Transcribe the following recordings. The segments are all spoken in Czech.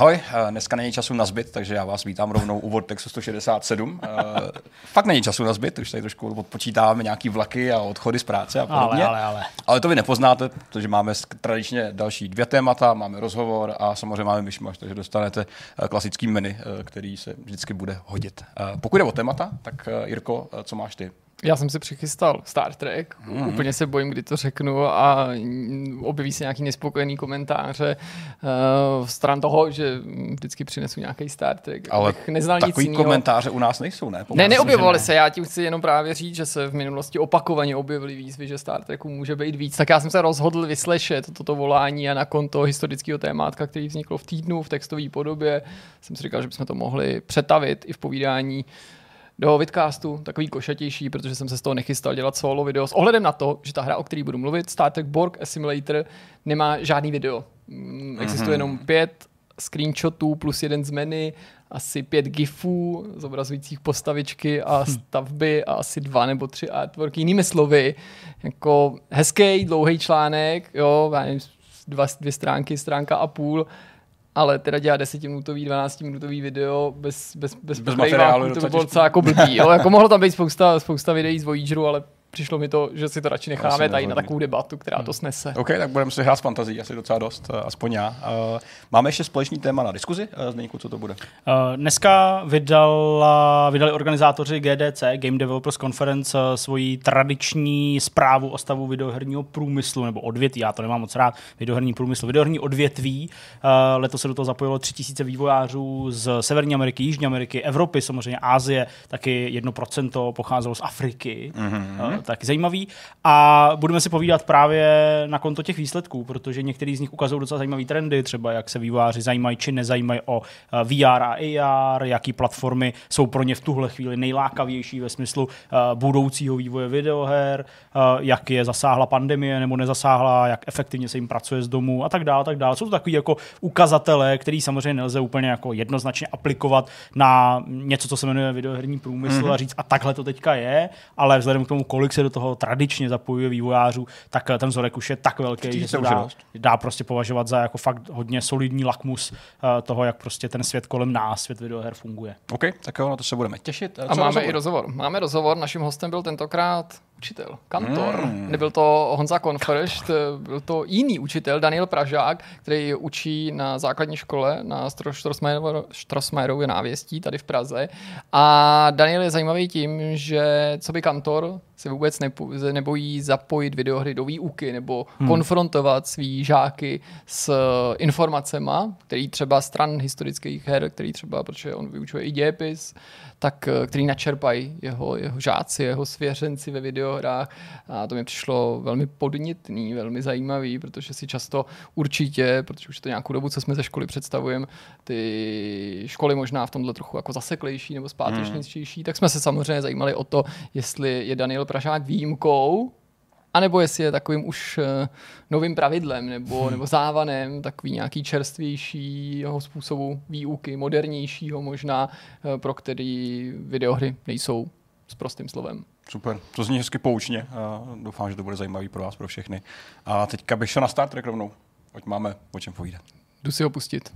Ahoj, eh, dneska není času na zbyt, takže já vás vítám rovnou u Vortexu 167. Eh, fakt není času na zbyt, už tady trošku odpočítáváme nějaký vlaky a odchody z práce a podobně. Ale, ale, ale. ale to vy nepoznáte, protože máme tradičně další dvě témata, máme rozhovor a samozřejmě máme myšmaš, takže dostanete eh, klasický menu, který se vždycky bude hodit. Pokud jde o témata, tak Jirko, co máš ty? Já jsem si přichystal Star Trek, mm-hmm. úplně se bojím, kdy to řeknu a objeví se nějaký nespokojený komentáře uh, stran toho, že vždycky přinesu nějaký Star Trek. Ale neznal takový nic komentáře u nás nejsou, ne? ne, neobjevovaly ne. se, já ti chci jenom právě říct, že se v minulosti opakovaně objevily výzvy, že Star Treku může být víc, tak já jsem se rozhodl vyslešet toto volání a na konto historického témátka, který vzniklo v týdnu v textové podobě, jsem si říkal, že bychom to mohli přetavit i v povídání do vidcastu, takový košatější, protože jsem se z toho nechystal dělat solo video. S ohledem na to, že ta hra, o který budu mluvit, Star Trek Borg Assimilator, nemá žádný video. Mm, existuje mm-hmm. jenom pět screenshotů plus jeden z menu, asi pět gifů zobrazujících postavičky a hm. stavby a asi dva nebo tři artworky. Jinými slovy, jako hezký, dlouhý článek, jo, dva, dvě stránky, stránka a půl, ale teda dělat 10-minutový, 12-minutový video bez, bez, bez, bez materiálu, to by bylo docela jako blbý. Jo? Jako mohlo tam být spousta, spousta videí z Voyageru, ale přišlo mi to, že si to radši necháme tady na takovou debatu, která hmm. to snese. OK, tak budeme si hrát s fantazí, asi docela dost, eh, aspoň já. Uh, máme ještě společný téma na diskuzi, uh, Zdeňku, co to bude? Uh, dneska vydala, vydali organizátoři GDC, Game Developers Conference, uh, svoji tradiční zprávu o stavu videoherního průmyslu, nebo odvětví, já to nemám moc rád, videoherní průmysl, videoherní odvětví. Uh, letos se do toho zapojilo 3000 vývojářů z Severní Ameriky, Jižní Ameriky, Evropy, samozřejmě Ázie, taky 1% pocházelo z Afriky. Mm-hmm taky zajímavý. A budeme si povídat právě na konto těch výsledků, protože některý z nich ukazují docela zajímavé trendy, třeba jak se vývojáři zajímají či nezajímají o eh, VR a AR, jaký platformy jsou pro ně v tuhle chvíli nejlákavější ve smyslu uh, budoucího vývoje videoher, uh, jak je zasáhla pandemie nebo nezasáhla, jak efektivně se jim pracuje z domu a tak dále, tak dále. Jsou to takový jako ukazatele, který samozřejmě nelze úplně jako jednoznačně aplikovat na něco, co se jmenuje videoherní průmysl mm-hmm. a říct, a takhle to teďka je, ale vzhledem k tomu, kolik kolik se do toho tradičně zapojuje vývojářů, tak eh, ten vzorek už je tak velký, že se dá, dá prostě považovat za jako fakt hodně solidní lakmus uh, toho, jak prostě ten svět kolem nás, svět videoher funguje. OK, tak jo, na to se budeme těšit. A, A máme rozhovor? i rozhovor. Máme rozhovor, naším hostem byl tentokrát učitel, kantor. Mm. Nebyl to Honza Konfršt, byl to jiný učitel, Daniel Pražák, který učí na základní škole na Strossmayerově návěstí tady v Praze. A Daniel je zajímavý tím, že co by kantor se vůbec nebojí zapojit videohry do výuky nebo hmm. konfrontovat svý žáky s informacemi, který třeba stran historických her, který třeba, protože on vyučuje i dějepis, tak eh, který načerpají jeho, jeho žáci, jeho svěřenci ve videohrách. A to mi přišlo velmi podnětný, velmi zajímavý, protože si často určitě, protože už to nějakou dobu, co jsme ze školy představujeme, ty školy možná v tomhle trochu jako zaseklejší nebo zpátečnější, hmm. tak jsme se samozřejmě zajímali o to, jestli je Daniel Pražák výjimkou, anebo jestli je takovým už uh, novým pravidlem nebo, hmm. nebo závanem, takový nějaký čerstvějšího způsobu výuky, modernějšího možná, uh, pro který videohry nejsou s prostým slovem. Super, to zní hezky poučně a doufám, že to bude zajímavý pro vás, pro všechny. A teďka bych šel na Star Trek rovnou, ať máme o čem povídat. Jdu si ho pustit.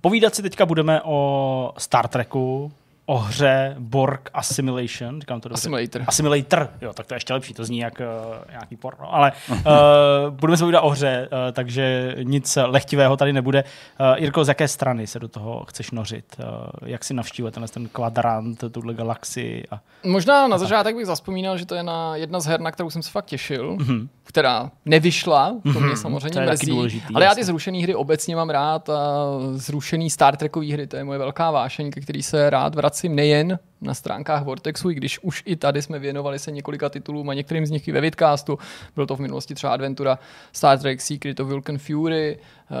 Povídat si teďka budeme o Star Treku, o hře Borg Assimilation, říkám to dobře. Assimilator. Assimilator, jo, tak to je ještě lepší, to zní jak uh, nějaký porno, ale uh, budeme se povídat o hře, uh, takže nic lehtivého tady nebude. Uh, Jirko, z jaké strany se do toho chceš nořit? Uh, jak si navštívuje tenhle ten kvadrant, tuhle galaxii? A, Možná na začátek bych zaspomínal, že to je na jedna z her, na kterou jsem se fakt těšil, mm-hmm. která nevyšla, to mě mm-hmm. samozřejmě to mrzí, důležitý, ale já ty zrušené hry obecně mám rád a zrušený Star Trekové hry, to je moje velká vášeň, ke který se rád vracím vracím nejen na stránkách Vortexu, i když už i tady jsme věnovali se několika titulům a některým z nich i ve vidcastu. Byl to v minulosti třeba adventura Star Trek Secret of Vulcan Fury, uh,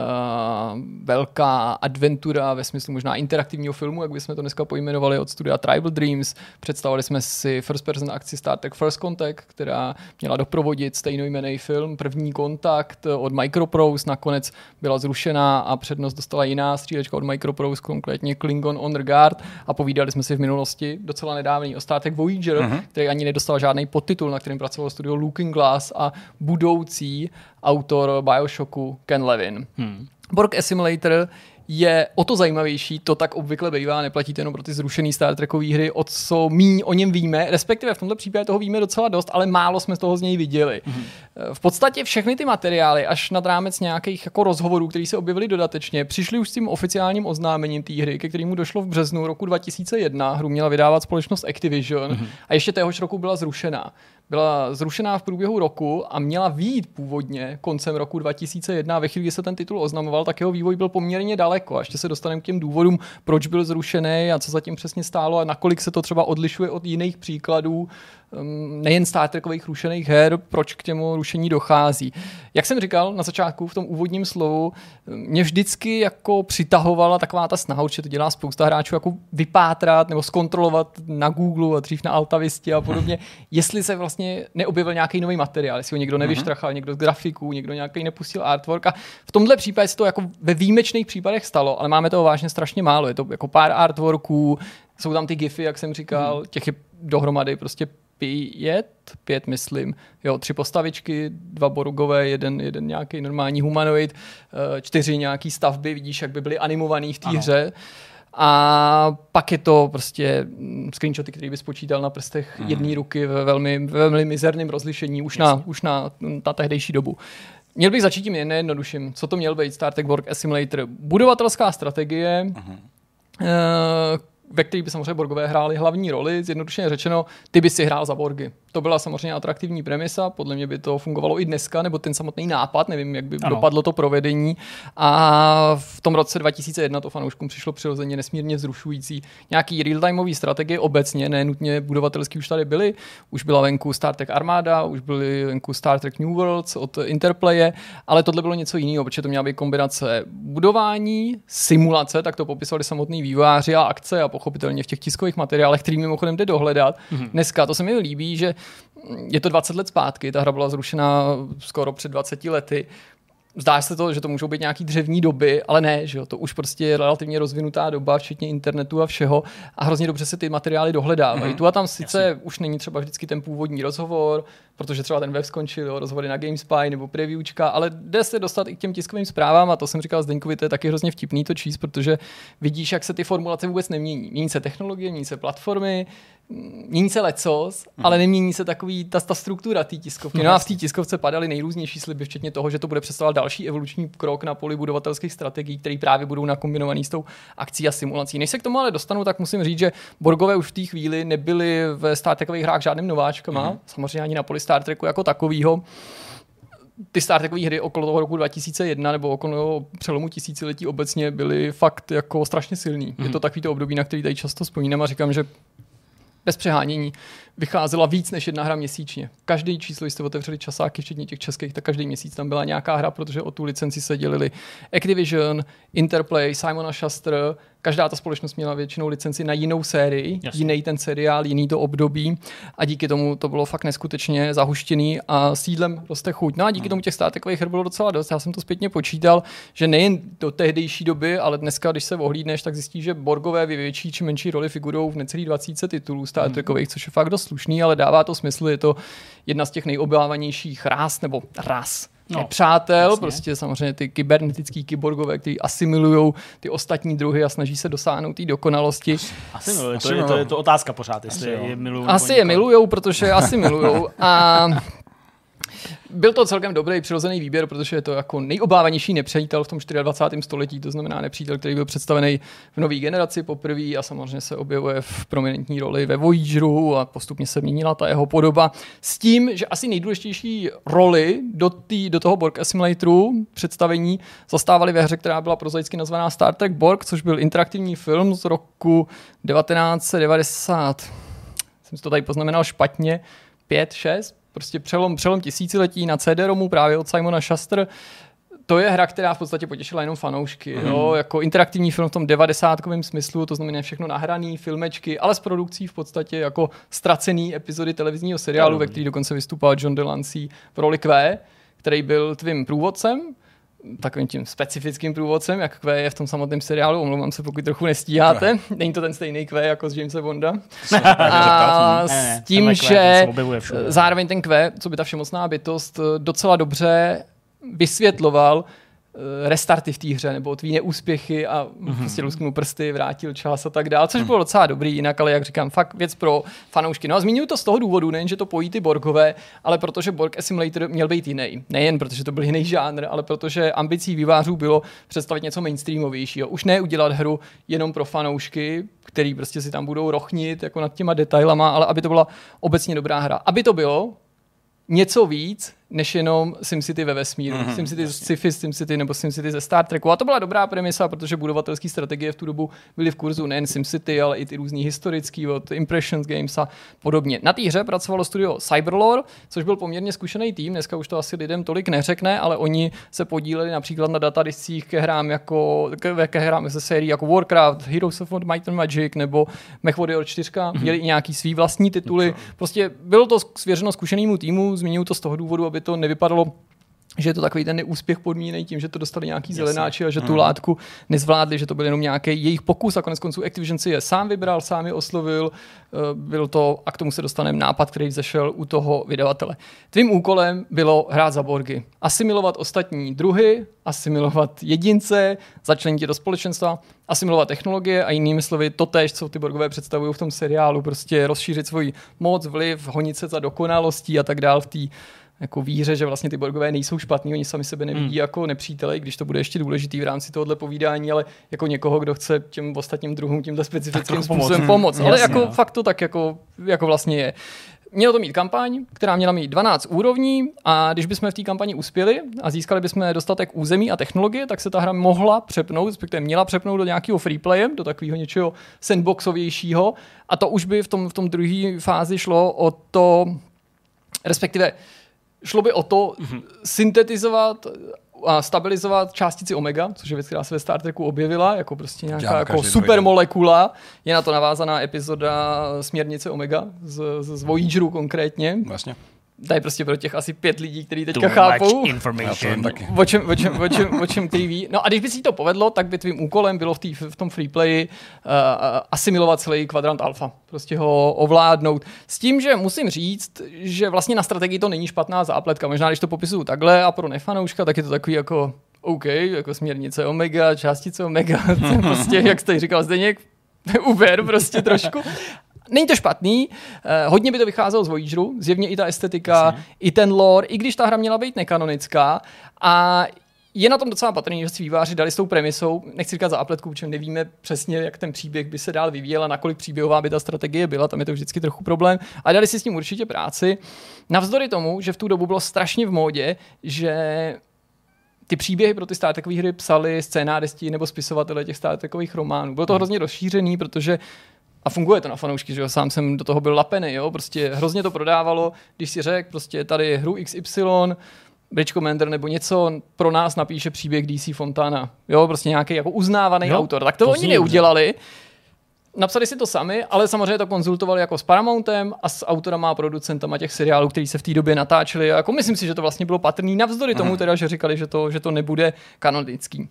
velká adventura ve smyslu možná interaktivního filmu, jak bychom to dneska pojmenovali od studia Tribal Dreams. Představili jsme si first person akci Star Trek First Contact, která měla doprovodit stejnojmený film První kontakt od Microprose, nakonec byla zrušená a přednost dostala jiná střílečka od Microprose, konkrétně Klingon Honor Guard a povídali jsme si v minulosti minulosti, docela nedávný, o Star Trek Voyager, mm-hmm. který ani nedostal žádný podtitul, na kterém pracoval studio Looking Glass a budoucí autor Bioshocku Ken Levin. Hmm. Borg Assimilator je o to zajímavější, to tak obvykle bývá, neplatí to jenom pro ty zrušené Star Trekové hry, o co míň o něm víme, respektive v tomto případě toho víme docela dost, ale málo jsme z toho z něj viděli. Mm-hmm. V podstatě všechny ty materiály, až nad rámec nějakých jako rozhovorů, které se objevily dodatečně, přišly už s tím oficiálním oznámením té hry, ke kterému došlo v březnu roku 2001. Hru měla vydávat společnost Activision mm-hmm. a ještě téhož roku byla zrušená byla zrušená v průběhu roku a měla výjít původně koncem roku 2001. Ve chvíli, kdy se ten titul oznamoval, tak jeho vývoj byl poměrně daleko. A ještě se dostaneme k těm důvodům, proč byl zrušený a co zatím přesně stálo a nakolik se to třeba odlišuje od jiných příkladů nejen Star Trekových rušených her, proč k těmu rušení dochází. Jak jsem říkal na začátku v tom úvodním slovu, mě vždycky jako přitahovala taková ta snaha, že to dělá spousta hráčů, jako vypátrat nebo zkontrolovat na Google a dřív na Altavisti a podobně, jestli se vlastně neobjevil nějaký nový materiál, jestli ho někdo nevyštrachal, někdo z grafiků, někdo nějaký nepustil artwork. A v tomhle případě se to jako ve výjimečných případech stalo, ale máme toho vážně strašně málo. Je to jako pár artworků, jsou tam ty gify, jak jsem říkal, těch je dohromady prostě pět, pět myslím, jo, tři postavičky, dva borugové, jeden, jeden nějaký normální humanoid, eh, čtyři nějaký stavby, vidíš, jak by byly animovaný v té hře. A pak je to prostě mm, screenshoty, který by spočítal na prstech mm. jedné ruky ve velmi, ve velmi mizerném rozlišení už na, už na, na tehdejší dobu. Měl bych začít tím nejjednodušším. Co to měl být Star Trek Work Simulator? Budovatelská strategie, mm. Ve který by samozřejmě Borgové hráli hlavní roli, zjednodušeně řečeno, ty by si hrál za Borgy. To byla samozřejmě atraktivní premisa, podle mě by to fungovalo i dneska, nebo ten samotný nápad, nevím, jak by ano. dopadlo to provedení. A v tom roce 2001 to fanouškům přišlo přirozeně nesmírně vzrušující. Nějaký real-timeový strategie obecně, ne nutně budovatelský už tady byly. Už byla venku Star Trek Armada, už byly venku Star Trek New Worlds od Interplaye, ale tohle bylo něco jiného, protože to měla být kombinace budování, simulace, tak to popisovali samotný vývojáři a akce a pochopitelně v těch tiskových materiálech, který mimochodem jde dohledat. Mm-hmm. Dneska to se mi líbí, že je to 20 let zpátky, ta hra byla zrušena skoro před 20 lety. Zdá se to, že to můžou být nějaký dřevní doby, ale ne, že jo, to už prostě je relativně rozvinutá doba, včetně internetu a všeho a hrozně dobře se ty materiály dohledávají. Mm-hmm. Tu a tam sice Jasně. už není třeba vždycky ten původní rozhovor, protože třeba ten web skončil, jo, rozhovory na GameSpy nebo previewčka, ale jde se dostat i k těm tiskovým zprávám a to jsem říkal Zdeňkovi, to je taky hrozně vtipný to číst, protože vidíš, jak se ty formulace vůbec nemění. Mění se technologie, mění se platformy, mění se lecos, hmm. ale nemění se takový ta, ta struktura té tiskovky. No a v té tiskovce padaly nejrůznější sliby, včetně toho, že to bude představovat další evoluční krok na poli budovatelských strategií, které právě budou nakombinovaný s tou akcí a simulací. Než se k tomu ale dostanu, tak musím říct, že Borgové už v té chvíli nebyli ve Star Trekových hrách žádným nováčkama, hmm. samozřejmě ani na poli Star Treku jako takového ty Star Trekové hry okolo toho roku 2001 nebo okolo přelomu tisíciletí obecně byly fakt jako strašně silný. Mm. Je mhm. to takový to období, na který tady často vzpomínám a říkám, že bez přehánění vycházela víc než jedna hra měsíčně. Každý číslo, jste otevřeli časáky, včetně těch českých, tak každý měsíc tam byla nějaká hra, protože o tu licenci se dělili Activision, Interplay, Simona Schuster, každá ta společnost měla většinou licenci na jinou sérii, Jasně. jiný ten seriál, jiný to období a díky tomu to bylo fakt neskutečně zahuštěný a sídlem roste chuť. No a díky hmm. tomu těch státekových her bylo docela dost. Já jsem to zpětně počítal, že nejen do tehdejší doby, ale dneska, když se ohlídneš, tak zjistíš, že Borgové větší či menší roli figurou v necelých 20 titulů hmm. Trekových, což je fakt dost slušný, ale dává to smysl. Je to jedna z těch nejobávanějších ras nebo ras no, přátel, jasně. prostě samozřejmě ty kybernetický kyborgové, kteří asimilují ty ostatní druhy a snaží se dosáhnout té dokonalosti. Asimilují, to, je, to je to otázka pořád, jestli je milujou. Asi je milujou, protože asimilujou. A byl to celkem dobrý přirozený výběr, protože je to jako nejobávanější nepřítel v tom 24. století, to znamená nepřítel, který byl představený v nové generaci poprvé a samozřejmě se objevuje v prominentní roli ve Voyageru a postupně se měnila ta jeho podoba. S tím, že asi nejdůležitější roli do, tý, do toho Borg Simulatoru představení zastávali ve hře, která byla prozaicky nazvaná Star Trek Borg, což byl interaktivní film z roku 1990. Jsem si to tady poznamenal špatně. 5, 6, prostě přelom, přelom tisíciletí na CD-ROMu právě od Simona Shuster. To je hra, která v podstatě potěšila jenom fanoušky. Mm. Jo? Jako interaktivní film v tom devadesátkovém smyslu, to znamená všechno nahraný, filmečky, ale s produkcí v podstatě jako ztracený epizody televizního seriálu, mm. ve který dokonce vystupoval John Delancey v roli Q, který byl tvým průvodcem takovým tím specifickým průvodcem, jak Q je v tom samotném seriálu. Omlouvám se, pokud trochu nestíháte. Není to ten stejný Q jako z Jamesa Bonda. A Ne, ne, s tím, že zároveň ten Q, co by ta všemocná bytost, docela dobře vysvětloval restarty v té hře, nebo tvý neúspěchy a mm-hmm. prostě lusknul prsty, vrátil čas a tak dále, což bylo docela dobrý jinak, ale jak říkám, fakt věc pro fanoušky. No a zmíním to z toho důvodu, nejen, že to pojí ty Borgové, ale protože Borg Assimilator měl být jiný. Nejen protože to byl jiný žánr, ale protože ambicí vývářů bylo představit něco mainstreamovějšího. Už ne udělat hru jenom pro fanoušky, který prostě si tam budou rochnit jako nad těma detailama, ale aby to byla obecně dobrá hra. Aby to bylo, něco víc, než jenom SimCity ve vesmíru. Mm-hmm, SimCity z sci-fi, SimCity nebo SimCity ze Star Treku. A to byla dobrá premisa, protože budovatelské strategie v tu dobu byly v kurzu nejen SimCity, ale i ty různý historický od Impressions Games a podobně. Na té hře pracovalo studio Cyberlore, což byl poměrně zkušený tým. Dneska už to asi lidem tolik neřekne, ale oni se podíleli například na datadiscích ke hrám jako ke, ke hrám ze sérii jako Warcraft, Heroes of Might and Magic nebo MechWarrior 4. Mm-hmm. Měli i nějaký svý vlastní tituly. Prostě bylo to svěřeno zkušenému týmu, zmínil to z toho důvodu, aby to nevypadalo že je to takový ten neúspěch podmíněný tím, že to dostali nějaký Jasně. zelenáči a že tu mm. látku nezvládli, že to byl jenom nějaký jejich pokus a konec konců Activision si je sám vybral, sám je oslovil, byl to, a k tomu se dostaneme, nápad, který vzešel u toho vydavatele. Tvým úkolem bylo hrát za borgy, asimilovat ostatní druhy, asimilovat jedince, začlenit je do společenstva, asimilovat technologie a jinými slovy to tež, co ty borgové představují v tom seriálu, prostě rozšířit svoji moc, vliv, honit se za dokonalostí a tak dál v té jako víře, že vlastně ty Borgové nejsou špatní, oni sami sebe nevidí hmm. jako nepřítele, když to bude ještě důležitý v rámci tohohle povídání, ale jako někoho, kdo chce těm ostatním druhům tímto specifickým způsobem pomoct. Hmm. Ale Jasně, jako no. fakt to tak jako, jako vlastně je. Mělo to mít kampaň, která měla mít 12 úrovní a když bychom v té kampani uspěli a získali bychom dostatek území a technologie, tak se ta hra mohla přepnout, respektive měla přepnout do nějakého freeplaye, do takového něčeho sandboxovějšího a to už by v tom, v tom druhé fázi šlo o to, respektive šlo by o to mm-hmm. syntetizovat a stabilizovat částici omega, což je věc, která se ve Star Treku objevila, jako prostě nějaká jako supermolekula. Je na to navázaná epizoda směrnice omega z, z, z Voyageru konkrétně. Vlastně je prostě pro těch asi pět lidí, kteří teďka chápou, o čem, o, čem, o, čem, o čem který ví. No a když by si to povedlo, tak by tvým úkolem bylo v, tý, v tom freeplayi uh, asimilovat celý kvadrant alfa. Prostě ho ovládnout. S tím, že musím říct, že vlastně na strategii to není špatná zápletka. Možná, když to popisuju takhle a pro nefanouška, tak je to takový jako OK, jako směrnice omega, částice omega, prostě, jak jste říkal Zdeněk, Uber prostě trošku. Není to špatný, eh, hodně by to vycházelo z Voyageru, zjevně i ta estetika, Jasně. i ten lore, i když ta hra měla být nekanonická. A je na tom docela patrný, že si výváři dali s tou premisou, nechci říkat za apletku, protože nevíme přesně, jak ten příběh by se dál vyvíjel a nakolik příběhová by ta strategie byla, tam je to vždycky trochu problém, ale dali si s tím určitě práci. Navzdory tomu, že v tu dobu bylo strašně v módě, že ty příběhy pro ty Star hry psali scénáristi nebo spisovatele těch Star románů. Bylo to hmm. hrozně rozšířený, protože a funguje to na fanoušky, že jo, sám jsem do toho byl lapený, jo, prostě hrozně to prodávalo, když si řekl, prostě tady hru XY, Bridge Commander nebo něco pro nás napíše příběh DC Fontana, jo, prostě nějaký jako uznávaný jo, autor, tak to, to oni neudělali. Napsali si to sami, ale samozřejmě to konzultovali jako s Paramountem a s autorama a producentama těch seriálů, který se v té době natáčeli. A jako myslím si, že to vlastně bylo patrný navzdory tomu, mhm. teda, že říkali, že to, že to nebude kanonický.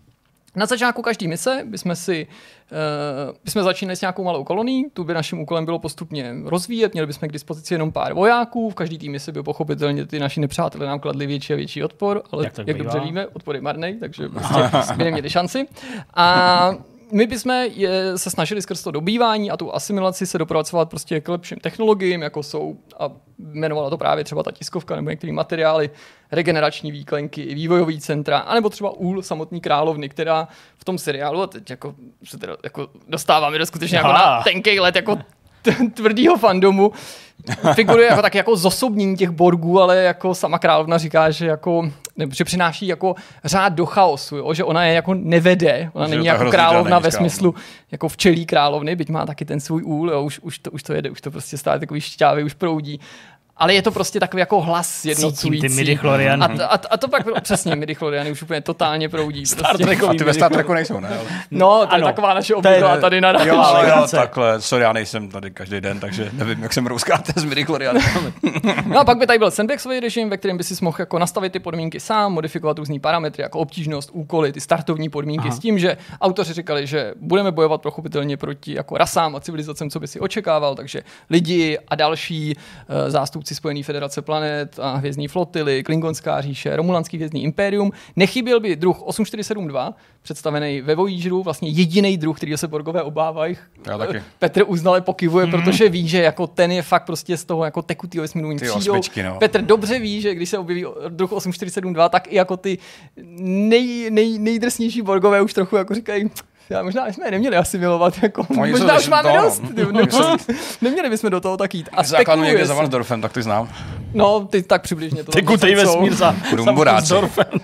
Na začátku každé mise bychom si uh, bychom začínali s nějakou malou kolonií, tu by naším úkolem bylo postupně rozvíjet, měli bychom k dispozici jenom pár vojáků, v každý tým misi by pochopitelně ty naši nepřátelé nám kladli větší a větší odpor, ale jak, jak dobře víme, odpor je marný, takže prostě by neměli šanci. A my bychom je, se snažili skrz to dobývání a tu asimilaci se dopracovat prostě k lepším technologiím, jako jsou, a jmenovala to právě třeba ta tiskovka nebo některé materiály, regenerační výklenky, vývojový centra, anebo třeba úl samotný královny, která v tom seriálu, a teď jako se teda jako dostáváme do skutečně jako na tenkej let, jako tvrdýho fandomu, figuruje jako tak jako zosobnění těch Borgů, ale jako sama královna říká, že jako že přináší jako řád do chaosu, jo? že ona je jako nevede, ona že není jako královna ve smyslu jako včelí královny, byť má taky ten svůj úl, jo? Už, už, to, už to jede, už to prostě stále takový šťávy, už proudí. Ale je to prostě takový jako hlas jednocující. ty midichloriany. A, a, a, to pak přesně midichloriany už úplně totálně proudí. Star prostě. Trek. A ty ve Star Treku nejsou, ne? No, to je Ano. taková naše To je- oblíbená tady na Jo, jo, šlehace. takhle. Sorry, já nejsem tady každý den, takže nevím, jak se mrouskáte s midichlorianem. No a pak by tady byl sandboxový režim, ve kterém by si mohl jako nastavit ty podmínky sám, modifikovat různé parametry, jako obtížnost, úkoly, ty startovní podmínky Aha. s tím, že autoři říkali, že budeme bojovat pochopitelně proti jako rasám a civilizacím, co by si očekával, takže lidi a další uh, zástupci Spojené federace planet a hvězdní flotily, Klingonská říše, Romulanský hvězdní impérium. Nechyběl by druh 8472, představený ve Voyageru, vlastně jediný druh, který se Borgové obávají. Já taky. Petr uznale pokivuje, protože ví, že jako ten je fakt prostě z toho jako tekutýho vesmíru přijdou. osmičky, no. Petr dobře ví, že když se objeví druh 8472, tak i jako ty nej, nej, nejdrsnější Borgové už trochu jako říkají, já možná jsme je neměli asi milovat, jako, Oni možná už máme no. dost, neměli bychom do toho tak jít. A Základnu někde za Vansdorfem, tak ty znám. No, ty tak přibližně to. Tekutej to jsou. vesmír za Rumburáci.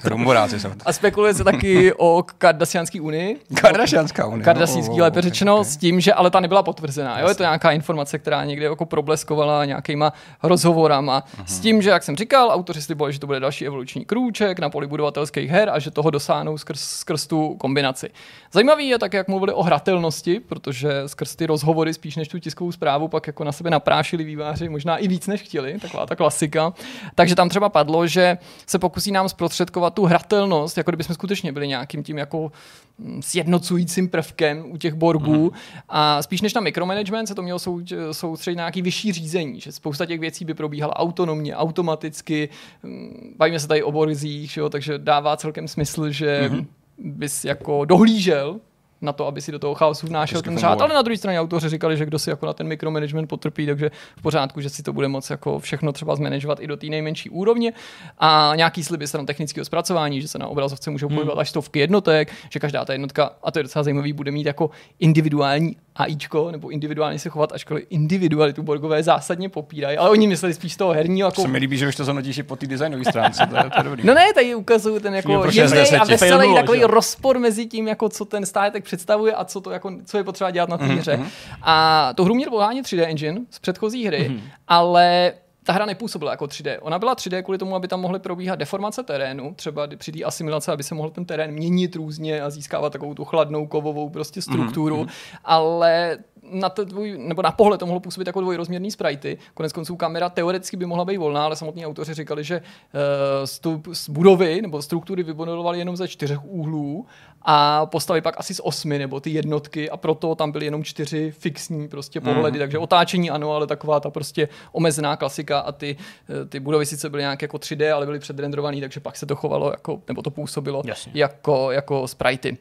Rumburáci jsou. A spekuluje se taky o Kardasianské unii. Kardashianská unie. Kardasínský, no, lépe ok, řečeno, ok. s tím, že ale ta nebyla potvrzená. Jo? Je to nějaká informace, která někde jako probleskovala nějakýma rozhovorama. S tím, že, jak jsem říkal, autoři slibovali, že to bude další evoluční krůček na poli budovatelských her a že toho dosáhnou skrz, skrz tu kombinaci. Zajímavý je tak, jak mluvili o hratelnosti, protože skrz ty rozhovory spíš než tu tiskovou zprávu pak jako na sebe naprášili výváři, možná i víc než chtěli, taková ta klasika. Takže tam třeba padlo, že se pokusí nám zprostředkovat tu hratelnost, jako kdyby jsme skutečně byli nějakým tím jako mm, sjednocujícím prvkem u těch borgů mm. a spíš než na mikromanagement se to mělo sou, soustředit na nějaký vyšší řízení, že spousta těch věcí by probíhala autonomně, automaticky, Mm, bavíme se tady o borzích, jo, takže dává celkem smysl, že mm. bys jako dohlížel na to, aby si do toho chaosu vnášel ten řád, ale na druhé straně autoři říkali, že kdo si jako na ten mikromanagement potrpí, takže v pořádku, že si to bude moc jako všechno třeba zmanežovat i do té nejmenší úrovně. A nějaký sliby stran technického zpracování, že se na obrazovce můžou pohybovat až stovky jednotek, že každá ta jednotka, a to je docela zajímavý, bude mít jako individuální AIčko, nebo individuálně se chovat, ačkoliv individualitu Borgové zásadně popírají, ale oni mysleli spíš z toho herního jako Se mi líbí, že už to zhodnotíš i po té designové stránce, to je, to je dobrý. No ne, tady ukazuju ten jako jemný 60 a veselý takový že rozpor mezi tím, jako co ten státek představuje a co, to jako, co je potřeba dělat na té hře. A tu hru měl pohánět 3D engine z předchozí hry, ale ta hra nepůsobila jako 3D. Ona byla 3D kvůli tomu, aby tam mohly probíhat deformace terénu, třeba při té asimilaci, aby se mohl ten terén měnit různě a získávat takovou tu chladnou kovovou prostě strukturu, ale na, to dvoj, nebo na pohled to mohlo působit jako dvojrozměrný sprajty. Konec konců kamera teoreticky by mohla být volná, ale samotní autoři říkali, že uh, stup, z budovy nebo struktury vybudovaly jenom ze čtyřech úhlů a postavy pak asi z osmi nebo ty jednotky a proto tam byly jenom čtyři fixní prostě pohledy, takže otáčení ano, ale taková ta prostě omezená klasika a ty, eh, ty budovy sice byly nějak jako 3D, ale byly předrendrovaný, takže pak se to chovalo jako, nebo to působilo Jasně. jako, jako sprajty.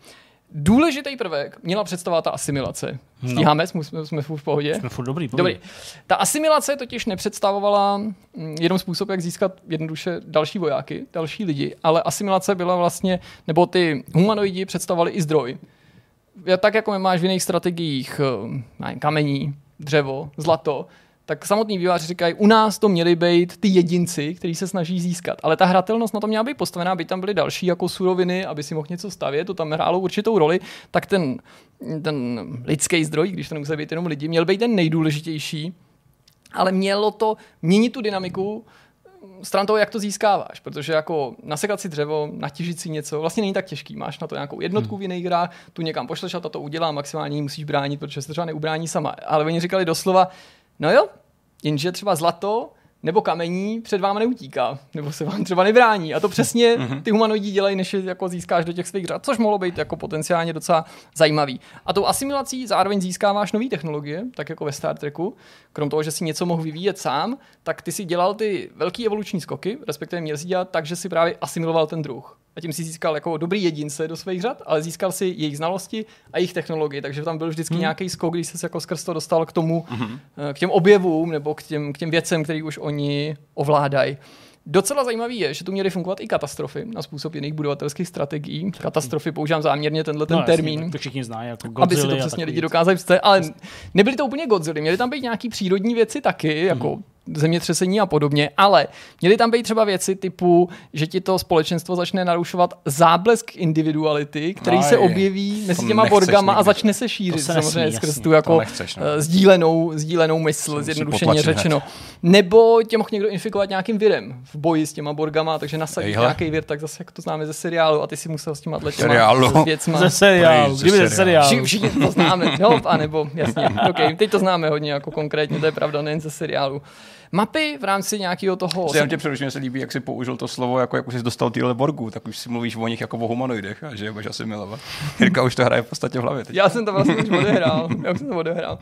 Důležitý prvek měla představovat ta asimilace. Stíháme, jsme, jsme, jsme v pohodě? Jsme furt dobrý. Dobrý. Ta asimilace totiž nepředstavovala mm, jenom způsob, jak získat jednoduše další vojáky, další lidi, ale asimilace byla vlastně, nebo ty humanoidi představovali i zdroj. Tak jako máš v jiných strategiích eh, nevím, kamení, dřevo, zlato, tak samotní výváři říkají, u nás to měli být ty jedinci, kteří se snaží získat. Ale ta hratelnost na to měla být postavená, aby tam byly další jako suroviny, aby si mohl něco stavět, to tam hrálo určitou roli, tak ten, ten lidský zdroj, když to nemusí být jenom lidi, měl být ten nejdůležitější, ale mělo to měnit tu dynamiku stran toho, jak to získáváš, protože jako nasekat si dřevo, natěžit si něco, vlastně není tak těžký. Máš na to nějakou jednotku v jiných hrách, tu někam pošleš a to udělá, maximálně musíš bránit, protože se třeba neubrání sama. Ale oni říkali doslova, no jo, jenže třeba zlato nebo kamení před váma neutíká, nebo se vám třeba nebrání. A to přesně ty humanoidi dělají, než je jako získáš do těch svých řad, což mohlo být jako potenciálně docela zajímavý. A tou asimilací zároveň získáváš nové technologie, tak jako ve Star Treku. Krom toho, že si něco mohl vyvíjet sám, tak ty si dělal ty velký evoluční skoky, respektive měl si dělat tak, že si právě asimiloval ten druh. A tím si získal jako dobrý jedince do svých řad, ale získal si jejich znalosti a jejich technologie, takže tam byl vždycky hmm. nějaký skok, když se jako skrz to dostal k tomu, hmm. k těm objevům nebo k těm, k těm věcem, který už oni ovládají. Docela zajímavý je, že tu měly fungovat i katastrofy na způsob jiných budovatelských strategií. Katastrofy používám záměrně tenhle ten no, termín. tak to všichni znají, jako aby si Godzilla to přesně lidi dokázali představit, ale nebyly to úplně Godzilla, měly tam být nějaký přírodní věci taky, jako zemětřesení a podobně, ale měly tam být třeba věci typu, že ti to společenstvo začne narušovat záblesk individuality, který Aj, se objeví mezi těma nechceš borgama a začne se šířit se samozřejmě nesmí, skrz tu jako nechceš, no. eh, sdílenou, sdílenou mysl, zjednodušeně řečeno. Nebo tě mohl někdo infikovat nějakým virem v boji s těma borgama, takže nasadit Ejhle. nějaký vir, tak zase jak to známe ze seriálu a ty si musel s těma těma Seriálu. věcma. Ze seriálu. Kdyby ze seriálu. seriálu. Vši, všichni to známe, no, anebo, jasně, ok, teď to známe hodně jako konkrétně, to je pravda, nejen ze seriálu. Mapy v rámci nějakého toho... Já tě přeruším, mě se líbí, jak jsi použil to slovo, jako, jak už jsi dostal tyhle Borgů, tak už si mluvíš o nich jako o humanoidech a že je budeš asi milovat. Jirka už to hraje v podstatě v hlavě teď. Já jsem to vlastně už odehrál. Já už jsem to odehrál.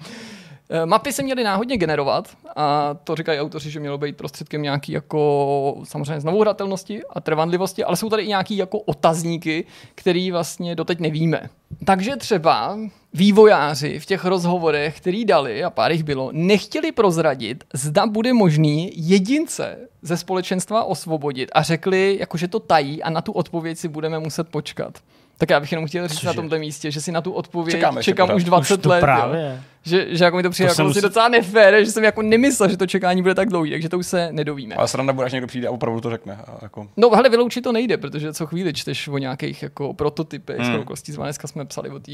Eh, Mapy se měly náhodně generovat a to říkají autoři, že mělo být prostředkem nějaký jako samozřejmě znovuhratelnosti a trvanlivosti, ale jsou tady i nějaký jako otazníky, který vlastně doteď nevíme. Takže třeba vývojáři v těch rozhovorech, který dali, a pár jich bylo, nechtěli prozradit, zda bude možný jedince ze společenstva osvobodit a řekli, jako že to tají a na tu odpověď si budeme muset počkat. Tak já bych jenom chtěl říct Cože? na tomto místě, že si na tu odpověď Čekáme čekám už 20 Už to let. jo. Že, že jako mi to přijde To jako se musí... docela nefér, že jsem jako nemyslel, že to čekání bude tak dlouhý, takže to už se nedovíme. Ale sranda bude, až někdo přijde a opravdu to řekne. A jako, No, hele, vyloučit to nejde, protože co chvíli čteš o nějakých jako prototypech, Hmm. z dneska jsme psali o té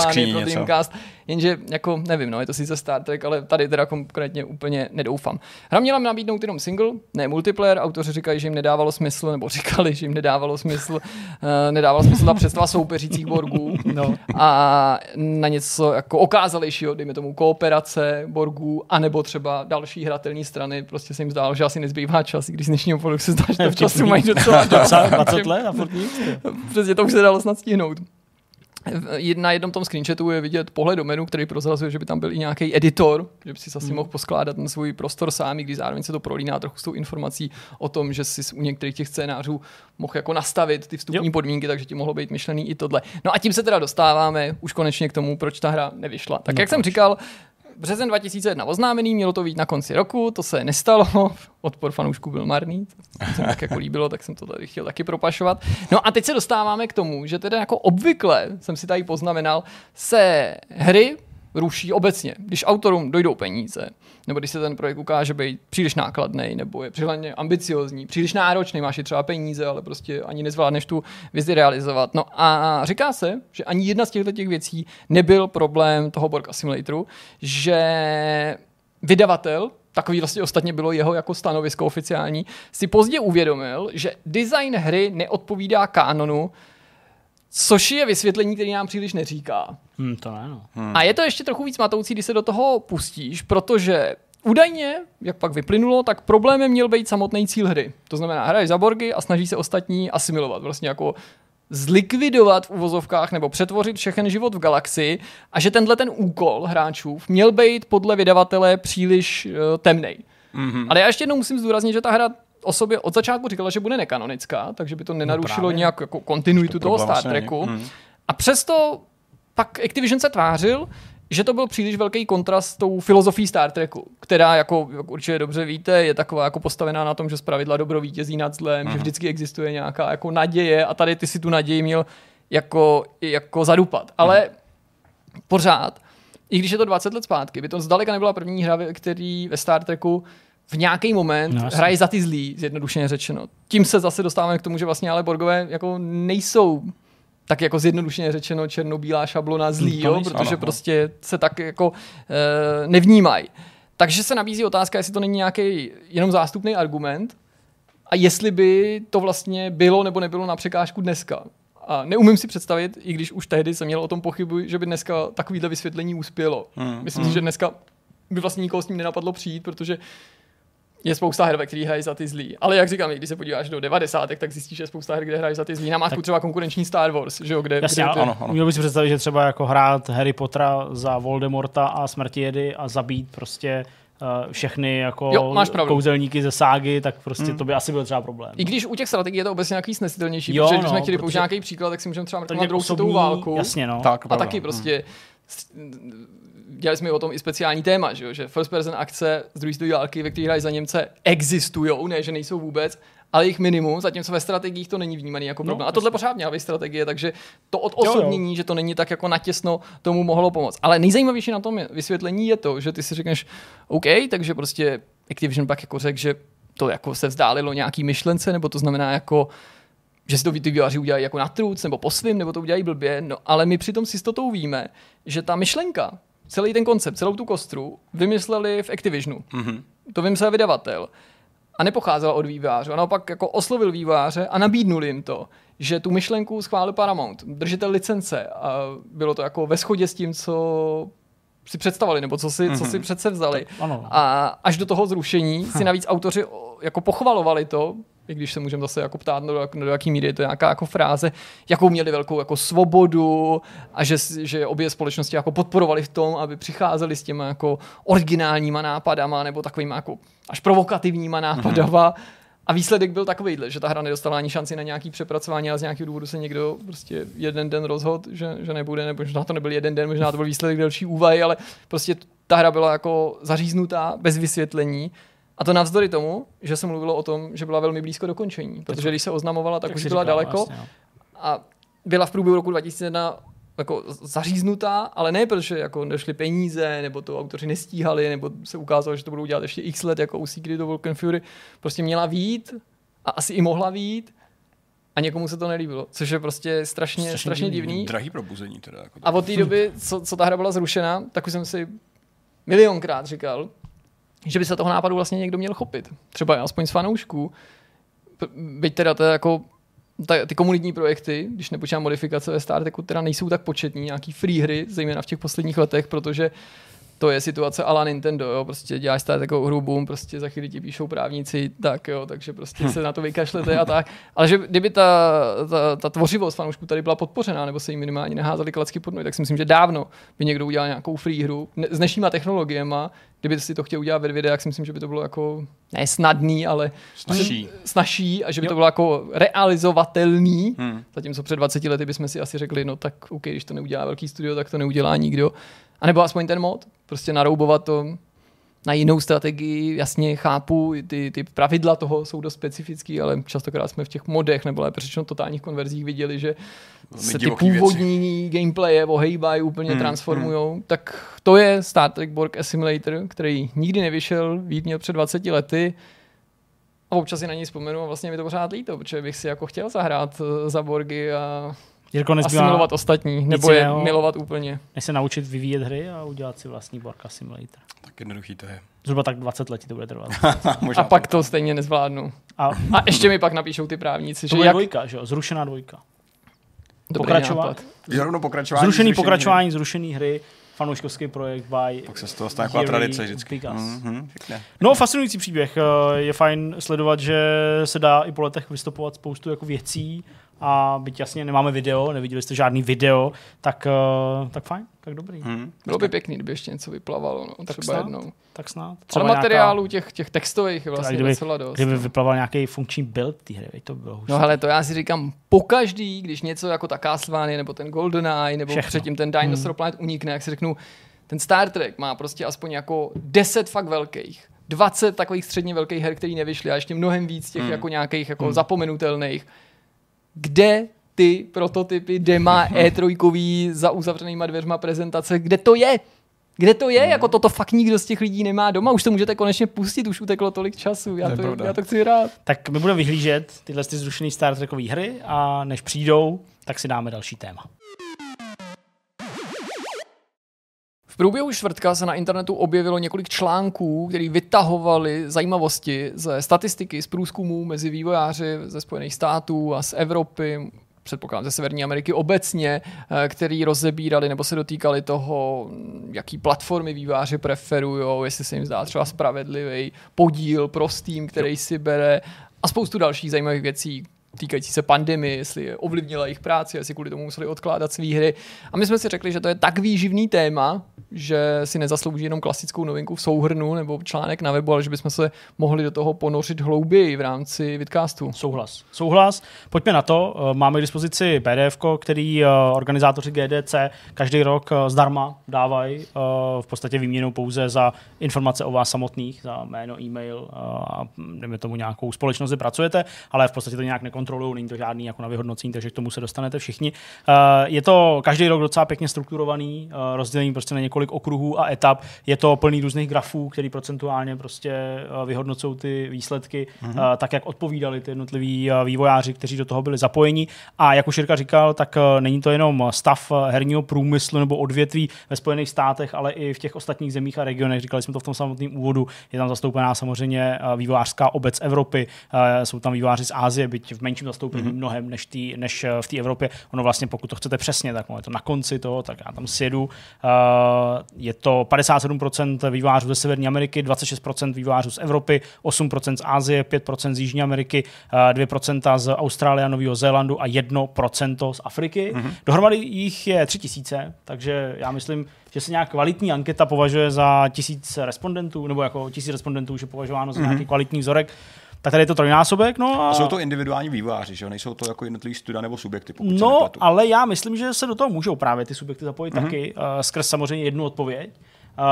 skříni pro. Dreamcast, jenže jako nevím, no, je to sice Star Trek, ale tady teda konkrétně úplně nedoufám. Hra měla nabídnout jenom single, ne multiplayer, autoři říkají, že jim nedávalo smysl, nebo říkali, že jim nedávalo smysl, uh, nedávalo smysl ta představa soupeřících borgů No. a na něco jako okázalejšího, dejme tomu kooperace borgů, anebo třeba další hratelné strany, prostě se jim zdálo, že asi nezbývá čas, i když z dnešního pohledu se zdá, že to v času mají docela Docela 20 let a furt nic. ty. Přesně to už se dalo snad stihnout. Na jednom tom screenshotu je vidět pohled do menu, který prozrazuje, že by tam byl i nějaký editor, že by si asi mohl poskládat ten svůj prostor sám, i když zároveň se to prolíná trochu s tou informací o tom, že si u některých těch scénářů mohl jako nastavit ty vstupní Jo. podmínky, takže ti mohlo být myšlený i tohle. No a tím se teda dostáváme už konečně k tomu, proč ta hra nevyšla. Tak No jak jsem proč? říkal, březen 2001 oznámený, mělo to být na konci roku, to se nestalo, odpor fanoušků byl marný, to se mi tak jako líbilo, tak jsem to tady chtěl taky propašovat. No a teď se dostáváme k tomu, že teda jako obvykle, jsem si tady poznamenal, se hry ruší obecně, když autorům dojdou peníze, nebo když se ten projekt ukáže být příliš nákladný, nebo je příliš ambiciozní, příliš náročný, máš i třeba peníze, ale prostě ani nezvládneš tu vizi realizovat. No a říká se, že ani jedna z těchto těch věcí nebyl problém toho Borka Simulatoru, že vydavatel, takový vlastně ostatně bylo jeho jako stanovisko oficiální, si pozdě uvědomil, že design hry neodpovídá kanonu, což je vysvětlení, který nám příliš neříká. Hm, to ne, no. Hmm. A je to ještě trochu víc matoucí, když se do toho pustíš, protože údajně, jak pak vyplynulo, tak problémem měl být samotný cíl hry. To znamená, hraješ za borgy a snaží se ostatní asimilovat, vlastně jako zlikvidovat v uvozovkách nebo přetvořit všechen život v galaxii a že tenhle ten úkol hráčů měl být podle vydavatele příliš uh, temnej. Mm-hmm. Ale já ještě jednou musím zdůraznit, že ta hra o sobě od začátku říkala, že bude nekanonická, takže by to nenarušilo právě. nějak jako kontinuitu toho problém Star vlastně. Treku. Mm. A přesto pak Activision se tvářil, že to byl příliš velký kontrast s tou filozofií Star Treku, která, jako, jak určitě dobře víte, je taková jako postavená na tom, že zpravidla dobro vítězí nad zlem, mm. že vždycky existuje nějaká jako naděje a tady ty si tu naději měl jako, jako zadupat. Ale pořád, i když je to 20 let zpátky, by to zdaleka nebyla první hra, který ve Star Treku v nějaký moment No, hraje za ty zlý, zjednodušeně řečeno. Tím se zase dostáváme k tomu, že vlastně ale Borgové jako nejsou tak jako zjednodušeně řečeno černobílá šablona zlý, To jo, protože ano, no. prostě se tak jako e, nevnímají. Takže se nabízí otázka, jestli to není nějaký jenom zástupný argument a jestli by to vlastně bylo nebo nebylo na překážku dneska. A neumím si představit, i když už tehdy jsem měl o tom pochybu, že by dneska takovýhle vysvětlení uspělo. Hmm. Myslím si, že dneska by vlastně nikoho s tím nenapadlo přijít, protože je spousta her, ve kterých hrají za ty zlí. Ale jak říkám, i když se podíváš do 90, tak zjistíš, že je spousta her, kde hrají za ty zlí. Namátku Tak- třeba konkurenční Star Wars, že jo, kde, Jasně, kde ano, ano. Měl bych si představit, že třeba jako hrát Harry Pottera za Voldemorta a smrti jedy a zabít prostě uh, všechny jako Jo, máš pravdu. kouzelníky ze ságy, tak prostě hmm. to by asi byl třeba problém. I když u těch strategií je to obecně nějaký snesitelnější, Jo, protože když no, jsme chtěli protože- použít nějaký příklad, tak si můžeme třeba mrknout na druhou světovou osobní- válku. Jasně, no. Tak, A pravda. taky prostě s- dělali jsme o tom i speciální téma, že, jo? že first person akce z druhé světové války, ve kterých hrají za Němce, existují, ne, že nejsou vůbec, ale jich minimum, zatímco ve strategiích to není vnímaný jako No, problém. a tohle pořád měla být strategie, takže to odosobnění, že to není tak jako natěsno, tomu mohlo pomoct. Ale nejzajímavější na tom je, vysvětlení je to, že ty si řekneš, OK, takže prostě Activision pak jako řekl, že to jako se vzdálilo nějaký myšlence, nebo to znamená jako že si to ty vývojáři udělají jako na truc, nebo po svým, nebo to udělají blbě, no ale my přitom s jistotou víme, že ta myšlenka, celý ten koncept, celou tu kostru vymysleli v Activisionu. Mm-hmm. To vymyslel vydavatel. A nepocházela od vývojáře. A naopak jako oslovil vývojáře a nabídnul jim to, že tu myšlenku schválil Paramount, držitel licence. A bylo to jako ve shodě s tím, co si představili, nebo co si, mm-hmm. co si mhm. přece vzali. Tak, ano. A až do toho zrušení si navíc autoři jako pochvalovali to, i když se můžeme zase jako ptát, do, do jaký míry je to nějaká jako fráze, jakou měli velkou jako svobodu a že, že obě společnosti jako podporovali v tom, aby přicházeli s těma jako originálníma nápadama nebo takovýma jako až provokativníma nápadama. Mm-hmm. A výsledek byl takovýhle, že ta hra nedostala ani šanci na nějaký přepracování, ale z nějakého důvodu se někdo prostě jeden den rozhodl, že, že nebude, nebo možná to nebyl jeden den, možná to byl výsledek delší úvahy, ale prostě ta hra byla jako zaříznutá, bez vysvětlení a to navzdory tomu, že se mluvilo o tom, že byla velmi blízko dokončení. Protože když se oznamovala, tak, tak už byla daleko. Vlastně, no. A byla v průběhu roku 2001 jako zaříznutá, ale ne protože jako nešly peníze, nebo to autoři nestíhali, nebo se ukázalo, že to budou dělat ještě x let, jako u Secret of Vulcan Fury. Prostě měla vít a asi i mohla vít a někomu se to nelíbilo, což je prostě strašně, strašně, strašně divný. Drahý probuzení teda. Jako a od té doby, co, co ta hra byla zrušena, tak už jsem si milionkrát říkal, že by se toho nápadu vlastně někdo měl chopit. Třeba aspoň z fanoušků. Byť teda to jako ta, ty komunitní projekty, když nepočítám modifikace ve StarTechu, teda nejsou tak početní, nějaký free hry, zejména v těch posledních letech, protože to je situace ala Nintendo, jo, prostě děláš tady takovou hru, boom, prostě za chvíli ti píšou právníci, tak jo, takže prostě se na to vykašlete a tak. Ale že kdyby ta, ta, ta tvořivost fanoušků tady byla podpořená, nebo se jim minimálně neházeli klacky pod nohy, tak si myslím, že dávno by někdo udělal nějakou free hru ne, s dnešníma technologiemi, kdyby si to chtěl udělat ve videu, tak si myslím, že by to bylo jako ne snadný, ale snažší, snažší a že by jo. to bylo jako realizovatelný. Hmm. Zatímco před 20 lety bychom si asi řekli, no tak OK, když to neudělá velký studio, tak to neudělá nikdo. A nebo aspoň ten mod, prostě naroubovat to na jinou strategii, jasně chápu, ty, ty pravidla toho jsou dost specifický, ale častokrát jsme v těch modech nebo lépe řečeno totálních konverzích viděli, že se ty původní věci. gameplaye ohejbají, úplně hmm, transformují. Hmm. Tak to je Star Trek Borg Simulator, který nikdy nevyšel, vít měl před 20 lety a občas si na něj vzpomenu a vlastně mi to pořád líto, protože bych si jako chtěl zahrát eh, za Borgy a Jirko nezbývá asimilovat ostatní, nebo je milovat úplně. Než se naučit vyvíjet hry a udělat si vlastní Borka Simulator. Tak jednoduchý to je. Zhruba tak 20 let to bude trvat. a pak to stejně nezvládnu. A, a ještě mi pak napíšou ty právníci. To že jak... dvojka, že jo? Zrušená dvojka. Pokračování. pokračování. Zrušený pokračování, hry. zrušený hry fanouškovský projekt by Pak se z toho stane taková tradice vždycky. Mm-hmm, no, fascinující příběh. Eh, je fajn sledovat, že se dá i po letech vystupovat spoustu jako věcí a byť jasně nemáme video, neviděli jste žádný video, tak, uh, tak fajn, tak dobrý. Hmm. Bylo by pěkný, kdyby ještě něco vyplavalo, no, tak třeba snad, jednou. Tak snad. Třeba Ale materiálů nějaká... těch, těch textových je vlastně kdyby, docela dost. Kdyby no. vyplaval nějaký funkční build té hry, to bylo No ale to já si říkám, pokaždý, když něco jako ta Castlevania, nebo ten GoldenEye, nebo Všechno. předtím ten Dinosaur hmm. Planet unikne, jak si řeknu, ten Star Trek má prostě aspoň jako 10 fakt velkých. 20 takových středně velkých her, které nevyšly a ještě mnohem víc těch hmm. jako nějakých jako hmm. zapomenutelných kde ty prototypy dema E3 za uzavřenýma dveřma prezentace, kde to je? Kde to je? Hmm. Jako toto fakt nikdo z těch lidí nemá doma. Už to můžete konečně pustit, už uteklo tolik času. Já, to, já to chci rád. Tak my budeme vyhlížet tyhle ty zrušené Star Trekové hry a než přijdou, tak si dáme další téma. Průběhu čtvrtka se na internetu objevilo několik článků, které vytahovali zajímavosti ze statistiky, z průzkumů mezi vývojáři ze Spojených států a z Evropy, předpokládám ze Severní Ameriky obecně, eh, který rozebírali nebo se dotýkali toho, jaký platformy výváři preferují, jestli se jim zdá třeba spravedlivý podíl pro Steam, který si bere a spoustu dalších zajímavých věcí, týkající se pandemie, jestli ovlivnila jejich práci, jestli kvůli tomu museli odkládat své hry. A my jsme si řekli, že to je tak výživný téma, že si nezaslouží jenom klasickou novinku v souhrnu nebo článek na webu, ale že bychom se mohli do toho ponořit hlouběji v rámci vidcastu. Souhlas. Souhlas. Pojďme na to. Eh, máme k dispozici PDF, který eh, organizátoři GDC každý rok eh, zdarma dávají v podstatě výměnou pouze za informace o vás samotných, za jméno, e-mail a dejme tomu nějakou společnost, kde pracujete, ale v podstatě to nějak nekon nekontrolují, není to žádný jako na vyhodnocení, takže k tomu se dostanete všichni. Uh, je to každý rok docela pěkně strukturovaný, uh, rozdělený prostě na několik okruhů a etap. Je to plný různých grafů, který procentuálně prostě uh, vyhodnocují ty výsledky, mm-hmm. tak jak odpovídali ty jednotliví vývojáři, kteří do toho byli zapojeni. A jak už Jirka říkal, tak není to jenom stav herního průmyslu nebo odvětví ve Spojených státech, ale i v těch ostatních zemích a regionech. Říkali jsme to v tom samotném úvodu. Je tam zastoupená samozřejmě vývojářská obec Evropy, jsou tam vývojáři z Ázie, byť v menším zastoupení mm-hmm. mnohem než, tý, než v té Evropě. Ono vlastně, pokud to chcete přesně, tak je to na konci toho, tak já tam sjedu. Je to 57% vývojářů ze Severní Ameriky, 26% vývojářů z Evropy, 8% z Ázie, 5% z Jižní Ameriky, 2% z Austrálie a Nového Zélandu a 1% z Afriky. Mm-hmm. Dohromady jich je 3000, takže já myslím, že se nějak kvalitní anketa považuje za tisíc respondentů, nebo jako tisíc respondentů už je považováno za mm-hmm. nějaký kvalitní vzorek tak tady je to trojnásobek. No a... a jsou to individuální výváři, že jo? Nejsou to jako jednotlivý studia nebo subjekty, pokud No, ale já myslím, že se do toho můžou právě ty subjekty zapojit mm-hmm. taky, uh, skrz samozřejmě jednu odpověď. Uh,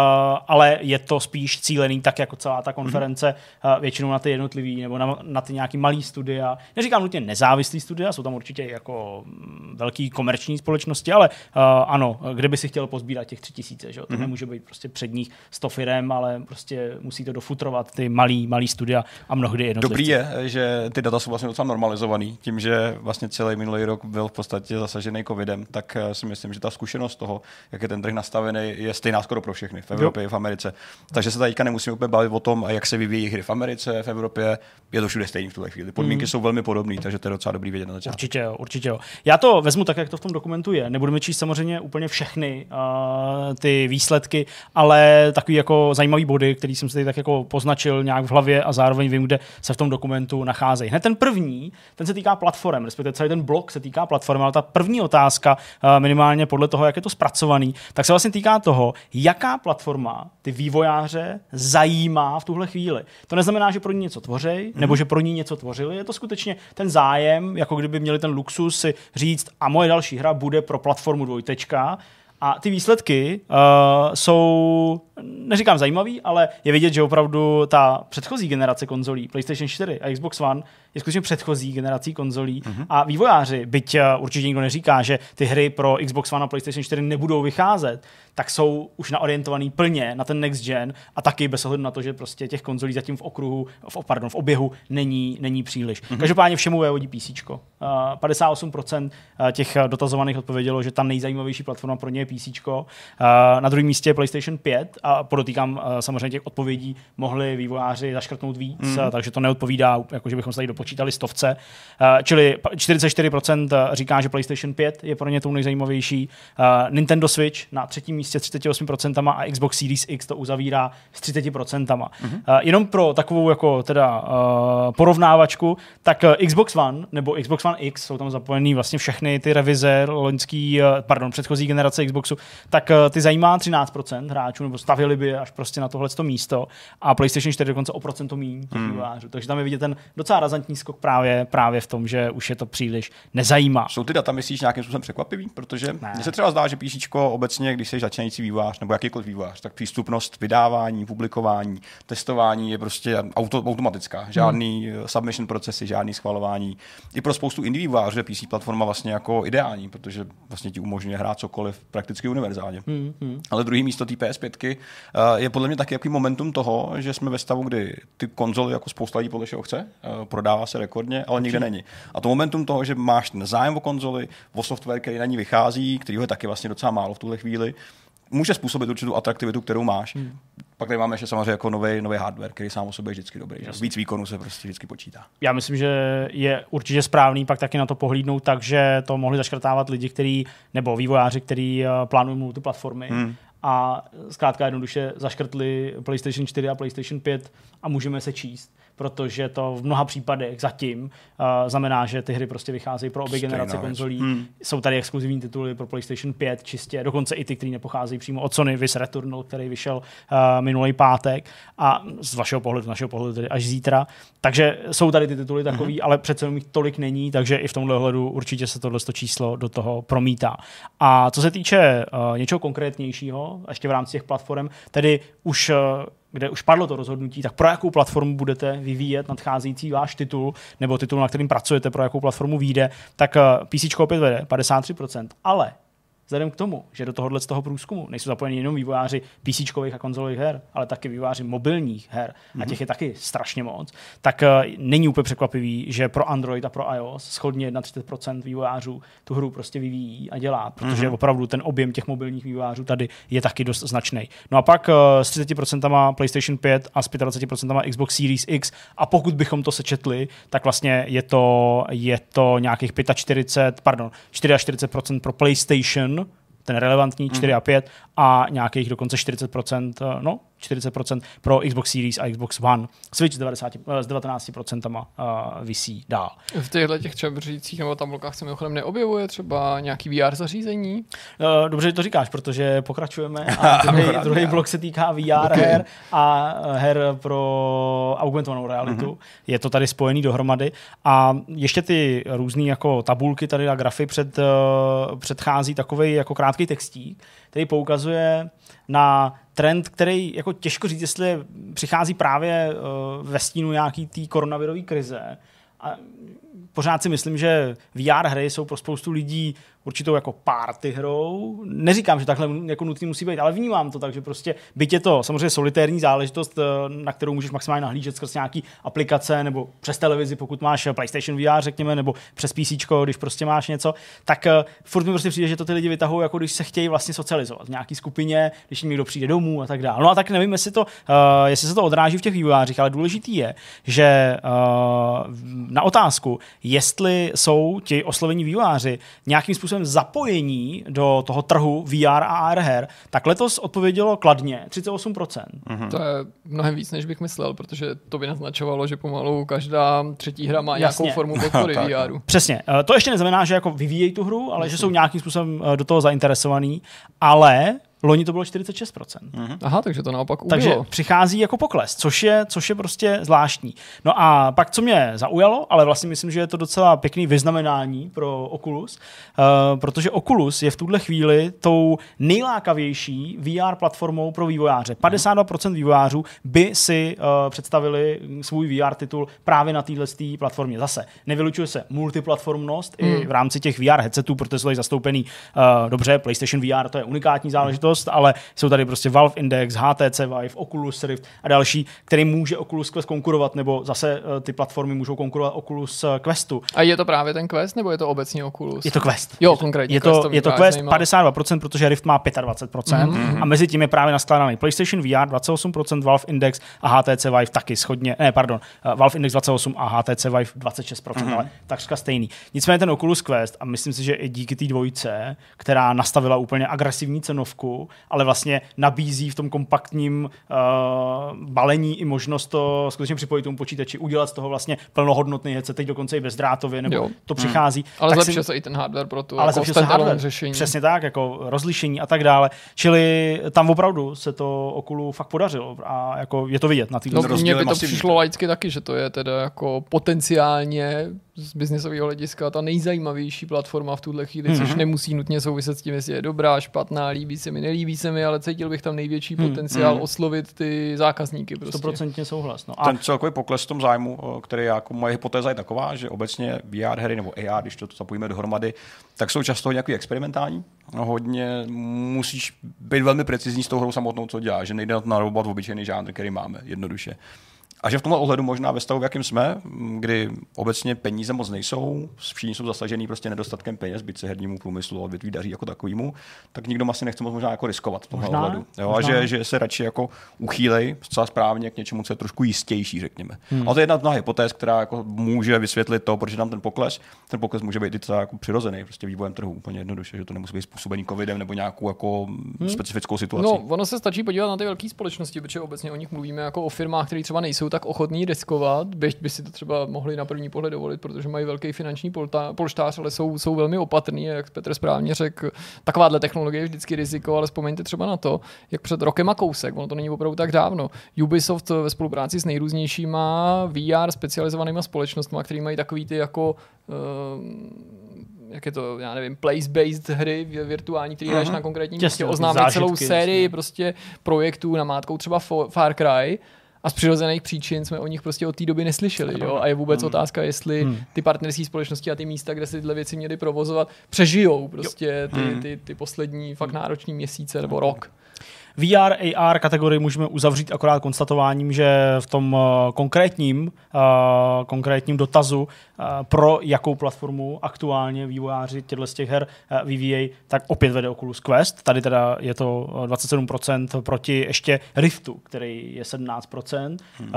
ale je to spíš cílený tak jako celá ta konference, uh, většinou na ty jednotlivý nebo na, na ty nějaký malý studia. Neříkám nutně nezávislý studia, jsou tam určitě jako mm, velký komerční společnosti, ale uh, ano, kde by si chtěl pozbírat těch tři tisíce, že? to mm-hmm. nemůže být prostě předních sto firem, ale prostě musí to dofutrovat ty malý, malý studia a mnohdy jednotlivci. Dobrý je, že ty data jsou vlastně docela normalizovaný, tím, že vlastně celý minulý rok byl v podstatě zasažený covidem, tak si myslím, že ta zkušenost toho, jak je ten trh nastavený, je stejná skoro pro všechny v Evropě i v Americe. Takže se teďka nemusíme úplně bavit o tom, jak se vyvíjí hry v Americe, v Evropě. Je to všude stejný v tuhle chvíli. Podmínky mm. jsou velmi podobné, takže to je docela dobrý vědět na začátku. Určitě jo, určitě jo. Já to vezmu tak, jak to v tom dokumentu je. Nebudeme číst samozřejmě úplně všechny uh, ty výsledky, ale takový jako zajímavý body, který jsem si tady tak jako poznačil nějak v hlavě a zároveň vím, kde se v tom dokumentu nacházejí. Hned ten první, ten se týká platform, respektive celý ten blok se týká platform, ale ta první otázka, uh, minimálně podle toho, jak je to zpracovaný, tak se vlastně týká toho, jaká platforma ty vývojáře zajímá v tuhle chvíli. To neznamená, že pro ní něco tvořej, mm. nebo že pro ní něco tvořili. Je to skutečně ten zájem, jako kdyby měli ten luxus si říct, a moje další hra bude pro platformu dvojtečka, a ty výsledky uh, jsou, neříkám zajímavý, ale je vidět, že opravdu ta předchozí generace konzolí, PlayStation 4 a Xbox One, je skutečně předchozí generací konzolí. Mm-hmm. A vývojáři, byť uh, určitě nikdo neříká, že ty hry pro Xbox One a PlayStation 4 nebudou vycházet, tak jsou už naorientovaný plně na ten next gen a taky bez ohledu na to, že prostě těch konzolí zatím v okruhu, v, pardon, v oběhu není, není příliš. Mm-hmm. Každopádně všemu vévodí PC. Uh, 58% těch dotazovaných odpovědělo, že ta nejzajímavější platforma pro ně je PC. Uh, na druhém místě je PlayStation 5 a podotýkám uh, samozřejmě těch odpovědí mohli vývojáři zaškrtnout víc, mm. takže to neodpovídá, jako že bychom se tady dopočítali stovce. Uh, čili 44% říká, že PlayStation 5 je pro ně tou nejzajímavější. Nintendo Switch na třetím místě s 38% a Xbox Series X to uzavírá s 30%. Mm-hmm. Jenom pro takovou jako teda porovnávačku, tak Xbox One nebo Xbox One X jsou tam zapojený vlastně všechny ty revize loňský, pardon, předchozí generace Xboxu, tak ty zajímá 13% hráčů, nebo stavili by až prostě na tohle místo a PlayStation 4 dokonce o procento méně těch mm. Takže tam je vidět ten docela razantní skok právě, právě v tom, že už je to příliš nezajímá. Jsou ty data, myslíš, nějakým způsobem překvapivý? Protože mně se třeba zdá, že PC obecně, když se začínající vývář nebo jakýkoliv vývář, tak přístupnost vydávání, publikování, testování je prostě auto, automatická. Žádný hmm. submission procesy, žádný schvalování. I pro spoustu indie vývářů je PC platforma vlastně jako ideální, protože vlastně ti umožňuje hrát cokoliv prakticky univerzálně. Hmm. Hmm. Ale druhý místo té PS5 uh, je podle mě taky jaký momentum toho, že jsme ve stavu, kdy ty konzoly jako spousta lidí podle všeho chce, uh, prodává se rekordně, ale nikde není. A to momentum toho, že máš ten zájem o konzoli, o software, který na ní vychází, který je taky vlastně docela málo v tuhle chvíli, může způsobit určitou atraktivitu, kterou máš. Hmm. Pak tady máme ještě samozřejmě jako nový, nový hardware, který sám o sobě je vždycky dobrý. Že? Víc výkonu se prostě vždycky počítá. Já myslím, že je určitě správný pak taky na to pohlídnout tak, že to mohli zaškrtávat lidi, kteří, nebo vývojáři, kteří uh, plánují multiplatformy. Hmm a zkrátka jednoduše zaškrtli PlayStation 4 a PlayStation 5 a můžeme se číst protože to v mnoha případech zatím uh, znamená, že ty hry prostě vycházejí pro obě generace věc. konzolí. Hmm. Jsou tady exkluzivní tituly pro PlayStation 5 čistě, dokonce i ty, které nepocházejí přímo od Sony, Vis Returnal, který vyšel uh, minulý pátek a z vašeho pohledu, z našeho pohledu tedy až zítra. Takže jsou tady ty tituly takový, hmm. ale přece jenom jich tolik není, takže i v tomhle ohledu určitě se tohle číslo do toho promítá. A co se týče uh, něčeho konkrétnějšího, ještě v rámci těch platform, tedy už uh, kde už padlo to rozhodnutí, tak pro jakou platformu budete vyvíjet nadcházející váš titul, nebo titul, na kterým pracujete, pro jakou platformu vyjde, tak eh, PC opět vede 53%, ale vzhledem k tomu, že do tohohle z toho průzkumu nejsou zapojeni jenom vývojáři PC a konzolových her, ale taky vývojáři mobilních her, mm-hmm. a těch je taky strašně moc, tak uh, není úplně překvapivý, že pro Android a pro iOS schodně 31% vývojářů tu hru prostě vyvíjí a dělá, protože mm-hmm. opravdu ten objem těch mobilních vývojářů tady je taky dost značný. No a pak uh, s 30% PlayStation 5 a s 25% Xbox Series X a pokud bychom to sečetli, tak vlastně je to, je to nějakých 45, pardon, 44% pro PlayStation ten relevantní 4 a 5 a nějakých dokonce 40%, eh, no 40% pro Xbox Series a Xbox One. Switch s, 90, s 19% uh, visí dál. V těchto těch čebřících nebo tabulkách se mimochodem neobjevuje třeba nějaký VR zařízení? Uh, dobře, že to říkáš, protože pokračujeme a druhý, druhý blok se týká VR okay. her a her pro augmentovanou realitu. Uh-huh. Je to tady spojený dohromady a ještě ty různé jako tabulky tady a grafy před, předchází takový jako krátký textík, který poukazuje na trend, který jako těžko říct, jestli přichází právě uh, ve stínu nějaký té koronavirové krize. A pořád si myslím, že VR hry jsou pro spoustu lidí určitou jako party hrou. Neříkám, že takhle jako nutný musí být, ale vnímám to tak, že prostě byť je to samozřejmě solitérní záležitost, eh, na kterou můžeš maximálně nahlížet skrz nějaký aplikace nebo přes televizi, pokud máš PlayStation VR, řekněme, nebo přes PC, když prostě máš něco, tak uh, furt mi prostě přijde, že to ty lidi vytahují, jako když se chtějí vlastně socializovat v nějaký skupině, když jim někdo přijde domů a tak dále. No a tak nevím, jestli, to, uh, jestli se to odráží v těch vývojářích, ale důležitý je, že uh, na otázku, jestli jsou ti oslovení vývojáři nějakým způsobem zapojení do toho trhu VR a AR her, tak letos odpovědělo kladně 38%. Mm-hmm. To je mnohem víc, než bych myslel, protože to by naznačovalo, že pomalu každá třetí hra má Jasně. nějakou formu podpory VRu. Přesně. Eh, to ještě neznamená, že jako vyvíjejí tu hru, ale Jasně. že jsou nějakým způsobem eh, do toho zainteresovaný, ale Loni to bylo 46%. Mm-hmm. Aha, takže to naopak ubylo. Takže přichází jako pokles, což je, což je prostě zvláštní. No a pak, co mě zaujalo, ale vlastně myslím, že je to docela pěkný vyznamenání pro Oculus, uh, protože Oculus je v tuhle chvíli tou nejlákavější VR platformou pro vývojáře. 52% vývojářů by si uh, představili svůj VR titul právě na této platformě. Zase nevylučuje se multiplatformnost mm. i v rámci těch VR headsetů, protože jsou zastoupený uh, dobře, PlayStation VR, to je unikátní záležitost, záležitost, ale jsou tady prostě Valve Index, HTC Vive, Oculus Rift a další, který může Oculus Quest konkurovat, nebo zase uh, ty platformy můžou konkurovat Oculus eh, Questu. A je to právě ten Quest, nebo je to obecně Oculus? Je to Quest. Jo, konkrétně. Je to, Quest, to je to Quest zajímalo. 52%, protože Rift má 25%. Mm-hmm. A mezi tím je právě naskládaný PlayStation VR 28%, Valve Index a HTC Vive taky schodně, ne, pardon, uh, Valve Index 28 a HTC Vive 26%, mm-hmm. ale takřka stejný. Nicméně ten Oculus Quest, a myslím si, že i díky té dvojce, která nastavila úplně agresivní cenovku, ale vlastně nabízí v tom kompaktním uh, balení i možnost to skutečně připojit tomu počítači, udělat z toho vlastně plnohodnotný headset, teď dokonce i bezdrátově, nebo jo. to přichází. Hmm. Ale zlepšil se i ten hardware pro to ale jako se hardware, řešení. Přesně tak, jako rozlišení a tak dále. Čili tam opravdu se to okulu fakt podařilo a jako je to vidět na týdnu. No, mně by to přišlo laicky taky, že to je teda jako potenciálně z biznesového hlediska ta nejzajímavější platforma v tuhle chvíli, mm-hmm. což mhm. nemusí nutně souviset s tím, jestli je dobrá, špatná, líbí se mi, nelíbí se mi, ale cítil bych tam největší mm-hmm. potenciál mm-hmm. oslovit ty zákazníky. Prostě. 100% souhlas. No. A... Ten celkový pokles v tom zájmu, který jako moje hypotéza je taková, že obecně VR hry nebo AR, když to zapojíme dohromady, tak jsou často nějaký experimentální. No, hodně musíš být velmi precizní s tou hrou samotnou, co dělá, že nejde na robot v obyčejný žánr, který máme, jednoduše. A že v tomhle ohledu možná ve stavu, v jakým jsme, kdy obecně peníze moc nejsou, všichni jsou zasažený prostě nedostatkem peněz, byť se hernímu průmyslu a odvětví daří jako takovýmu, tak nikdo asi nechce moc možná jako riskovat v tomhle možná, ohledu. Jo? Možná. A že, že, se radši jako uchýlej zcela správně k něčemu, co je trošku jistější, řekněme. Hmm. A to je jedna z hypotéz, která jako může vysvětlit to, proč tam ten pokles. Ten pokles může být i třeba jako přirozený, prostě vývojem trhu, úplně jednoduše, že to nemusí být způsobený covidem nebo nějakou jako hmm. specifickou situací. No, ono se stačí podívat na ty velké společnosti, protože obecně o nich mluvíme jako o firmách, které třeba nejsou tak ochotní riskovat, byť by si to třeba mohli na první pohled dovolit, protože mají velký finanční polštář, ale jsou, jsou velmi opatrní, jak Petr správně řekl, takováhle technologie je vždycky riziko, ale vzpomeňte třeba na to, jak před rokem a kousek, ono to není opravdu tak dávno, Ubisoft ve spolupráci s nejrůznějšíma VR specializovanýma společnostmi, které mají takový ty jako uh, jak je to, já nevím, place-based hry virtuální, který hraješ Mhm. na konkrétním místě, oznámili celou sérii jasně. prostě projektů namátkou třeba Far Cry a z přirozených příčin jsme o nich prostě od té doby neslyšeli. Jo? A je vůbec otázka, jestli Hmm. ty partnerské společnosti a ty místa, kde se tyhle věci měly provozovat, přežijou prostě ty, Hmm. ty, ty poslední fakt náročný měsíce nebo rok. VR, AR kategorii můžeme uzavřít akorát konstatováním, že v tom uh, konkrétním, uh, konkrétním dotazu uh, pro jakou platformu aktuálně vývojáři těchto z těch her vyvíjejí, tak opět vede Oculus Quest. Tady teda je to uh, 27% proti ještě Riftu, který je 17%. Hmm.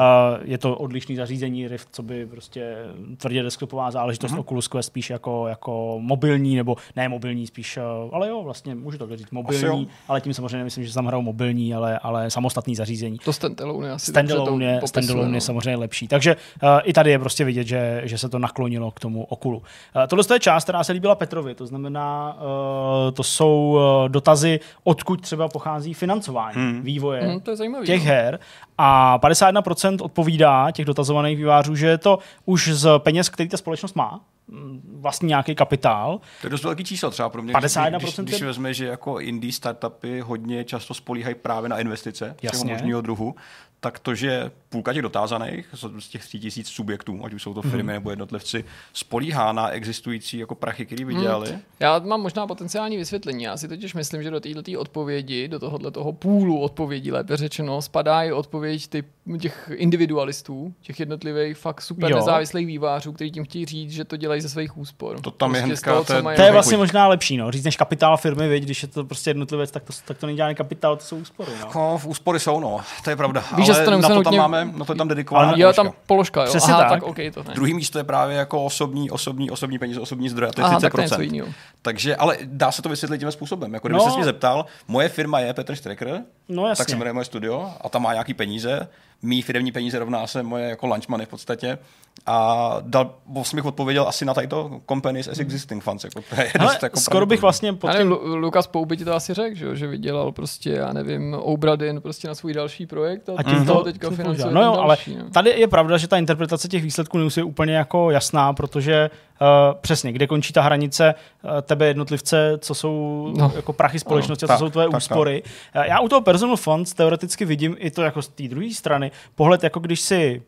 Je to odlišný zařízení Rift, co by prostě tvrdě desktopová záležitost. Hmm. Oculus Quest spíš jako, jako mobilní, nebo ne mobilní, spíš, ale jo, vlastně můžu to říct, mobilní, ale tím samozřejmě nemyslím, že tam hrajou mobilní, ale, ale samostatný zařízení. To standalone je asi Standalone je, standalone no. je samozřejmě lepší. Takže uh, i tady je prostě vidět, že, že se to naklonilo k tomu okulu. Uh, tohle je část, která se líbila Petrovi, to znamená, uh, to jsou uh, dotazy, odkud třeba pochází financování hmm. vývoje Hmm, to je zajímavý. těch no. her a 51% odpovídá těch dotazovaných vývářů, že je to už z peněz, který ta společnost má, mm, vlastní nějaký kapitál. To je dost velký číslo třeba pro mě. 51% Když, když, vezme, že jako indie startupy hodně často spolíhají právě na investice všeho Jasně. možného druhu, tak to, že půlka těch dotázaných z těch tří tisíc subjektů, ať už jsou to firmy nebo jednotlivci, spolíhá na existující jako prachy, který vydělali. Já mám možná potenciální vysvětlení. Já si totiž myslím, že do této odpovědi, do tohohle toho půlu odpovědí, lépe řečeno, spadá i odpověď ty, těch individualistů, těch jednotlivých fakt super Jo. nezávislých vývářů, kteří tím chtějí říct, že to dělají ze svých úspor. To tam je z hnedka, toho, to je-. To je vlastně možná lepší, no. Říct než kapitál firmy, viď, když je to prostě jednotlivec, tak to, tak to není žádný kapitál, to jsou úspory. No. V úspory jsou, no, to je pravda. Víš, že to na nemusí to tam nutně- máme, na to je tam dedikovaná Ale Jo, položka. tam položka, jo. Přesně Aha, tak. tak. OK, to ne. Druhý místo je právě jako osobní, osobní, osobní peníze, osobní zdroje, to je Aha, 30%. tak to je něco jiného. Takže, ale dá se to vysvětlit tím způsobem. Jako kdyby No. no. se mě zeptal, moje firma je Petr Štreker, No jasně. tak se jmenuje moje studio a tam má nějaký peníze. Mý firmní peníze rovná se moje jako lunch money v podstatě. A dal, vlastně bych odpověděl asi na tato companies as existing funds. Jako to je Hele, dost jako skoro bych vlastně pod tím... Lukas Pouby ti to asi řekl, že, jo, že vydělal prostě, já nevím, Obradin prostě na svůj další projekt a, A tím toho to teďka financuje. No jo, ale další, no. tady je pravda, že ta interpretace těch výsledků nemusí úplně jako jasná, protože uh, přesně, kde končí ta hranice uh, tebe jednotlivce, co jsou No. no. jako prachy společnosti, Ano, a co tak, jsou tvoje tak, úspory. Uh, já u toho personal funds teoreticky vidím i to jako z té druhé strany. Pohled, jako když si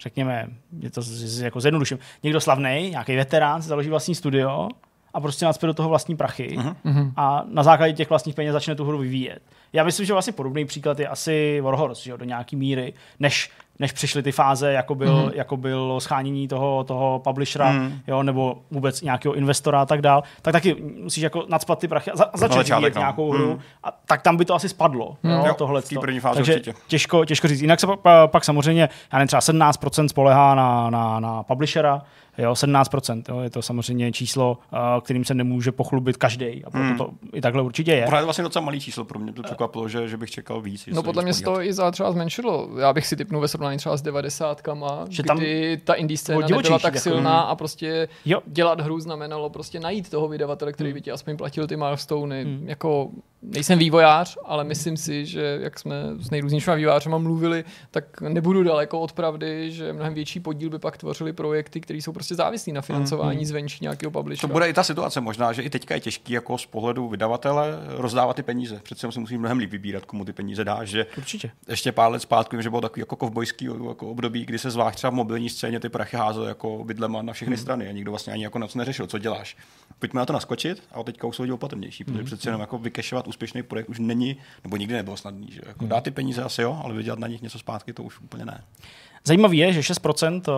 řekněme, je to z, z, jako zjednoduším, někdo slavný, nějaký veterán si založí vlastní studio a prostě nacpe do toho vlastní prachy Mhm. a na základě těch vlastních peněz začne tu hru vyvíjet. Já myslím, že vlastně podobný příklad je asi Warhorse, že jo, do nějaký míry, než, než přišly ty fáze, jako, byl, Mhm. mm-hmm. jako bylo schánění toho, toho publishera, mm. jo, nebo vůbec nějakého investora a tak dál, tak taky musíš jako nadspat ty prachy a, za, začít začátek, no. nějakou hru. Mm. A tak tam by to asi spadlo, Mm. jo, Jo, tohle. Takže určitě. těžko, těžko říct. Jinak se pak, pa- pak samozřejmě, já nevím, třeba 17% spolehá na, na, na publishera, Jo, 17%, jo, je to samozřejmě číslo, uh, kterým se nemůže pochlubit každý. A proto Hmm. to i takhle určitě je. Pořád je vlastně docela malý číslo pro mě, to překvapilo, že, že bych čekal víc. No podle mě se to i za třeba zmenšilo. Já bych si typnul ve srovnání třeba s 90 Že tam kdy ta indie scéna nebyla tak takový. silná a prostě Jo. dělat hru znamenalo prostě najít toho vydavatele, který Hmm. by ti aspoň platil ty milestony. Hmm. Jako nejsem vývojář, ale myslím si, že jak jsme s nejrůznějšíma vývojářema mluvili, tak nebudu daleko od pravdy, že mnohem větší podíl by pak tvořili projekty, které jsou prostě závislí na financování zvenčí nějakého To publishera. bude i ta situace možná, že i teďka je těžký jako z pohledu vydavatele rozdávat ty peníze. Přece jenom si musí mnohem líp vybírat, komu ty peníze dáš, že Určitě. ještě pár let zpátky, vím, že bylo takový jako kovbojský jako období, kdy se zvlášť třeba v mobilní scéně ty prachy házel jako vidlema na všechny hmm. strany a nikdo vlastně ani jako na co neřešil, co děláš. Pojďme na to naskočit a teďka už jsou lidi opatrnější, protože přece jenom jako vykešovat úspěšný projekt už není, nebo nikdy nebylo snadný. Že? Jako dát ty peníze asi jo, ale vydělat na nich něco zpátky, to už úplně ne. Zajímavé je, že 6% eh,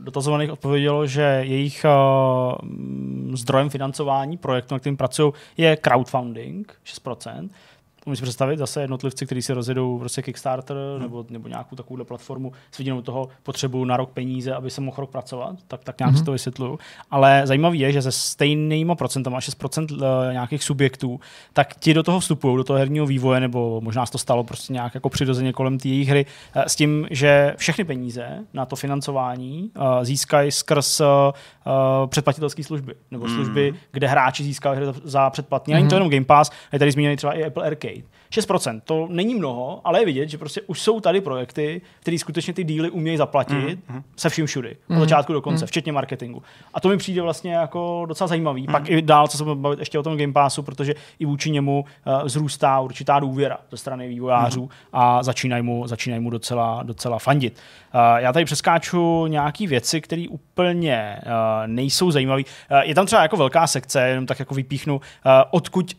dotazovaných odpovědělo, že jejich eh, zdrojem financování projektu, na kterým pracují, je crowdfunding, 6%. Umím si představit zase jednotlivci, kteří si rozjedou prostě Kickstarter hmm. nebo, nebo nějakou takovou platformu s vidinou toho potřebu na rok peníze, aby se mohl rok pracovat, tak, tak nějak hmm. si to vysvětluju. Ale zajímavé je, že se stejnýma procentama, 6% eh, nějakých subjektů, tak ti do toho vstupují, do toho herního vývoje, nebo možná se to stalo prostě nějak jako přirozeně kolem té jejich hry, eh, s tím, že všechny peníze na to financování eh, získají skrz předplatitelské služby, nebo služby, mm. kde hráči získávají hry za, za předplatný. Není to jenom Game Pass, je tady zmíněný třeba i Apple Arcade. 6%, to není mnoho, ale je vidět, že prostě už jsou tady projekty, které skutečně ty díly umějí zaplatit mm. se vším všudy, od začátku do konce, mm. včetně marketingu. A to mi přijde vlastně jako docela zajímavý. Mm. Pak i dál, co se budeme bavit ještě o tom Game Passu, protože i vůči němu uh, zrůstá určitá důvěra ze strany vývojářů mm. a začínají mu, začínají mu docela, docela fandit. Uh, já tady přeskáču nějaké věci, které úplně uh, nejsou zajímavé. Uh, je tam třeba jako velká sekce, jenom tak jako vypíchnu, uh, odkud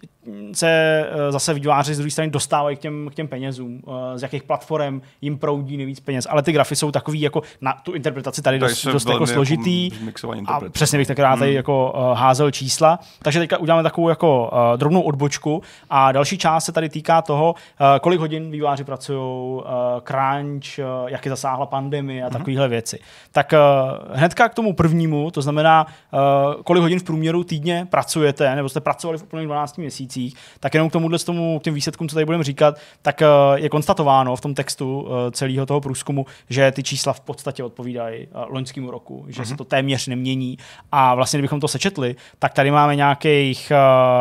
se eh, zase vývojáři z druhé strany dostávají k těm, k těm penězům, eh, z jakých platform jim proudí nejvíc peněz. Ale ty grafy jsou takový jako na tu interpretaci tady dost, dost jako složitý. Jako a přesně bych tak rád tady hmm. jako uh, házel čísla. Takže teďka uděláme takovou jako drobnou odbočku a další část se tady týká toho, kolik hodin vývojáři pracují, crunch, jak je zasáhla pandemie a mm-hmm. takovéhle věci. Tak hnedka k tomu prvnímu, to znamená, kolik hodin v průměru týdně pracujete, nebo jste pracovali v úplných 12 měsících, měsících, tak jenom k tomuhle tomu, k těm výsledkům, co tady budeme říkat, tak eh, je konstatováno v tom textu eh, celého toho průzkumu, že ty čísla v podstatě odpovídají eh, loňskému roku, že mm-hmm. se mhm. to téměř nemění. A vlastně, kdybychom to sečetli, tak tady máme nějakých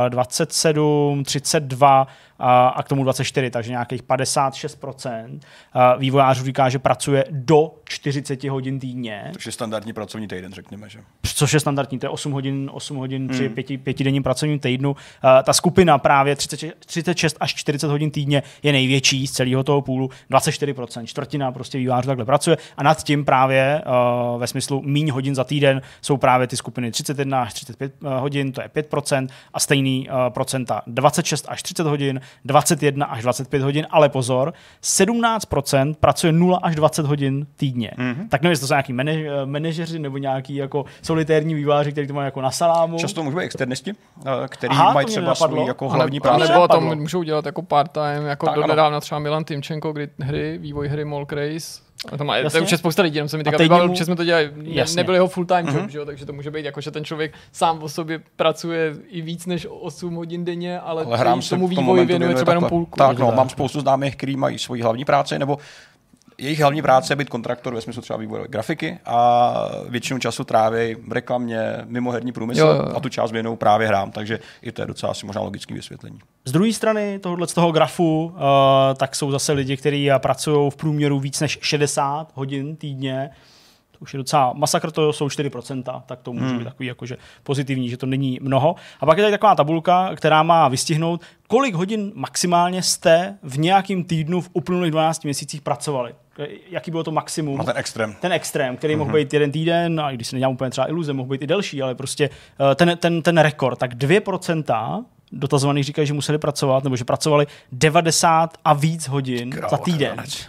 27, 32 a k tomu 24, takže nějakých 56% vývojářů říká, že pracuje do 40 hodin týdně. Což je standardní pracovní týden, řekněme, že? Což je standardní, to je 8 hodin, 8 hodin při hmm. pěti, pětidenním pracovním týdnu. Ta skupina právě 30, 36 až 40 hodin týdně je největší z celého toho půlu, 24%, čtvrtina prostě vývojářů takhle pracuje a nad tím právě ve smyslu míň hodin za týden jsou právě ty skupiny 31 až 35 hodin, to je 5% a stejný procenta 26 až 30 hodin, 21 až 25 hodin, ale pozor, 17% pracuje 0 až 20 hodin týdně. Mm-hmm. Tak nevím, jestli to jsou nějaký manaž, manažeři nebo nějaký jako solitérní výváři, kteří to mají jako na salámu. Často můžou být externisti, eh, který Aha, mají třeba svůj jako hlavní práci. Nebo to můžou dělat jako part-time, jako do nedávna třeba Milan Timčenko, kdy hry, vývoj hry Molk Race, to, má, to je už spousta lidí, jenom se mi teďka vybavil, že jsme to dělali, Jasně. nebyl jeho full time job, uh-huh. že jo, takže to může být jako, že ten člověk sám o sobě pracuje i víc než 8 hodin denně, ale, ale hrám tomu vývoji věnuje třeba jenom půlku. Tak, no, mám spoustu známých, kteří mají svoji hlavní práci, nebo jejich hlavní práce je být kontraktor ve smyslu třeba vývoje grafiky a většinu času tráví v reklamě, mimo herní průmysl jo, jo. a tu část věnou právě hrám, takže i to je docela asi možná logický vysvětlení. Z druhé strany tohohle z toho grafu, uh, tak jsou zase lidi, kteří pracují v průměru víc než 60 hodin týdně, to už je docela masakr, to jsou 4%, tak to může hmm. být takový jakože pozitivní, že to není mnoho. A pak je tady taková tabulka, která má vystihnout, kolik hodin maximálně jste v nějakém týdnu v uplynulých 12 měsících pracovali. Jaký bylo to maximum? A ten extrém. Ten extrém, který mm-hmm. mohl být jeden týden, a když se nedělám úplně třeba iluze, mohl být i delší, ale prostě eh, ten, ten, ten rekord, tak 2% dotazovaných říkají, že museli pracovat, nebo že pracovali 90 a víc hodin Kráva, za týden. Kráč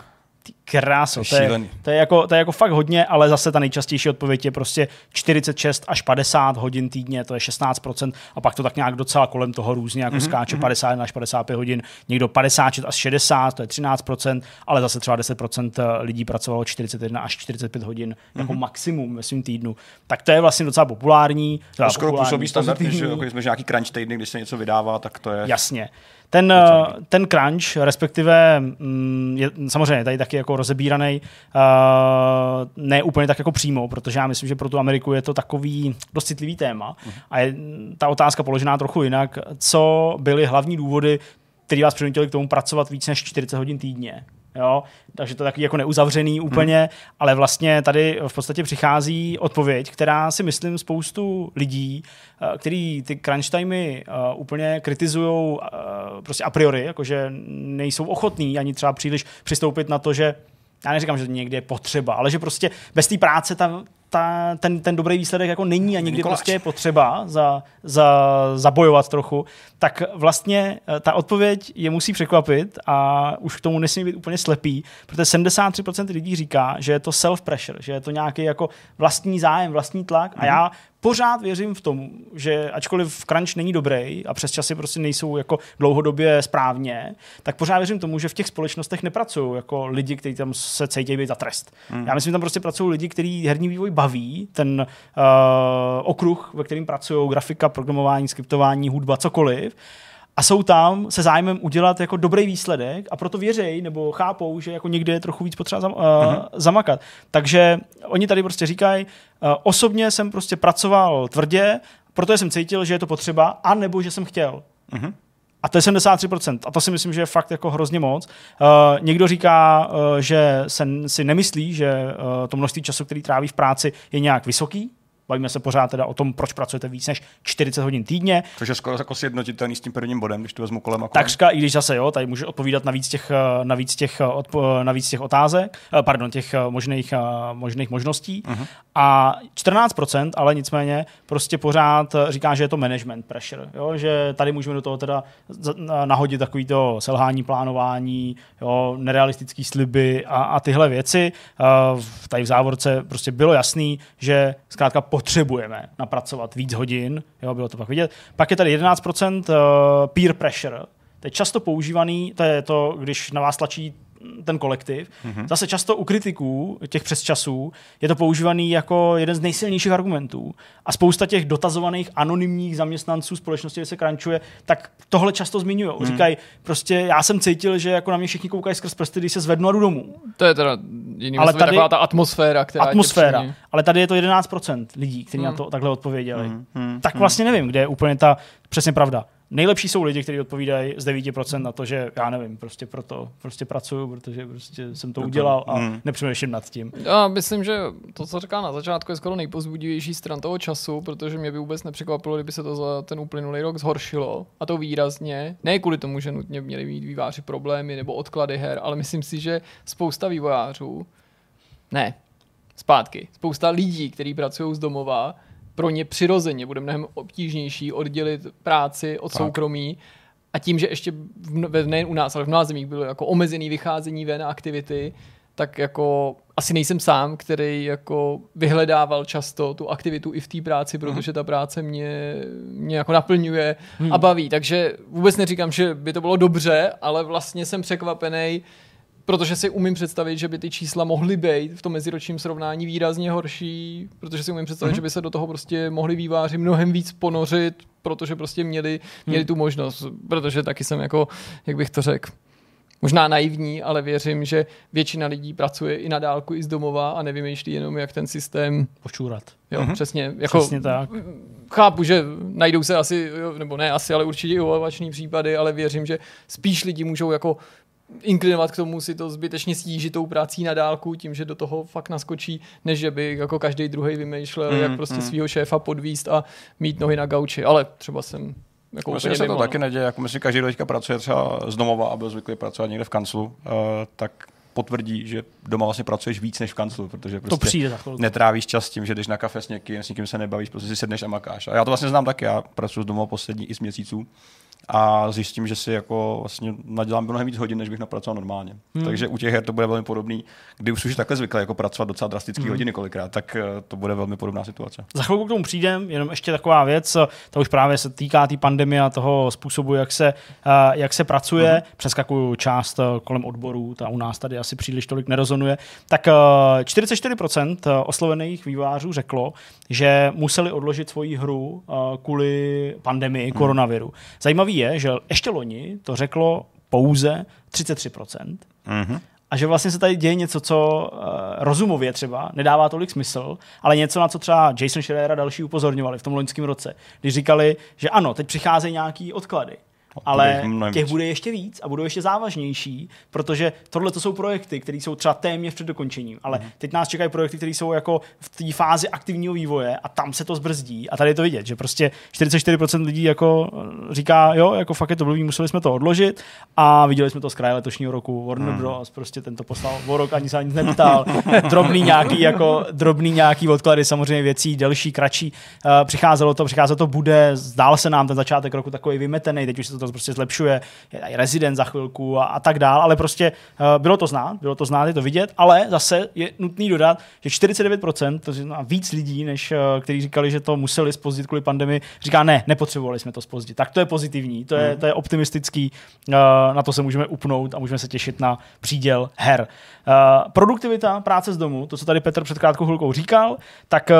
kráso, to je, to, je jako, to je jako fakt hodně, ale zase ta nejčastější odpověď je prostě 46 až 50 hodin týdně, to je 16% a pak to tak nějak docela kolem toho různě jako mm-hmm. skáče 50 mhm. až 55 hodin, někdo 56 až 60, to je 13%, ale zase třeba 10% lidí pracovalo 41 až 45 hodin mm-hmm. jako mhm. maximum ve svém týdnu. Tak to je vlastně docela populární. To skoro působí standard, že jako jsme nějaký crunch týdny, když se něco vydává, tak to je... Jasně. Ten, eh, ten crunch, respektive mm, je samozřejmě tady taky jako rozebíraný, uh, ne úplně tak jako přímo, protože já myslím, že pro tu Ameriku je to takový dost citlivý téma. Uh-huh. A je ta otázka položená trochu jinak. Co byly hlavní důvody, které vás přinutili k tomu pracovat víc než 40 hodin týdně? Jo? Takže to je takový jako neuzavřený úplně, hmm. ale vlastně tady v podstatě přichází odpověď, která si myslím spoustu lidí, eh, který ty crunch timey uh, úplně kritizují uh, prostě a priori, jakože nejsou ochotní ani třeba příliš přistoupit na to, že já neříkám, že to někdy je potřeba, ale že prostě bez té práce ta, ta, ten, ten dobrý výsledek jako není a někdy prostě je potřeba za, za, zabojovat trochu, tak vlastně eh, ta odpověď je musí překvapit a už k tomu nesmí být úplně slepý, protože 73% lidí říká, že je to self-pressure, že je to nějaký jako vlastní zájem, vlastní tlak mm-hmm. a já pořád věřím v tom, že ačkoliv crunch není dobrý a přes časy prostě nejsou jako dlouhodobě správně, tak pořád věřím tomu, že v těch společnostech nepracují jako lidi, kteří tam se cítí být za trest. Hmm. Já myslím, že tam prostě pracují lidi, kteří herní vývoj baví, ten uh, okruh, ve kterým pracují grafika, programování, skriptování, hudba, cokoliv a jsou tam se zájmem udělat jako dobrý výsledek a proto věřej nebo chápou, že jako někde je trochu víc potřeba zam, uh, uh-huh. zamakat. Takže oni tady prostě říkají, uh, osobně jsem prostě pracoval tvrdě, protože jsem cítil, že je to potřeba, a nebo že jsem chtěl. Uh-huh. A to je 73%. A to si myslím, že je fakt jako hrozně moc. Uh, někdo říká, uh, že se, si nemyslí, že uh, to množství času, který tráví v práci, je nějak vysoký, Bavíme se pořád teda o tom, proč pracujete víc než 40 hodin týdně. Což je skoro jako sjednotitelný s tím prvním bodem, když to vezmu kolem a kolem. Takřka, i když zase jo, tady může odpovídat na víc těch, na víc těch, odpo, na víc těch otázek, pardon, těch možných, možných možností. Uh-huh. A 14%, ale nicméně prostě pořád říká, že je to management pressure, jo? že tady můžeme do toho teda nahodit takový to selhání plánování, jo? nerealistický sliby a, a tyhle věci. Tady v závorce prostě bylo jasný, že zkrátka potřebujeme napracovat víc hodin, jo, bylo to pak vidět. Pak je tady 11% eh, peer pressure, to je často používaný, to je to, když na vás tlačí ten kolektiv. Mm-hmm. Zase často u kritiků těch přesčasů je to používaný jako jeden z nejsilnějších argumentů. A spousta těch dotazovaných anonymních zaměstnanců společnosti, kde se krančuje, tak tohle často zmiňují. Mm. Říkají, prostě já jsem cítil, že jako na mě všichni koukají skrz prsty, když se zvednu a jdu domů. To je teda jiný ale tady, taková ta atmosféra, která Atmosféra. Ale tady je to 11% lidí, kteří mm. na to takhle odpověděli. Mm. Mm. Tak vlastně nevím, kde je úplně ta přesně pravda. Nejlepší jsou lidi, kteří odpovídají z 9% na to, že já nevím, prostě proto prostě pracuju, protože prostě jsem to udělal a mm. nepřemýšlím nad tím. Já myslím, že to, co říká na začátku, je skoro nejpozbudivější stran toho času, protože mě by vůbec nepřekvapilo, kdyby se to za ten uplynulý rok zhoršilo. A to výrazně. Ne kvůli tomu, že nutně měli mít výváři problémy nebo odklady her, ale myslím si, že spousta vývojářů, ne, zpátky, spousta lidí, kteří pracují z domova, pro ně přirozeně bude mnohem obtížnější oddělit práci od tak. soukromí a tím, že ještě v, nejen u nás, ale v mnoha zemích bylo jako omezený vycházení ven a aktivity, tak jako asi nejsem sám, který jako vyhledával často tu aktivitu i v té práci, mhm. protože ta práce mě, mě jako naplňuje hmm. a baví. Takže vůbec neříkám, že by to bylo dobře, ale vlastně jsem překvapený, protože si umím představit, že by ty čísla mohly být v tom meziročním srovnání výrazně horší, protože si umím představit, mm-hmm. že by se do toho prostě mohli výváři mnohem víc ponořit, protože prostě měli, měli mm. tu možnost, protože taky jsem jako, jak bych to řekl, možná naivní, ale věřím, že většina lidí pracuje i na dálku, i z domova a nevymýšlí jenom, jak ten systém počůrat. Jo, mm-hmm. přesně. Jako, přesně tak. Chápu, že najdou se asi, nebo ne asi, ale určitě i případy, ale věřím, že spíš lidi můžou jako inklinovat k tomu si to zbytečně stížit tou prací na dálku tím, že do toho fakt naskočí, než že by jako každý druhý vymýšlel, mm, jak prostě mm. svého šéfa podvíst a mít nohy na gauči. Ale třeba jsem jako myslím, že se to no. taky neděje. Jako myslím, každý, kdo pracuje třeba z domova a byl zvyklý pracovat někde v kanclu, uh, tak potvrdí, že doma vlastně pracuješ víc než v kanclu, protože prostě to přijde netrávíš čas tím, že jdeš na kafe s někým, s někým se nebavíš, prostě si sedneš a makáš. A já to vlastně znám taky, já pracuji z domova poslední i z měsíců a zjistím, že si jako vlastně nadělám mnohem víc hodin, než bych napracoval normálně. Hmm. Takže u těch her to bude velmi podobný. Kdy už už takhle zvyklý jako pracovat docela drastické hmm. hodiny kolikrát, tak eh, to bude velmi podobná situace. Za chvilku k tomu přijdem, jenom ještě taková věc, to už právě se týká té tý pandemie a toho způsobu, jak se, uh, jak se pracuje. Hmm. Přeskakuju část uh, kolem odborů, ta u nás tady asi příliš tolik nerezonuje. Tak uh, 44% oslovených vývářů řeklo, že museli odložit svoji hru uh, kvůli pandemii hmm. koronaviru. Zajímavý je, že ještě loni to řeklo pouze 33%. Mm-hmm. A že vlastně se tady děje něco, co uh, rozumově třeba nedává tolik smysl, ale něco, na co třeba Jason Schreier a další upozorňovali v tom loňském roce, když říkali, že ano, teď přicházejí nějaký odklady ale těch bude ještě víc a budou ještě závažnější, protože tohle to jsou projekty, které jsou třeba téměř před dokončením, ale mm. teď nás čekají projekty, které jsou jako v té fázi aktivního vývoje a tam se to zbrzdí a tady je to vidět, že prostě 44% lidí jako eh, říká, jo, jako fakt je to blbý, museli jsme to odložit a viděli jsme to z kraje letošního roku, Warner mm. Bros. prostě tento poslal o rok, ani se ani neptal, drobný nějaký, jako drobný nějaký odklady, samozřejmě věcí, delší, kratší, uh, přicházelo to, přicházelo to bude, zdál se nám ten začátek roku takový vymetený, teď už se to to prostě zlepšuje, je i rezident za chvilku a, a tak dál, ale prostě uh, bylo to znát, bylo to znát, je to vidět, ale zase je nutný dodat, že 49%, to znamená víc lidí, než uh, kteří říkali, že to museli spozdit kvůli pandemii, říká ne, nepotřebovali jsme to spozdit. Tak to je pozitivní, to je, mm. to je optimistický, uh, na to se můžeme upnout a můžeme se těšit na příděl her. Uh, produktivita práce z domu, to, co tady Petr před krátkou chvilkou říkal, tak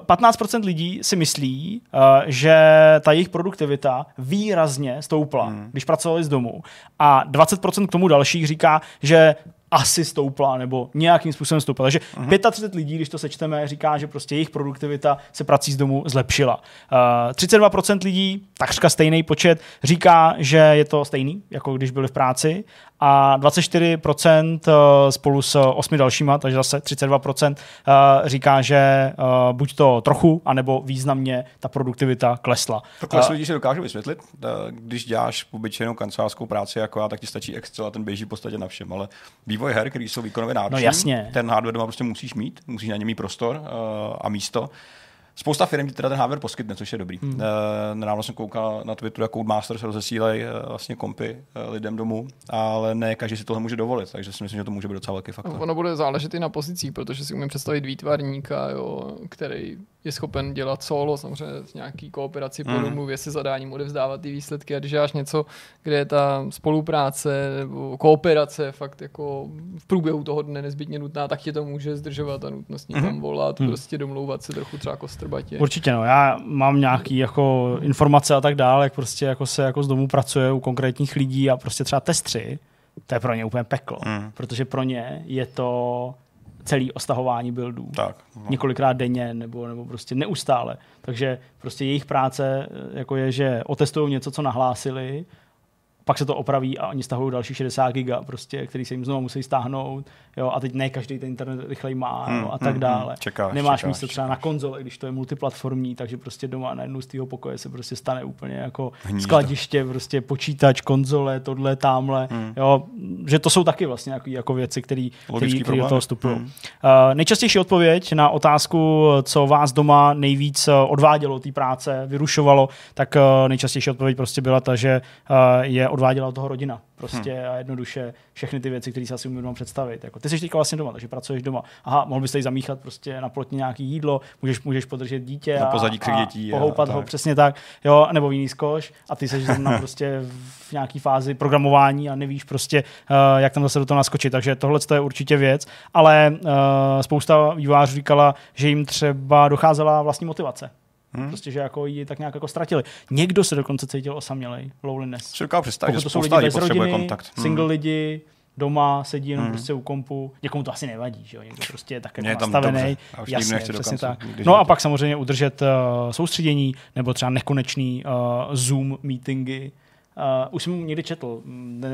uh, 15% lidí si myslí, uh, že ta jejich produktivita výrazně stoupá stoupla, hmm. když pracovali z domu. A 20% k tomu dalších říká, že asi stoupla nebo nějakým způsobem stoupla. Takže uh-huh. 35 lidí, když to sečteme, říká, že prostě jejich produktivita se prací z domu zlepšila. Uh, 32% lidí, takřka stejný počet, říká, že je to stejný, jako když byli v práci a 24% eh, spolu s osmi dalšíma, takže zase 32% eh, říká, že eh, buď to trochu, anebo významně ta produktivita klesla. Takhle si lidi si dokážu vysvětlit. Když děláš obyčejnou kancelářskou práci jako já, tak ti stačí Excel a ten běží v podstatě na všem. Ale vývoj her, který jsou výkonově náročné, no jasně. ten hardware doma prostě musíš mít, musíš na něm mít prostor a místo. Spousta firm ti teda ten hardware poskytne, což je dobrý. Hmm. Uh, nedávno jsem koukal na Twitteru, jak Codemasters rozesílají uh, vlastně kompy uh, lidem domů, ale ne každý si tohle může dovolit, takže si myslím, že to může být docela velký faktor. Ono bude záležet i na pozicích, protože si umím představit výtvarníka, jo, který je schopen dělat solo, samozřejmě s nějaký kooperaci po mm. domluvě se zadáním odevzdávat ty výsledky a když děláš něco, kde je ta spolupráce nebo kooperace fakt jako v průběhu toho dne nezbytně nutná, tak tě to může zdržovat a nutnost někam mm. volat, mm. prostě domlouvat se trochu třeba kostrbatě. Určitě no, já mám nějaký jako informace a tak dále, jak prostě jako se jako z domu pracuje u konkrétních lidí a prostě třeba testři, to je pro ně úplně peklo, mm. protože pro ně je to celý ostahování buildů. Tak. No. Několikrát denně nebo, nebo prostě neustále. Takže prostě jejich práce jako je, že otestují něco, co nahlásili, pak se to opraví a oni stahují další 60 giga, prostě, který se jim znovu musí stáhnout. Jo, a teď ne každý ten internet rychleji má hmm, no, a tak hmm, dále. Hmm, čekáš, Nemáš čekáš, místo třeba čekáš. na konzole, když to je multiplatformní, takže prostě doma na jednu z toho pokoje se prostě stane úplně jako Hnízdo. skladiště, prostě počítač, konzole, tohle, tamhle. Hmm. Jo, že to jsou taky vlastně jako, jako věci, které do toho vstupují. Hmm. Uh, nejčastější odpověď na otázku, co vás doma nejvíc uh, odvádělo té práce, vyrušovalo, tak uh, nejčastější odpověď prostě byla ta, že uh, je odváděla od toho rodina. Prostě hmm. a jednoduše všechny ty věci, které si asi umím představit. Jako, ty jsi teďka vlastně doma, takže pracuješ doma. Aha, mohl bys tady zamíchat prostě na plotně nějaký jídlo, můžeš, můžeš podržet dítě na pozadí a, dětí, a pohoupat a ho, přesně tak, jo, nebo jiný zkoš a ty jsi zrovna prostě v nějaké fázi programování a nevíš prostě, uh, jak tam zase do toho naskočit. Takže tohle je určitě věc, ale uh, spousta vývářů říkala, že jim třeba docházela vlastní motivace. Hmm. Prostě, že jako ji tak nějak jako ztratili. Někdo se dokonce cítil osamělej, loneliness. Si představit, že to jsou lidi bez rodiny, kontakt. Hmm. single lidi, doma sedí jenom hmm. prostě u kompu. Někomu to asi nevadí, že jo? Někdo prostě je tak jako nastavený. Jasně, přesně tak. No a pak samozřejmě udržet uh, soustředění nebo třeba nekonečný uh, Zoom meetingy, Uh, už jsem někdy četl,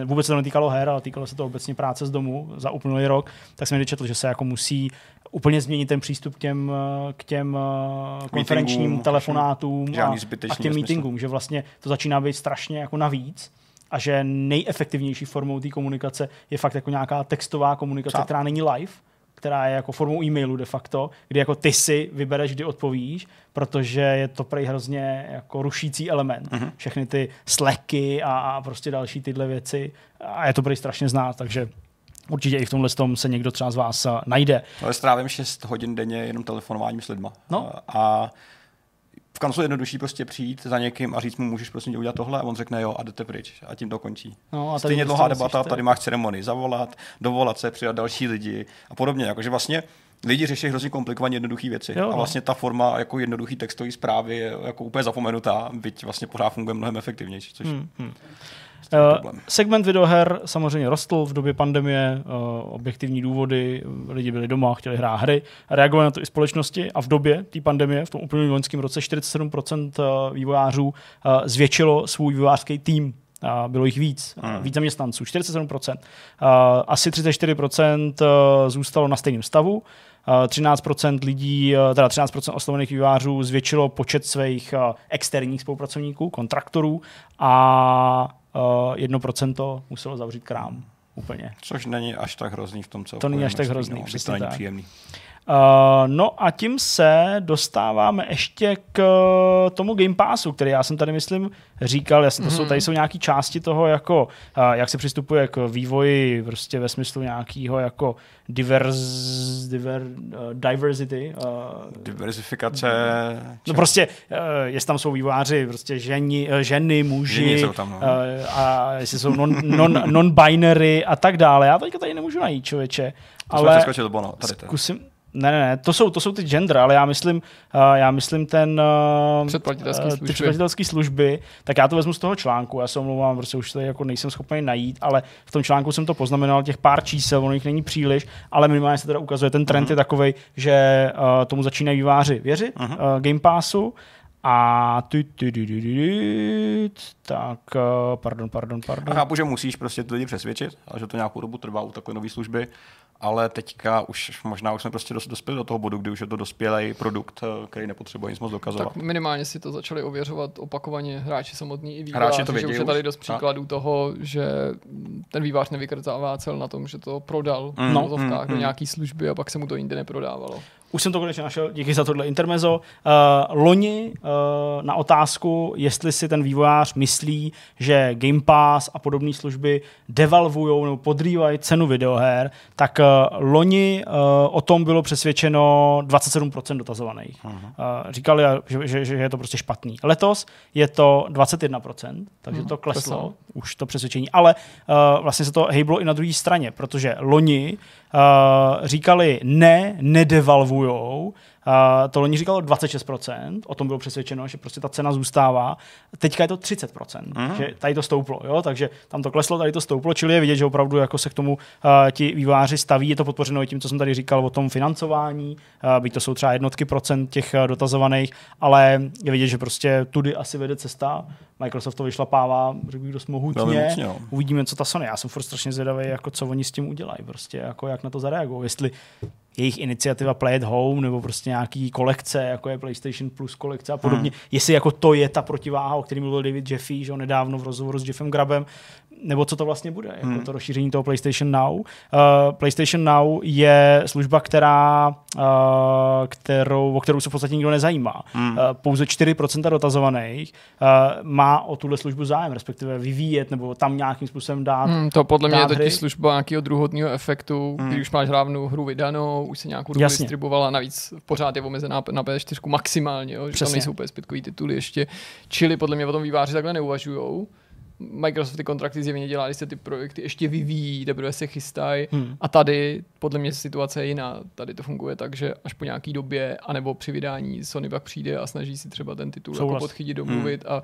vůbec se to netýkalo her, ale týkalo se to obecně práce z domu za uplynulý rok, tak jsem někdy četl, že se jako musí úplně změnit ten přístup k těm, k těm uh, konferenčním telefonátům a, a k těm meetingům, že vlastně to začíná být strašně jako navíc a že nejefektivnější formou té komunikace je fakt jako nějaká textová komunikace, Přát. která není live, která je jako formou e-mailu de facto, kdy jako ty si vybereš, kdy odpovíš, protože je to prej hrozně jako rušící element. Mm-hmm. Všechny ty slacky a, a prostě další tyhle věci a je to prej strašně znát, takže Určitě i v tomhle tom se někdo třeba z vás najde. Ale strávím 6 hodin denně jenom telefonováním s lidma. No. A v kanclu je jednodušší prostě přijít za někým a říct mu, můžeš prostě udělat tohle a on řekne jo a jdete pryč a tím to končí. No a Stejně dlouhá debata, tady máš ceremonii, zavolat, dovolat se, přidat další lidi a podobně. Jakože vlastně lidi řeší hrozně komplikovaně jednoduché věci. Jo, no. A vlastně ta forma jako jednoduchý textový zprávy je jako úplně zapomenutá, byť vlastně pořád funguje mnohem efektivnější. Což... Hmm, hmm. Uh, segment videoher samozřejmě rostl v době pandemie, uh, objektivní důvody, lidi byli doma, chtěli hrát hry, reagovali na to i společnosti a v době té pandemie, v tom úplném loňském roce, 47% eh, vývojářů uh, zvětšilo svůj vývojářský tým Uh, bylo jich víc, hmm. víc zaměstnanců, 47%. Uh, asi 34% zůstalo na stejném stavu, 13% lidí, teda 13% oslovených vývářů zvětšilo počet svých externích spolupracovníků, kontraktorů a eh, 1% muselo zavřít krám. Úplně. Což není až tak hrozný v tom, co To není až tak hrozný, no, přesně to není tak. příjemný. Uh, no a tím se dostáváme ještě k tomu Game Passu, který já jsem tady, myslím, říkal. Jasně, to jsou, tady jsou nějaké části toho, jako, uh, jak se přistupuje k vývoji prostě ve smyslu nějakého jako divers, diver, diversity. Diversifikace. No prostě, jestli tam jsou vývojáři, prostě ženi, ženy, muži jsou tam, no. a jestli jsou non, non, non-binary a tak dále. Já teďka tady nemůžu najít, člověče. To ale zkusim, Ne, ne, ne, to jsou, to jsou ty gender, ale já myslím, uh, já myslím ten... Uh, Předplatitelský uh, služby. Ty předplatitelské služby, tak já to vezmu z toho článku, já se omlouvám, protože už tady jako nejsem schopný najít, ale v tom článku jsem to poznamenal, těch pár čísel, ono jich není příliš, ale minimálně se teda ukazuje, ten trend uh-huh. je takový, že uh, tomu začínají výváři věřit, uh-huh. uh, Game Passu, a ty, ty, ty, ty, ty, tak, uh, pardon, pardon, pardon. A chápu, že musíš prostě ty lidi přesvědčit, a že to nějakou dobu trvá u takové nové služby, ale teďka už možná už jsme prostě dos, dospěli do toho bodu, kdy už je to dospělý produkt, eh, který nepotřebuje nic moc dokazovat. Tak minimálně si to začali ověřovat opakovaně hráči samotní i výváři, Hráči to že už je tady dost příkladů toho, že ten vývář nevykrcává cel na tom, že to prodal Mm, v vozovkách mm, do mm. nějaký služby a pak se mu to jinde neprodávalo. Už jsem to konečně našel, díky za tohle intermezo. Uh, loni uh, na otázku, jestli si ten vývojář myslí, že Game Pass a podobné služby devalvují nebo podrývají cenu videoher, tak uh, loni uh, o tom bylo přesvědčeno 27% dotazovaných. Uh, říkali, že, že, že je to prostě špatný. Letos je to 21%, takže to kleslo, kleslo. už to přesvědčení. Ale uh, vlastně se to hejblo i na druhé straně, protože loni uh, říkali ne, nedevalvujou, to loni říkalo 26%, o tom bylo přesvědčeno, že prostě ta cena zůstává. Teďka je to 30%, mm. že tady to stouplo, jo? takže tam to kleslo, tady to stouplo, čili je vidět, že opravdu jako se k tomu uh, ti výváři staví. Je to podpořeno i tím, co jsem tady říkal o tom financování, uh, byť to jsou třeba jednotky procent těch uh, dotazovaných, ale je vidět, že prostě tudy asi vede cesta. Microsoft to vyšlapává, řekl bych, dost mohutně. no. Uvidíme, co ta Sony. Já jsem furt strašně zvědavý, jako co oni s tím udělají, prostě, jako jak na to zareagují. Jestli jejich iniciativa Play at Home nebo prostě nějaký kolekce, jako je PlayStation Plus kolekce a podobně. Hmm. Jestli jako to je ta protiváha, o který mluvil David Jeffy, že jo, nedávno v rozhovoru s Jeffem Grabem, nebo co to vlastně bude, jako Hmm. to rozšíření toho PlayStation Now. Uh, PlayStation Now je služba, která, uh, kterou, o kterou se v podstatě nikdo nezajímá. Hmm. Uh, pouze 4% dotazovaných uh, má o tuhle službu zájem, respektive vyvíjet nebo tam nějakým způsobem dát. Hmm, to podle mě je dát hry. totiž služba nějakého druhotního efektu, Hmm. kdy už máš hlavnou hru vydanou, už se nějakou dobu Jasně. distribuovala, navíc pořád je omezená na P4 maximálně, jo, že Přesně. tam nejsou PS5 tituly ještě. Čili podle mě o tom výváři takhle neuvažujou. Microsoft ty kontrakty zjevně dělá, když se ty projekty ještě vyvíjí, teprve se chystají. Hmm. A tady podle mě situace je jiná. Tady to funguje tak, že až po nějaký době, anebo při vydání Sony pak přijde a snaží si třeba ten titul jako podchytit, domluvit a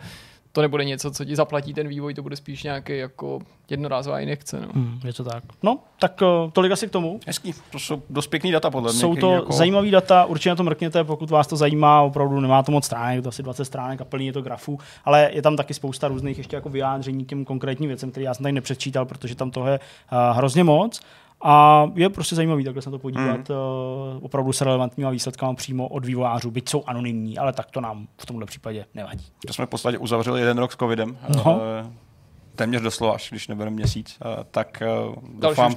to nebude něco, co ti zaplatí ten vývoj, to bude spíš nějaký jako jednorázová injekce. No. Hmm, je to tak. No, tak uh, tolik asi k tomu. Hezký, to jsou dost pěkný data podle mě. Jsou to jako... zajímavé data, určitě na to mrkněte, pokud vás to zajímá, opravdu nemá to moc stránek, je to asi 20 stránek a plný je to grafů, ale je tam taky spousta různých ještě jako vyjádření k těm konkrétním věcem, které já jsem tady nepřečítal, protože tam toho je uh, hrozně moc. A je prostě zajímavý takhle se na to podívat mm. uh, opravdu s relevantníma výsledkama přímo od vývojářů, byť jsou anonymní, ale tak to nám v tomhle případě nevadí. To jsme v podstatě uzavřeli jeden rok s covidem. No. Eh, téměř doslova, až když nebereme měsíc. Eh, tak eh, Další doufám,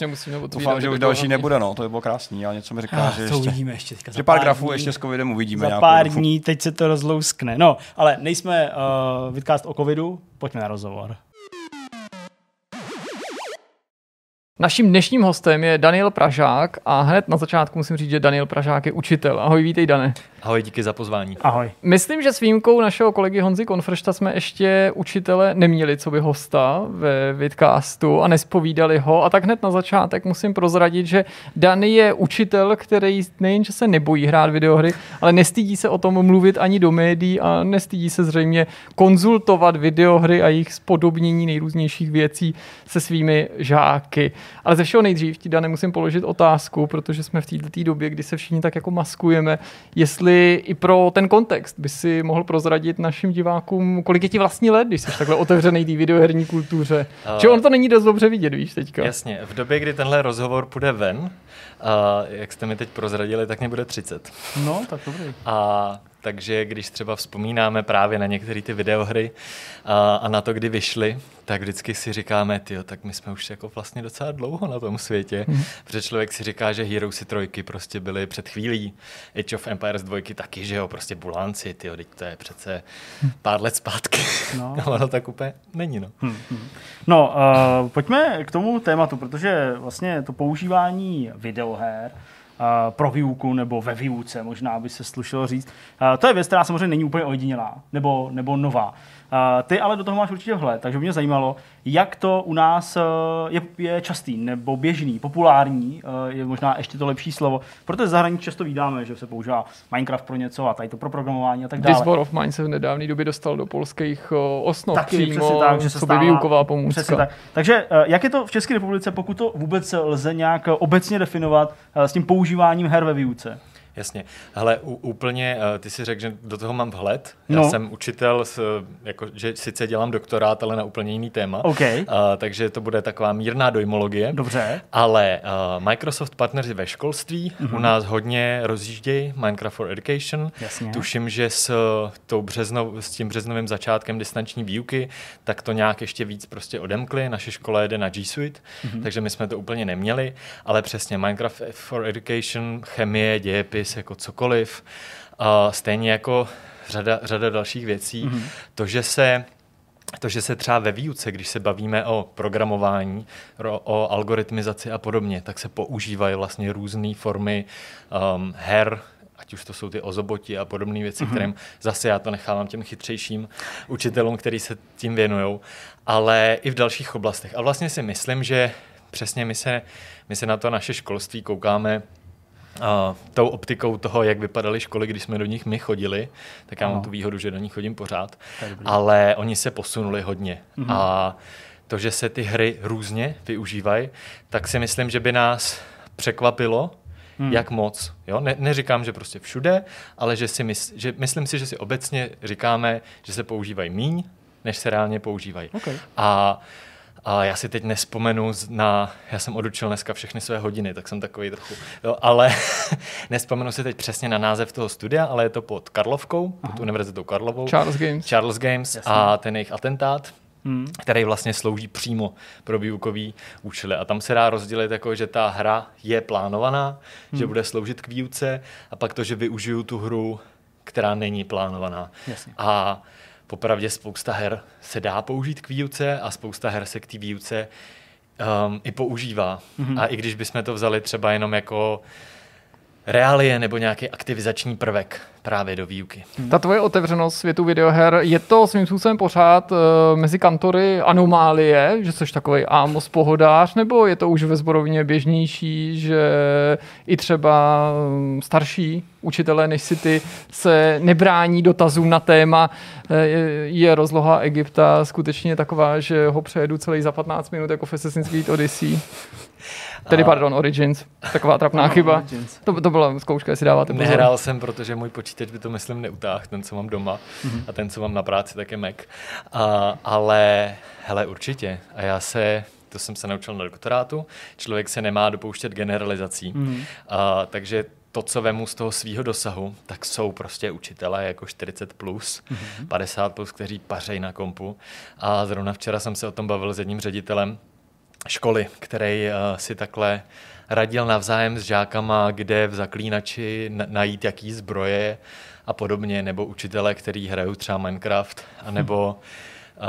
doufám, že už další nebude. No. To by bylo krásný, ale něco mi říká, že, Ah, to ještě, uvidíme ještě teďka. že pár grafů dní. ještě s covidem uvidíme. Za pár dní, teď se to rozlouskne. No, ale nejsme uh, vidcast o covidu, pojďme na rozhovor. Naším dnešním hostem je Daniel Pražák a hned na začátku musím říct, že Daniel Pražák je učitel. Ahoj, vítej Dane. Ahoj, díky za pozvání. Ahoj. Myslím, že s výjimkou našeho kolegy Honzy Konfrešta jsme ještě učitele neměli, co by hosta ve Vidcastu a nespovídali ho. A tak hned na začátek musím prozradit, že Dani je učitel, který nejenže se nebojí hrát videohry, ale nestydí se o tom mluvit ani do médií a nestydí se zřejmě konzultovat videohry a jejich spodobnění nejrůznějších věcí se svými žáky. Ale ze všeho nejdřív ti, Dane, musím položit otázku, protože jsme v této době, kdy se všichni tak jako maskujeme, jestli i pro ten kontext by si mohl prozradit našim divákům, kolik je ti vlastní let, když jsi takhle otevřený té videoherní kultuře. Uh, Že on to není dost dobře vidět, víš, teďka. Jasně, v době, kdy tenhle rozhovor půjde ven, uh, jak jste mi teď prozradili, tak mě bude 30. No, tak dobrý. A takže když třeba vzpomínáme právě na některé ty videohry a, a na to, kdy vyšly, tak vždycky si říkáme, tyjo, tak my jsme už jako vlastně docela dlouho na tom světě, mm. protože člověk si říká, že Heroesy trojky prostě byly před chvílí, Age of Empires dvojky taky, že jo, prostě Bulánci, tyjo, teď to je přece pár let zpátky, No. no. ale no tak úplně není, no. Hmm, hmm. No, uh, pojďme k tomu tématu, protože vlastně to používání videoher pro výuku nebo ve výuce, možná by se slušelo říct, to je věc, která samozřejmě není úplně ojedinělá nebo, nebo nová. Ty ale do toho máš určitě vhled, takže mě zajímalo, jak to u nás je, je častý nebo běžný, populární, je možná ještě to lepší slovo, protože zahraničí často vydáme, že se používá Minecraft pro něco a tady to pro programování a tak dále. War of Mine se v nedávné době dostal do polských osnov tak, přímo, tak, že se stává, výuková pomůcka. Přesně tak. Takže jak je to v České republice, pokud to vůbec lze nějak obecně definovat s tím používáním her ve výuce? Jasně. Ale úplně, eh, ty si řekl, že do toho mám vhled. Já no. jsem učitel, s, jako, že sice dělám doktorát, ale na úplně jiný téma. Okay. Uh, takže to bude taková mírná dojmologie. Dobře. Ale uh, Microsoft partneři ve školství mm-hmm. u nás hodně rozjíždějí Minecraft for Education. Jasně. Tuším, že s, tou březnov, s tím březnovým začátkem distanční výuky, tak to nějak ještě víc prostě odemkli. Naše škola jede na G Suite, mm-hmm. takže my jsme to úplně neměli. Ale přesně Minecraft for Education, chemie, dějepis, servis, jako cokoliv. A stejně jako řada, řada dalších věcí. Mm-hmm. To, že se to, že se třeba ve výuce, když se bavíme o programování, o algoritmizaci a podobně, tak se používají vlastně různé formy um, her, ať už to jsou ty ozoboti a podobné věci, mm-hmm. kterým zase já to nechávám těm chytřejším učitelům, kteří se tím věnují, ale i v dalších oblastech. A vlastně si myslím, že přesně my se, my se na to naše školství koukáme uh, tou optikou toho, jak vypadaly školy, když jsme do nich my chodili, tak já mám tu výhodu, že do nich chodím pořád, ale oni se posunuli hodně. Mm-hmm. A to, že se ty hry různě využívají, tak si myslím, že by nás překvapilo, Hmm. Jak moc. Jo? Ne, neříkám, že prostě všude, ale že si mys, že myslím si, že si obecně říkáme, že se používají míň, než se reálně používají. Okay. A a já si teď nespomenu na, já jsem odučil dneska všechny své hodiny, tak jsem takový trochu, jo, ale nespomenu si teď přesně na název toho studia, ale je to pod Karlovkou, Aha. pod Univerzitou Karlovou. Charles Games. Charles Games Jasně. a ten jejich atentát, hmm. který vlastně slouží přímo pro výukový účely. A tam se dá rozdělit jako, že ta hra je plánovaná, hmm. že bude sloužit k výuce a pak to, že využiju tu hru, která není plánovaná. Jasně. A popravdě spousta her se dá použít k výuce a spousta her se k té výuce um, i používá. Mm-hmm. A i když bychom to vzali třeba jenom jako reálie nebo nějaký aktivizační prvek právě do výuky. Ta tvoje otevřenost světu videoher, je to svým způsobem pořád uh, mezi kantory anomálie, že jsi takový Amos pohodář, nebo je to už ve zborovně běžnější, že i třeba um, starší učitelé než si ty se nebrání dotazům na téma, eh, je rozloha Egypta skutečně taková, že ho přejedu celý za 15 minut jako v Assassin's Creed Odyssey. Tedy, pardon, Origins. Taková trapná no, chyba. To, to byla zkouška, jestli dáváte pozor. Nehrál jsem, protože můj počítač by to, myslím, neutáhl, ten, co mám doma. Mm-hmm. A ten, co mám na práci, tak je Mac. A, ale, hele, určitě. A já se, to jsem se naučil na doktorátu, člověk se nemá dopouštět generalizací. Mm-hmm. A, takže to, co vemu z toho svého dosahu, tak jsou prostě učitelé jako 40 plus, mm-hmm. 50 plus, kteří pařejí na kompu. A zrovna včera jsem se o tom bavil s jedním ředitelem, školy, který uh, si takhle radil navzájem s žákama, kde v zaklínači najít jaký zbroje a podobně, nebo učitele, který hrajou třeba Minecraft, anebo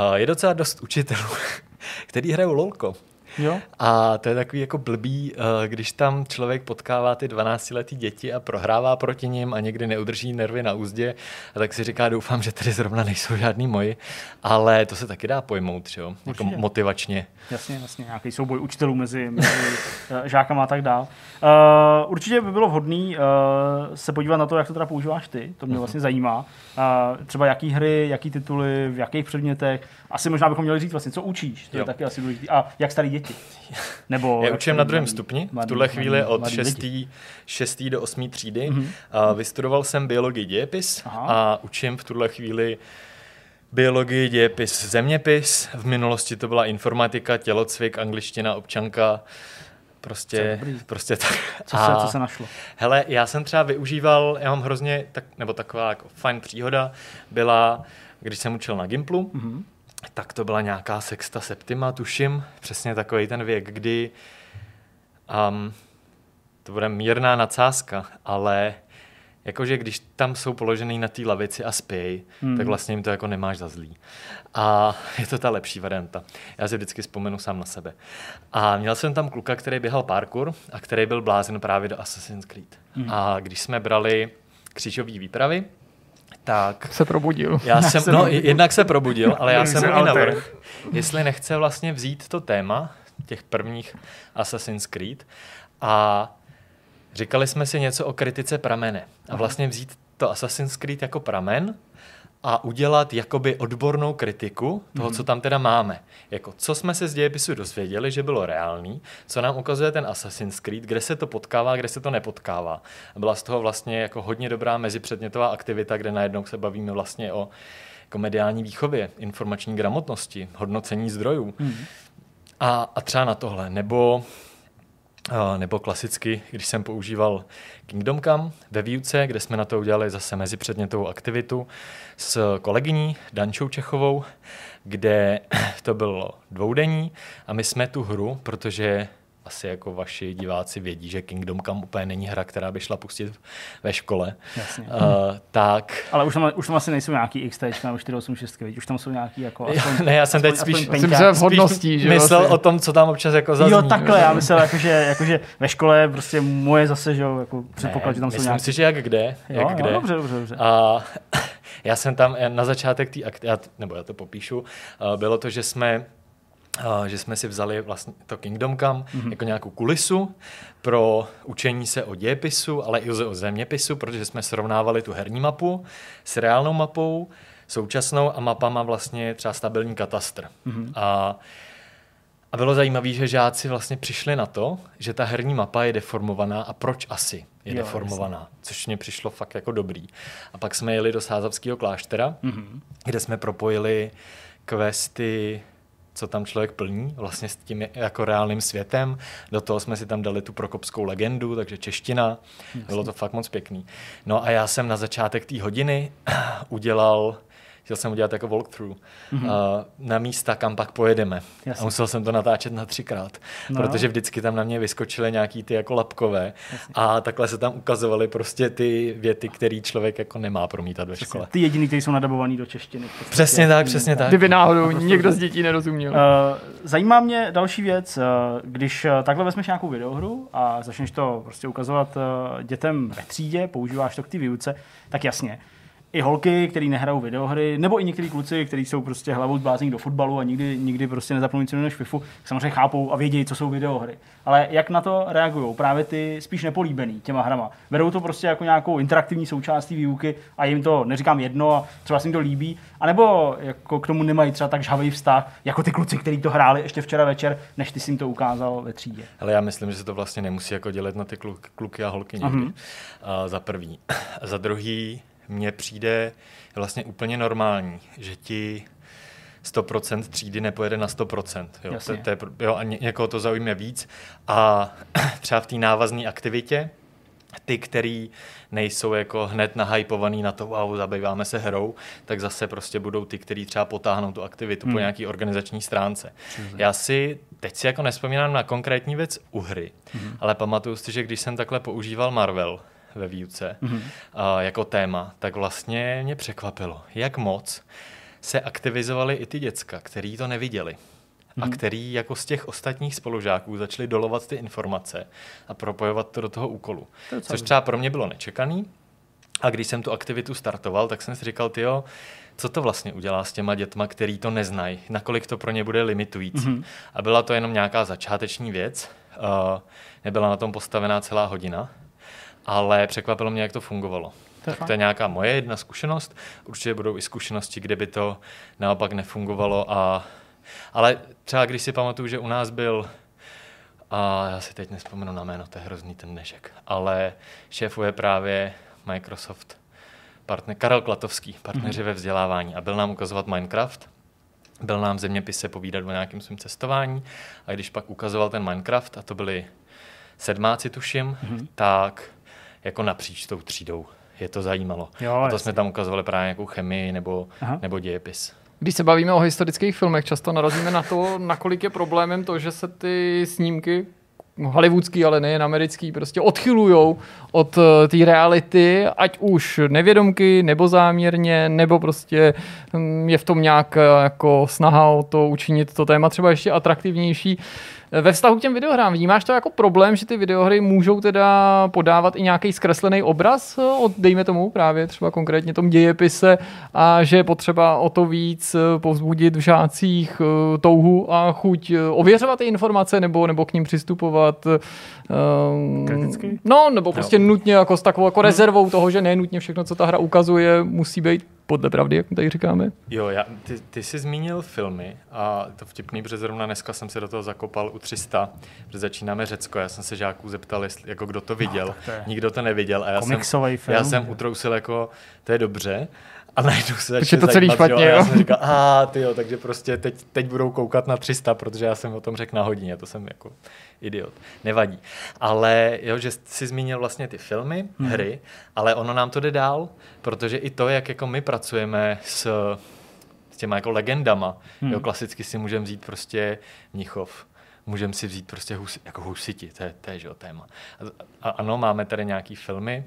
uh, je docela dost učitelů, který hrajou LOLko. Jo. A to je takový jako blbý, eh, když tam člověk potkává ty 12-letý děti a prohrává proti ním a někdy neudrží nervy na úzdě, a tak si říká, doufám, že tady zrovna nejsou žádný moji, ale to se taky dá pojmout, jo? jako motivačně. Jasně, jasně, nějaký souboj učitelů mezi, mezi eh, žákama a tak dál. Uh, určitě by bylo vhodné uh, se podívat na to, jak to teda používáš ty, to mě uh-huh. vlastně zajímá. Uh, třeba jaký hry, jaký tituly, v jakých předmětech. Asi možná bychom měli říct vlastně, co učíš, to jo. je taky asi důležité. A jak starý děti děti. Nebo Já učím na druhém stupni, v tuhle chvíli od 6. 6. do 8. třídy. Mm-hmm. A vystudoval jsem biologii dějepis Aha. a učím v tuhle chvíli biologii, dějepis, zeměpis. V minulosti to byla informatika, tělocvik, angličtina, občanka. Prostě, prostě tak. Co se, co se našlo? Hele, já jsem třeba využíval, já mám hrozně, tak, nebo taková jako fajn příhoda, byla, když jsem učil na Gimplu, mm-hmm tak to byla nějaká sexta septima, tuším, přesně takový ten věk, kdy um, to bude mírná nadsázka, ale jakože když tam jsou položený na té lavici a spěj, hmm. tak vlastně jim to jako nemáš za zlý. A je to ta lepší varianta. Já si vždycky vzpomenu sám na sebe. A měl jsem tam kluka, který běhal parkour a který byl blázen právě do Assassin's Creed. Hmm. A když jsme brali křížové výpravy, tak. Se probudil. já jsem, no jednak se probudil, ale já jsem i navrhl, jestli nechce vlastně vzít to téma těch prvních Assassin's Creed. A říkali jsme si něco o kritice pramene. A vlastně vzít to Assassin's Creed jako pramen a udělat jakoby odbornou kritiku toho, co tam teda máme. Jako, co jsme se z dějepisu dozvěděli, že bylo reálný, co nám ukazuje ten Assassin's Creed, kde se to potkává, kde se to nepotkává. Byla z toho vlastně jako hodně dobrá mezipředmětová aktivita, kde najednou se bavíme vlastně o jako mediální výchově, informační gramotnosti, hodnocení zdrojů. A, a třeba na tohle. Nebo nebo klasicky, když jsem používal Kingdom Come ve výuce, kde jsme na to udělali zase mezipředmětovou aktivitu s kolegyní Dančou Čechovou, kde to bylo dvoudenní a my jsme tu hru, protože asi jako vaši diváci vědí, že Kingdom Come úplně není hra, která by šla pustit ve škole, Jasně. uh, tak Ale už tam, už tam asi nejsou nějaký XT nebo 486, viď? už tam jsou nějaký jako... Aspoň, ne, já jsem teď spíš, aspoň Myslím, že v hodností, že myslel vlastně. o tom, co tam občas jako zazní. Jo, takhle, já myslel, jakože, jakože ve škole prostě moje zase, že jo, jako předpoklad, že tam jsou Myslím nějaký... si, že jak kde, jo, jak jo, kde. dobře, dobře, dobře. A já jsem tam na začátek té t- nebo já to popíšu, eh, bylo to, že jsme že jsme si vzali vlastně to Kingdom Come mm-hmm. jako nějakou kulisu pro učení se o dějepisu, ale i o zeměpisu, protože jsme srovnávali tu herní mapu s reálnou mapou, současnou a mapa má vlastně třeba stabilní katastr. Mm-hmm. A a bylo zajímavé, že žáci vlastně přišli na to, že ta herní mapa je deformovaná a proč asi je Jo, deformovaná, což mě přišlo fakt jako dobrý. A pak jsme jeli do Sázavského kláštera, mm-hmm. kde jsme propojili questy, co tam člověk plní, vlastně s tím jako reálným světem. Do toho jsme si tam dali tu prokopskou legendu, takže čeština. Bylo to fakt moc pěkný. No a já jsem na začátek té hodiny udělal chtěl jsem udělat jako walkthrough mm-hmm. uh, na místa, kam pak pojedeme. Jasně. A musel jsem to natáčet na třikrát, No. no. protože vždycky tam na mě vyskočily nějaký ty jako lapkové a takhle se tam ukazovaly prostě ty věty, které člověk jako nemá promítat ve škole. Ty jediný, kteří jsou nadabovaný do češtiny. podstatě. Přesně tak, přesně tak. Kdyby náhodou někdo z dětí nerozuměl. Uh, zajímá mě další věc, uh, když uh, takhle vezmeš nějakou videohru a začneš to prostě ukazovat uh, dětem ve třídě, používáš to k té výuce, tak jasně. I holky, který nehrajou videohry, nebo i některý kluci, kteří jsou prostě hlavou zblázení do fotbalu a nikdy, nikdy prostě nic jiného než FIFU, samozřejmě chápou a vědí, co jsou videohry. Ale jak na to reagují právě ty spíš nepolíbený těma hrama? Berou to prostě jako nějakou interaktivní součást té výuky a jim to, neříkám jedno, a třeba se jim to líbí, anebo jako k tomu nemají třeba tak žhavý vztah, jako ty kluci, kteří to hráli ještě včera večer, než ty jsi jim to ukázal ve třídě. Ale já myslím, že se to vlastně nemusí jako dělat na ty kluk, kluky a holky někdy. Mhm. Uh, za prvý. za druhý, mně přijde vlastně úplně normální, že ti 100% třídy nepojede na 100%. Jo, Jasně. to, to je, jo, a ně, někoho to zaujme víc. A třeba v té návazné aktivitě, ty, který nejsou jako hned nahypovaný na to, wow, zabýváme se hrou, tak zase prostě budou ty, kteří třeba potáhnou tu aktivitu hmm. po nějaký organizační stránce. Já si, teď si jako nespomínám na konkrétní věc u hry, hmm. ale pamatuju si, že když jsem takhle používal Marvel ve výuce hmm. a, jako téma, tak vlastně mě překvapilo, jak moc se aktivizovali i ty děcka, který to neviděli a který jako z těch ostatních spolužáků začali dolovat ty informace a propojovat to do toho úkolu. To Což třeba pro mě bylo nečekaný. A když jsem tu aktivitu startoval, tak jsem si říkal, tyjo, co to vlastně udělá s těma dětma, který to neznají, nakolik to pro ně bude limitující. Mm-hmm. A byla to jenom nějaká začáteční věc, uh, nebyla na tom postavená celá hodina, ale překvapilo mě, jak to fungovalo. To je tak to je nějaká moje jedna zkušenost. Určitě budou i zkušenosti, kde by to naopak nefungovalo. A... Ale třeba když si pamatuju, že u nás byl, a já si teď nespomenu na jméno, to je hrozný ten dnešek, ale šéfuje právě Microsoft partner, Karel Klatovský, partneři mm-hmm. ve vzdělávání a byl nám ukazovat Minecraft, byl nám zeměpise povídat o nějakém svém cestování a když pak ukazoval ten Minecraft, a to byli sedmáci tuším, mm-hmm. tak jako napříč tou třídou je to zajímalo. Jo, a to jasně. jsme tam ukazovali právě nějakou chemii nebo, Aha. nebo dějepis. Když se bavíme o historických filmech, často narazíme na to, nakolik je problémem to, že se ty snímky hollywoodský, ale nejen americký, prostě odchylujou od eh, té reality, ať už nevědomky, nebo záměrně, nebo prostě hm, je v tom nějak eh, jako snaha o to učinit to téma třeba ještě atraktivnější. Ve vztahu k těm videohrám, vnímáš to jako problém, že ty videohry můžou teda podávat i nějaký zkreslený obraz od, dejme tomu, právě třeba konkrétně tom dějepise a že je potřeba o to víc eh, povzbudit v žácích eh, touhu a chuť eh, ověřovat ty informace nebo, nebo k ním přistupovat um, Kriticky? No, nebo prostě jo. nutně jako s takovou jako rezervou toho, že nenutně všechno, co ta hra ukazuje, musí být podle pravdy, jak my tady říkáme. Jo, já, ty, ty jsi zmínil filmy a to vtipný, protože zrovna dneska jsem se do toho zakopal u 300, protože začínáme Řecko. Já jsem se žáků zeptal, jestli, jako kdo to viděl. No, to Nikdo to neviděl. A já jsem, film. já jsem utrousil jako, to je dobře. A najednou se začne to celý špatně, jo. A já jsem říkal, a ty jo, takže prostě teď, teď budou koukat na 300, protože já jsem o tom řekl na hodině, to jsem jako idiot. Nevadí. Ale jo, že jsi zmínil vlastně ty filmy, hmm. hry, ale ono nám to jde dál, protože i to, jak jako my pracujeme s, s těma jako legendama, hmm. jo, klasicky si můžeme vzít prostě Mnichov, můžeme si vzít prostě hus, jako husiti, to je, to je že, téma. A, a ano, máme tady nějaký filmy,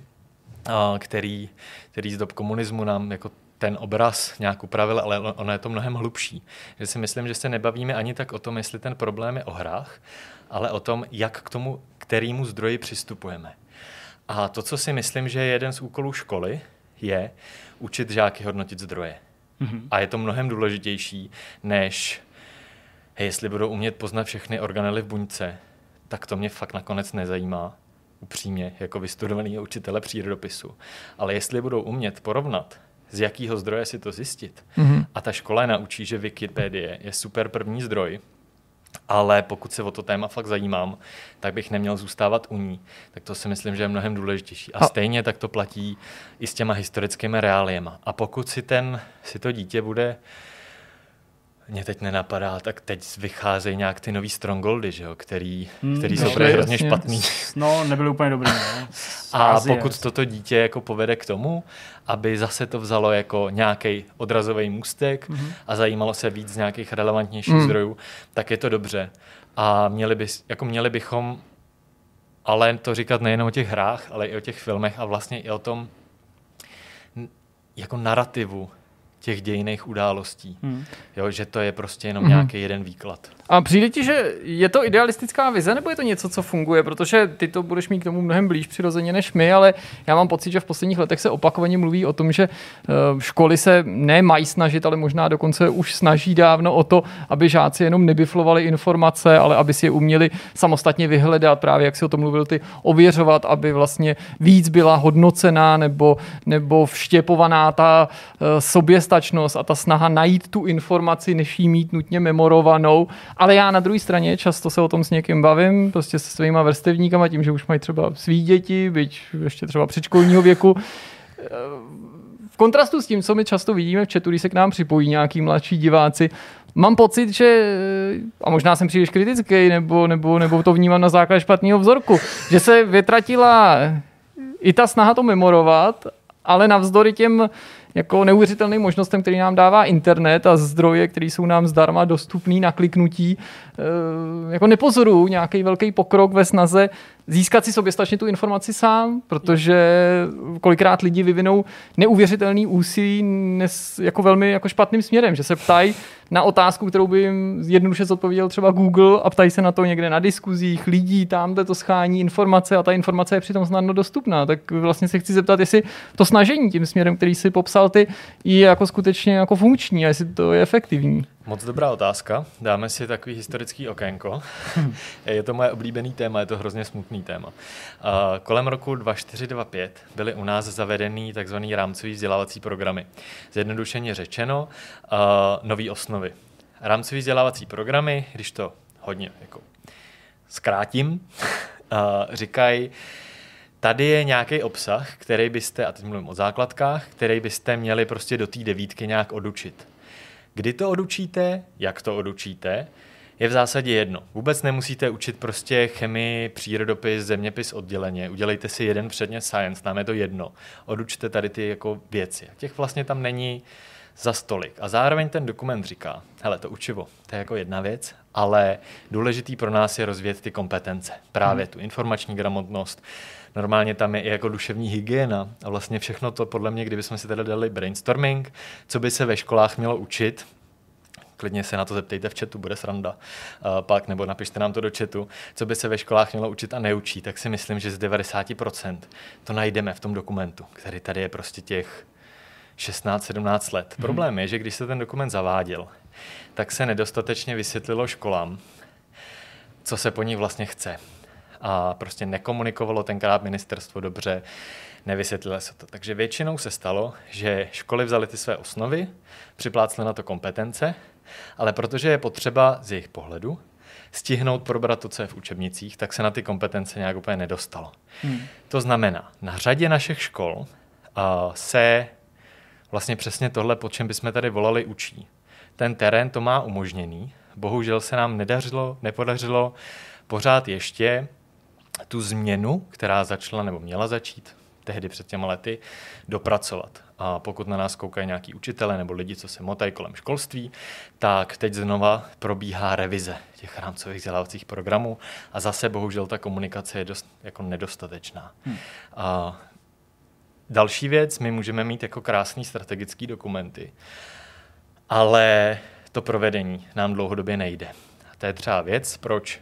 který, který z dob komunismu nám jako ten obraz nějak upravil, ale ono je to mnohem hlubší. Že si myslím, že se nebavíme ani tak o tom, jestli ten problém je o hrách, ale o tom, jak k tomu, kterému zdroji přistupujeme. A to, co si myslím, že je jeden z úkolů školy, je učit žáky hodnotit zdroje. Mm-hmm. A je to mnohem důležitější, než hej, jestli budou umět poznat všechny organely v buňce, tak to mě fakt nakonec nezajímá, upřímně, jako vystudovaný učitele přírodopisu. Ale jestli budou umět porovnat, z jakého zdroje si to zjistit, mm-hmm. a ta škola je naučí, že Wikipedie je super první zdroj, ale pokud se o to téma fakt zajímám, tak bych neměl zůstávat u ní. Tak to si myslím, že je mnohem důležitější. A, a stejně tak to platí i s těma historickými reáliema. A pokud si, ten, si to dítě bude mě teď nenapadá, tak teď vycházejí nějak ty nový Strongoldy, že jo, který, hmm, který jsou hrozně jasně. špatný. No, nebyly úplně dobrý. Ne? A pokud toto dítě jako povede k tomu, aby zase to vzalo jako nějaký odrazový můstek mm-hmm. a zajímalo se víc z nějakých relevantnějších mm. zdrojů, tak je to dobře. A měli, by, jako měli bychom ale to říkat nejen o těch hrách, ale i o těch filmech a vlastně i o tom jako narrativu těch dějiných událostí. Hmm. Jo, že to je prostě jenom hmm. nějaký jeden výklad. A přijde ti, že je to idealistická vize, nebo je to něco, co funguje? Protože ty to budeš mít k tomu mnohem blíž přirozeně než my, ale já mám pocit, že v posledních letech se opakovaně mluví o tom, že eh, školy se nemají snažit, ale možná dokonce už snaží dávno o to, aby žáci jenom nebiflovali informace, ale aby si je uměli samostatně vyhledat, právě jak si o tom mluvil ty, ověřovat, aby vlastně víc byla hodnocená nebo, nebo vštěpovaná ta eh, soběstačnost a ta snaha najít tu informaci, než jí mít nutně memorovanou ale já na druhé straně často se o tom s někým bavím, prostě se svýma vrstevníkama, tím, že už mají třeba svý děti, byť ještě třeba předškolního věku. V kontrastu s tím, co my často vidíme v chatu, když se k nám připojí nějaký mladší diváci, mám pocit, že, a možná jsem příliš kritický, nebo, nebo, nebo to vnímám na základě špatného vzorku, že se vytratila i ta snaha to memorovat, ale navzdory těm jako neuvěřitelným možnostem, který nám dává internet a zdroje, které jsou nám zdarma dostupný na kliknutí, eh, jako nepozoruju nějaký velký pokrok ve snaze získat si soběstačně tu informaci sám, protože kolikrát lidi vyvinou neuvěřitelný úsilí nes, jako velmi jako špatným směrem, že se ptají na otázku, kterou by jim jednoduše zodpověděl třeba Google a ptají se na to někde na diskuzích lidí, tam to schání informace a ta informace je přitom snadno dostupná. Tak vlastně se chci zeptat, jestli to snažení tím směrem, který si popsal ty, je jako skutečně jako funkční a jestli to je efektivní. Moc dobrá otázka. Dáme si takový historický okénko. je to moje oblíbený téma, je to hrozně smutný téma. Kolem roku 2425 byly u nás zavedeny tzv. rámcový vzdělávací programy. Zjednodušeně řečeno, nový osnovy. Rámcový vzdělávací programy, když to hodně jako zkrátím, říkají, tady je nějaký obsah, který byste, a teď mluvím o základkách, který byste měli prostě do té devítky nějak odučit. Kdy to odučíte, jak to odučíte, je v zásadě jedno. Vůbec nemusíte učit prostě chemii, přírodopis, zeměpis odděleně. Udělejte si jeden předmět science, nám je to jedno. Odučte tady ty jako věci. Těch vlastně tam není za stolik. A zároveň ten dokument říká, hele, to učivo, to je jako jedna věc, ale důležitý pro nás je rozvíjet ty kompetence. Právě hmm. tu informační gramotnost, Normálně tam je i jako duševní hygiena a vlastně všechno to podle mě, kdybychom si teda dali brainstorming, co by se ve školách mělo učit, klidně se na to zeptejte v chatu, bude sranda. Uh, pak nebo napište nám to do chatu, co by se ve školách mělo učit a neučí, tak si myslím, že z 90% to najdeme v tom dokumentu, který tady je prostě těch 16-17 let. Hmm. Problém je, že když se ten dokument zaváděl, tak se nedostatečně vysvětlilo školám, co se po ní vlastně chce. A prostě nekomunikovalo tenkrát ministerstvo dobře, nevysvětlilo se to. Takže většinou se stalo, že školy vzaly ty své osnovy, připlácly na to kompetence, ale protože je potřeba z jejich pohledu stihnout probrat to, co je v učebnicích, tak se na ty kompetence nějak úplně nedostalo. Hmm. To znamená, na řadě našich škol uh, se vlastně přesně tohle, po čem bychom tady volali, učí. Ten terén to má umožněný, bohužel se nám nedařilo, nepodařilo pořád ještě tu změnu, která začala nebo měla začít tehdy před těma lety, dopracovat. A pokud na nás koukají nějaký učitele nebo lidi, co se motají kolem školství, tak teď znova probíhá revize těch rámcových vzdělávacích programů a zase bohužel ta komunikace je dost jako nedostatečná. Hmm. A další věc, my můžeme mít jako krásný strategický dokumenty, ale to provedení nám dlouhodobě nejde. A to je třeba věc, proč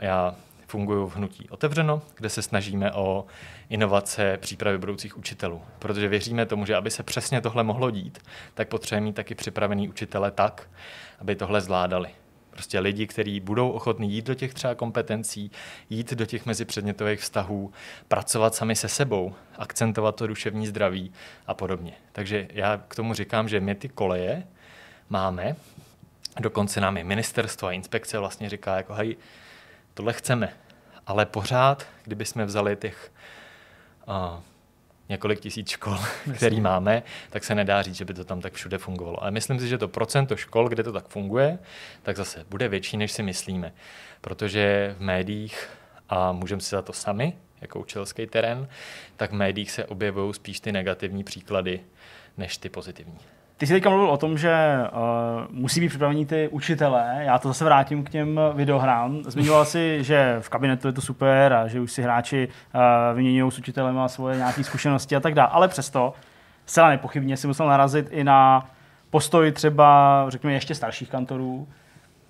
já funguji v Hnutí Otevřeno, kde se snažíme o inovace přípravy budoucích učitelů. Protože věříme tomu, že aby se přesně tohle mohlo dít, tak potřebujeme mít taky připravený učitele tak, aby tohle zvládali. Prostě lidi, kteří budou ochotní jít do těch třeba kompetencí, jít do těch mezipředmětových vztahů, pracovat sami se sebou, akcentovat to duševní zdraví a podobně. Takže já k tomu říkám, že my ty koleje máme, dokonce nám i ministerstvo a inspekce vlastně říká, jako hej, tohle chceme, ale pořád, kdyby jsme vzali těch uh, několik tisíc škol, Myslím. který máme, tak se nedá říct, že by to tam tak všude fungovalo. Ale myslím si, že to procento škol, kde to tak funguje, tak zase bude větší, než si myslíme. Protože v médiích, a můžeme si za to sami, jako učitelský terén, tak v médiích se objevují spíš ty negativní příklady, než ty pozitivní. Ty jsi teďka mluvil o tom, že uh, musí být připravení ty učitelé. Já to zase vrátím k těm videohrám. Zmiňoval si, že v kabinetu je to super a že už si hráči uh, vyměňují s učitelem a svoje nějaké zkušenosti a tak dále. Ale přesto, zcela nepochybně si musel narazit i na postoj třeba, řekněme, ještě starších kantorů,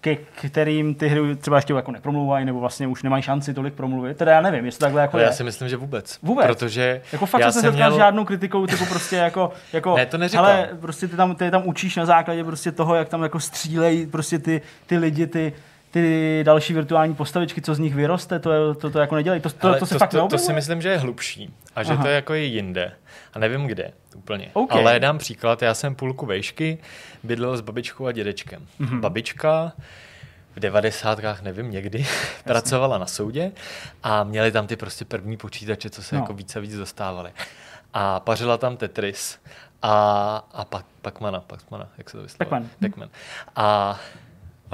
ke kterým ty hry třeba ještě jako nepromluvají, nebo vlastně už nemají šanci tolik promluvit. Teda já nevím, jestli takhle jako Ale je. já si myslím, že vůbec. Vůbec. Protože jako fakt já jsem se jsem setkal měl... žádnou kritikou, typu prostě jako, jako Ne, to neříkám. ale prostě ty tam, ty tam učíš na základě prostě toho, jak tam jako střílejí prostě ty, ty lidi, ty, ty další virtuální postavičky, co z nich vyroste, to, je, to, to jako nedělají. To, to, Ale to se to, fakt to, to si myslím, že je hlubší a že Aha. to je jako je jinde. A nevím kde úplně. OK. Ale dám příklad, já jsem půlku vejšky bydlel s babičkou a dědečkem. Mhm. Mm-hmm. Babička v devadesátkách, nevím, někdy, pracovala na soudě a měli tam ty prostě první počítače, co se No. jako víc a víc dostávali. A pařila tam Tetris a, a pak, Pacmana, Pacmana, jak se to vyslovuje? Pac-Man. Pac-Man. A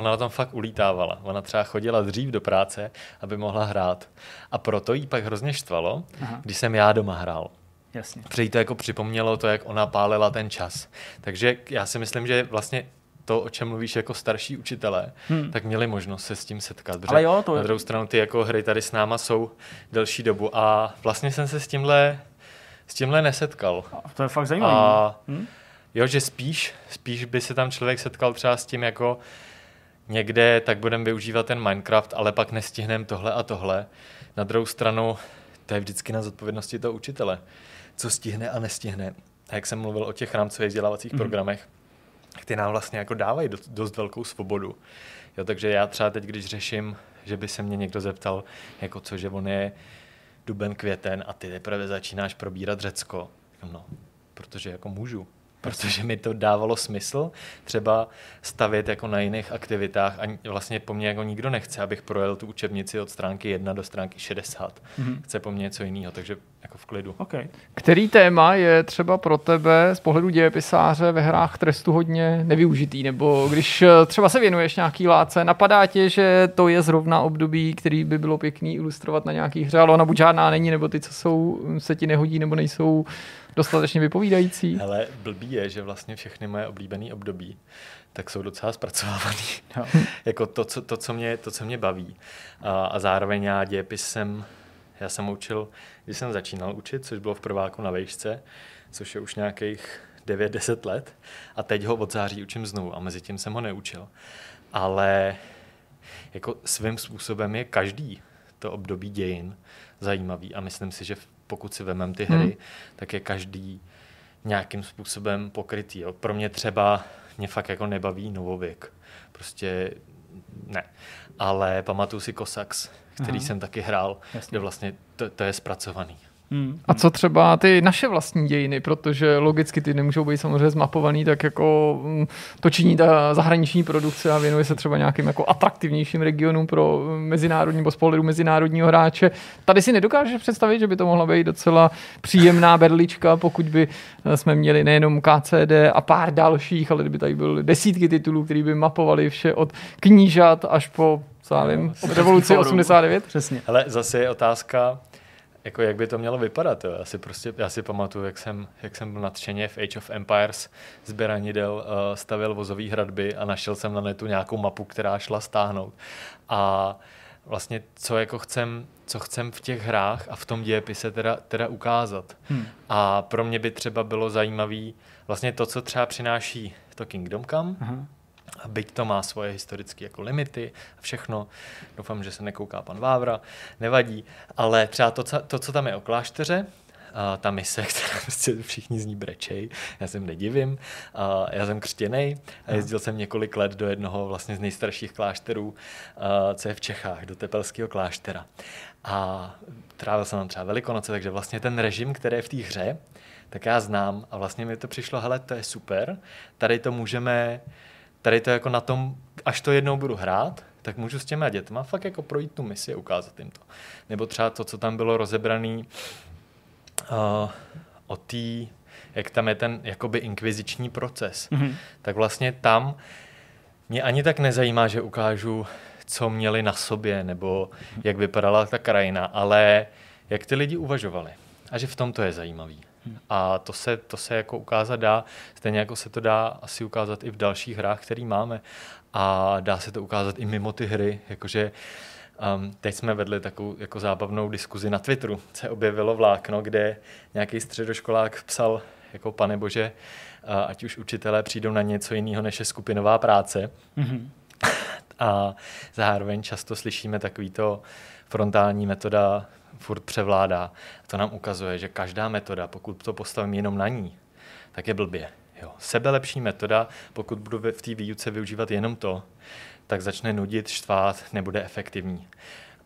ona tam fakt ulítávala. Ona třeba chodila dřív do práce, aby mohla hrát. A proto jí pak hrozně štvalo, Aha. když jsem já doma hrál. Jasně. Protože jí to jako připomnělo to, jak ona pálila ten čas. Takže já si myslím, že vlastně to, o čem mluvíš jako starší učitelé, Hmm. hmm. tak měli možnost se s tím setkat. Ale jo, to je- Na druhou stranu ty jako hry tady s náma jsou delší dobu a vlastně jsem se s tímhle, s tímhle nesetkal. A To je fakt zajímavé. A Hm? jo, že spíš, spíš by se tam člověk setkal třeba s tím jako někde, tak budeme využívat ten Minecraft, ale pak nestihneme tohle a tohle. Na druhou stranu, to je vždycky na zodpovědnosti toho učitele, co stihne a nestihne. A jak jsem mluvil o těch rámcových vzdělávacích Mhm. mm. programech, ty nám vlastně jako dávají dost, dost velkou svobodu. Jo, takže já třeba teď, když řeším, že by se mě někdo zeptal, jako co, že on je duben, květen a ty teprve začínáš probírat Řecko. No, protože jako můžu. Protože mi to dávalo smysl třeba stavět jako na jiných aktivitách a vlastně po mně jako nikdo nechce, abych projel tu učebnici od stránky 1 do stránky 60. Mhm. Chce po mně něco jiného, takže jako v klidu. OK. Který téma je třeba pro tebe z pohledu dějepisáře ve hrách trestu hodně nevyužitý? Nebo když eh, třeba se věnuješ nějaký láce, napadá tě, že to je zrovna období, který by bylo pěkný ilustrovat na nějaký hře, ale ona buď žádná není, nebo ty, co jsou, se ti nehodí, nebo nejsou dostatečně vypovídající? Ale blbý je, že vlastně všechny moje oblíbené období tak jsou docela zpracovávaný. Jo. jako to co, to, co mě, to, co mě baví. A, a zároveň já dějepis jsem, já jsem učil, když jsem začínal učit, což bylo v prváku na vejšce, což je už nějakých 9-10 let a teď ho od září učím znovu a mezi tím jsem ho neučil. Ale jako svým způsobem je každý to období dějin zajímavý a myslím si, že pokud si vemem ty hry, hmm. tak je každý nějakým způsobem pokrytý. Jo. Pro mě třeba mě fakt jako nebaví novověk. Prostě ne. Ale pamatuju si Cossacks, který Aha. jsem taky hrál, Jasně. kde vlastně to, to je zpracovaný. Hmm. A co třeba ty naše vlastní dějiny, protože logicky ty nemůžou být samozřejmě zmapovaný, tak jako mm, to činí ta zahraniční produkce a věnuje se třeba nějakým jako atraktivnějším regionům pro mezinárodní nebo z pohledu mezinárodního hráče. Tady si nedokážeš představit, že by to mohla být docela příjemná berlička, pokud by eh, jsme měli nejenom KCD a pár dalších, ale kdyby tady byly desítky titulů, které by mapovali vše od knížat až po Sálím, revoluci 89. Přesně. Ale zase je otázka, jako jak by to mělo vypadat. Jo. Já, si prostě, já si pamatuju, jak jsem, jak jsem byl nadšeně v Age of Empires z Beranidel uh, stavil vozové hradby a našel jsem na netu nějakou mapu, která šla stáhnout. A vlastně co jako chcem, co chcem v těch hrách a v tom dějepise teda, teda ukázat. Hmm. A pro mě by třeba bylo zajímavý vlastně to, co třeba přináší to Kingdom Come, uh-huh a byť to má svoje historické jako limity a všechno, doufám, že se nekouká pan Vávra, nevadí, ale třeba to, to co tam je o klášteře, a ta mise, která prostě všichni z ní brečej, já jsem nedivím, a já jsem křtěný a jezdil jsem několik let do jednoho vlastně z nejstarších klášterů, a, co je v Čechách, do Tepelského kláštera. A trávil jsem tam třeba Velikonoce, takže vlastně ten režim, který je v té hře, tak já znám a vlastně mi to přišlo, hele, to je super, tady to můžeme tady to jako na tom, až to jednou budu hrát, tak můžu s těma dětma fakt jako projít tu misi a ukázat jim to. Nebo třeba to, co tam bylo rozebraný uh, o té, jak tam je ten jakoby inkviziční proces, mm-hmm. tak vlastně tam mě ani tak nezajímá, že ukážu, co měli na sobě, nebo jak vypadala ta krajina, ale jak ty lidi uvažovali. A že v tom to je zajímavý. A to se, to se jako ukázat dá, stejně jako se to dá asi ukázat i v dalších hrách, které máme. A dá se to ukázat i mimo ty hry, jakože Um, teď jsme vedli takovou jako zábavnou diskuzi na Twitteru. Se objevilo vlákno, kde nějaký středoškolák psal, jako pane bože, ať už učitelé přijdou na něco jiného, než je skupinová práce. Mm-hmm. A zároveň často slyšíme takovýto frontální metoda furt převládá. To nám ukazuje, že každá metoda, pokud to postavím jenom na ní, tak je blbě. Jo. Sebelepší metoda, pokud budu v té výuce využívat jenom to, tak začne nudit, štvát, nebude efektivní.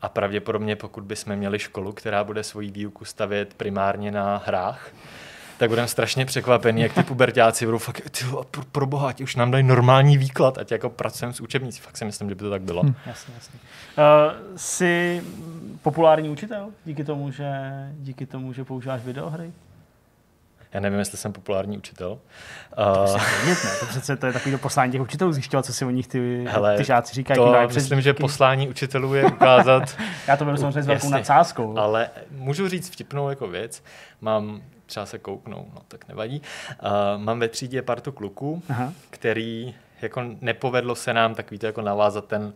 A pravděpodobně, pokud bychom měli školu, která bude svoji výuku stavět primárně na hrách, tak budeme strašně překvapený, jak ty pubertáci budou fakt, ty pro, pro boha, už nám dají normální výklad, ať jako pracujeme s učebnicí. Fakt si myslím, že by to tak bylo. Hm. Jasně, jasně. Uh, jsi populární učitel díky tomu, že, díky tomu, že používáš videohry? Já nevím, jestli jsem populární učitel. To, uh, vědět, ne? to přece to je takový poslání těch učitelů zjišťovat, co si o nich ty, hele, ty žáci říkají. To myslím, že poslání učitelů je ukázat... Já to beru samozřejmě s velkou nadsázkou. Ale můžu říct vtipnou jako věc. Mám třeba se kouknou, no tak nevadí. Uh, mám ve třídě partu kluků, Aha. který jako nepovedlo se nám takový to jako navázat ten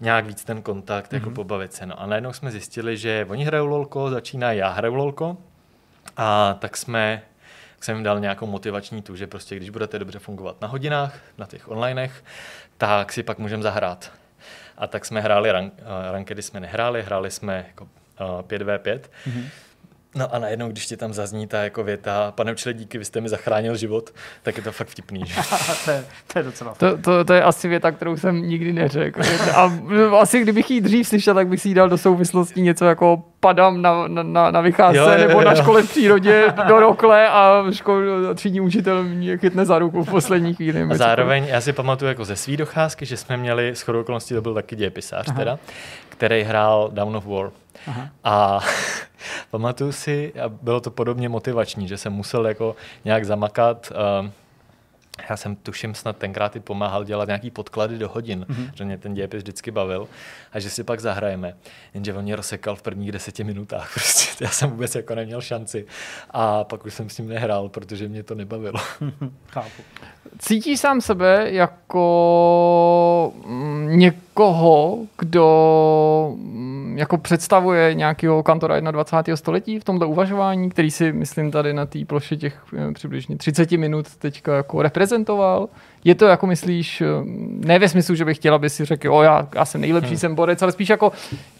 nějak víc ten kontakt, mm-hmm. jako mhm. pobavit se. No a najednou jsme zjistili, že oni hrajou lolko, začíná já hraju lolko a tak jsme tak jsem jim dal nějakou motivační tu, že prostě když budete dobře fungovat na hodinách, na těch onlinech, tak si pak můžeme zahrát. A tak jsme hráli rank, uh, rankedy jsme nehráli, hráli jsme jako uh, 5v5. Mm-hmm. No a najednou, když ti tam zazní ta jako věta, pane učile, díky, vy jste mi zachránil život, tak je to fakt vtipný. Že? to, je, to je docela to, to, to, je asi věta, kterou jsem nikdy neřekl. A asi kdybych ji dřív slyšel, tak bych si ji dal do souvislosti něco jako padám na, na, na vycházce jo, jo, jo. nebo na škole v přírodě do rokle a škol, třídní učitel mě chytne za ruku v poslední chvíli. A zároveň já si pamatuju jako ze svý docházky, že jsme měli, s okolností to byl taky dějepisář teda, který hrál Down of War. Aha. A pamatuju si, a bylo to podobně motivační, že jsem musel jako nějak zamakat. Uh, já jsem tuším snad tenkrát i pomáhal dělat nějaký podklady do hodin, mm-hmm. že mě ten dějepis vždycky bavil a že si pak zahrajeme. Jenže on mě rozsekal v prvních deseti minutách. Prostě já jsem vůbec jako neměl šanci a pak už jsem s ním nehrál, protože mě to nebavilo. Chápu. Cítíš sám sebe jako mm, někoho, kdo mm, jako představuje nějakého kantora 21. století v tomhle uvažování, který si, myslím, tady na té ploše těch eh, přibližně 30 minut teďka jako reprezentoval? Je to jako myslíš, eh, ne ve smyslu, že bych chtěl, aby si řekl, o já, já jsem nejlepší, hmm. jsem borec, ale spíš jako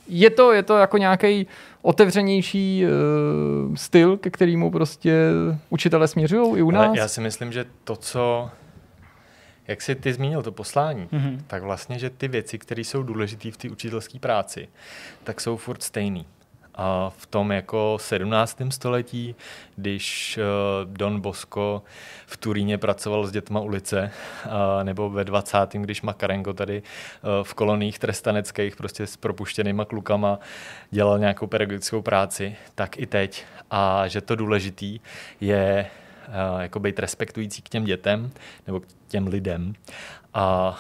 je to, je to jako nějaký otevřenější uh, styl, ke kterému prostě učitele směřují i u nás? Ale já si myslím, že to, co jak jsi ty zmínil to poslání, mm-hmm. tak vlastně, že ty věci, které jsou důležité v té učitelské práci, tak jsou furt stejný. A v tom jako 17. století, když uh, Don Bosco v Turíně pracoval s dětma ulice, nebo ve 20. když Makarenko tady uh, v koloních trestaneckých prostě s propuštěnýma klukama dělal nějakou pedagogickou práci, tak i teď. A že to důležitý je uh, jako být respektující k těm dětem nebo k těm lidem a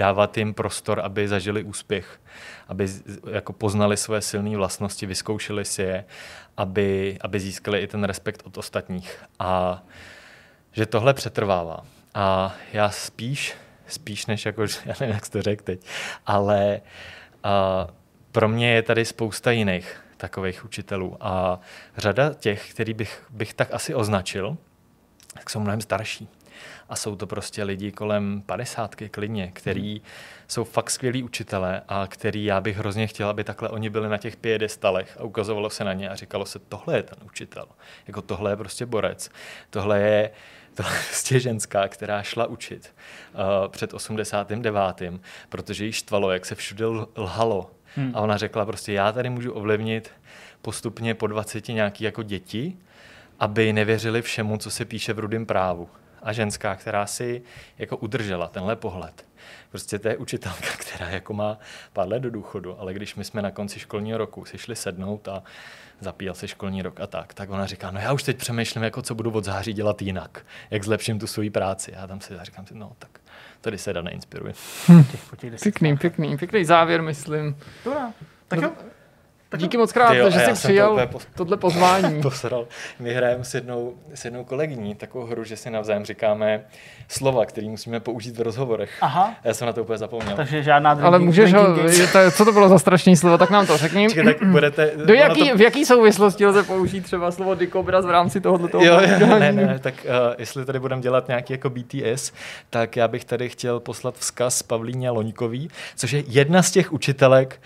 dávat jim prostor, aby zažili úspěch, aby jako poznali své silné vlastnosti, vyzkoušeli si je, aby, aby získali i ten respekt od ostatních. A že tohle přetrvává. A já spíš, spíš než jako, já nevím, jak to řekl teď, ale a, pro mě je tady spousta jiných takových učitelů a řada těch, který bych, bych tak asi označil, tak jsou mnohem starší. A jsou to prostě lidi kolem padesátky klidně, který hmm. jsou fakt skvělí učitelé a který já bych hrozně chtěl, aby takhle oni byli na těch piedestalech a ukazovalo se na ně a říkalo se, tohle je ten učitel. Jako tohle je prostě borec. Tohle je, tohle je prostě ženská, která šla učit uh, před 89. protože jí štvalo, jak se všude lhalo. Hmm. A ona řekla prostě, já tady můžu ovlivnit postupně po 20 nějaký jako děti, aby nevěřili všemu, co se píše v rudém právu. A ženská, která si jako udržela tenhle pohled. Prostě to je učitelka, která jako má pár let do důchodu, ale když my jsme na konci školního roku si šli sednout a zapíjel se školní rok a tak, tak ona říká, no já už teď přemýšlím, jako co budu od září dělat jinak, jak zlepším tu svoji práci. Já tam si říkám, si, no tak tady se da neinspiruje. Hm. Pěkný, pěkný, pěkný závěr, myslím. Dobrá, tak jo. Tak Díky moc krát, jo, že jsi přijal to po, tohle pozvání. Posral. My hrajeme s jednou, s jednou kolegyní takovou hru, že si navzájem říkáme slova, které musíme použít v rozhovorech. Aha. Já jsem na to úplně zapomněl. Takže žádná drinking, Ale můžeš ho, to, co to bylo za strašný slovo, tak nám to řekni. Čekaj, tak budete, Do jaký, to... V jaký souvislosti lze použít třeba slovo dikobraz v rámci tohoto toho? Jo, jo, ne, ne, tak uh, jestli tady budeme dělat nějaký jako BTS, tak já bych tady chtěl poslat vzkaz Pavlíně Loňkový, což je jedna z těch učitelek,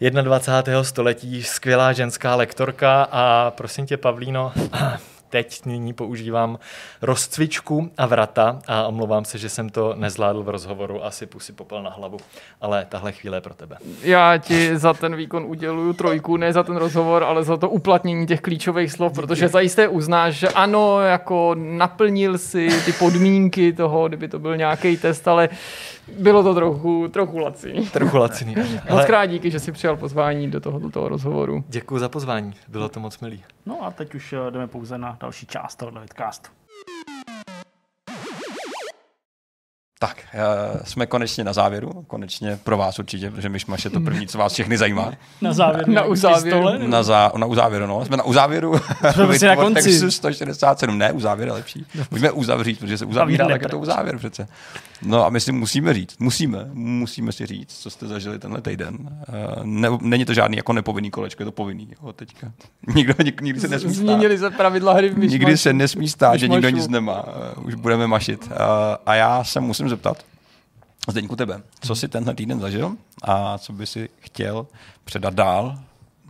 21. století, skvělá ženská lektorka a prosím tě, Pavlíno, teď nyní používám rozcvičku a vrata a omlouvám se, že jsem to nezvládl v rozhovoru, asi pusy popel na hlavu, ale tahle chvíle je pro tebe. Já ti za ten výkon uděluju trojku, ne za ten rozhovor, ale za to uplatnění těch klíčových slov, protože zajisté uznáš, že ano, jako naplnil si ty podmínky toho, kdyby to byl nějaký test, ale bylo to trochu, trochu laciný. Trochu laciný. Ale... Moc krát díky, že jsi přijal pozvání do toho, do toho rozhovoru. Děkuji za pozvání, bylo to moc milý. No a teď už eh, jdeme pouze na další část tohoto vidcastu. Tak, uh, jsme konečně na závěru, konečně pro vás určitě, protože myšmaš je to první, co vás všechny zajímá. Na závěru. Na uzávěru. Na, zá, na uzávěru, no. Jsme na uzávěru. Jsme prostě na konci. 167, ne, uzávěr je lepší. Můžeme uzavřít, protože se uzavírá, tak je to uzávěr přece. No a my si musíme říct, musíme, musíme si říct, co jste zažili tenhle týden. Uh, ne, není to žádný jako nepovinný kolečko, je to povinný jo, teďka. Nikdo, nik, nikdy se nesmí stát. Změnili se pravidla hry v Nikdy se nesmí stát, že nikdo nic nemá. Uh, už budeme mašit. Uh, a já se musím zeptat, Zdeňku tebe, co jsi tenhle týden zažil a co by si chtěl předat dál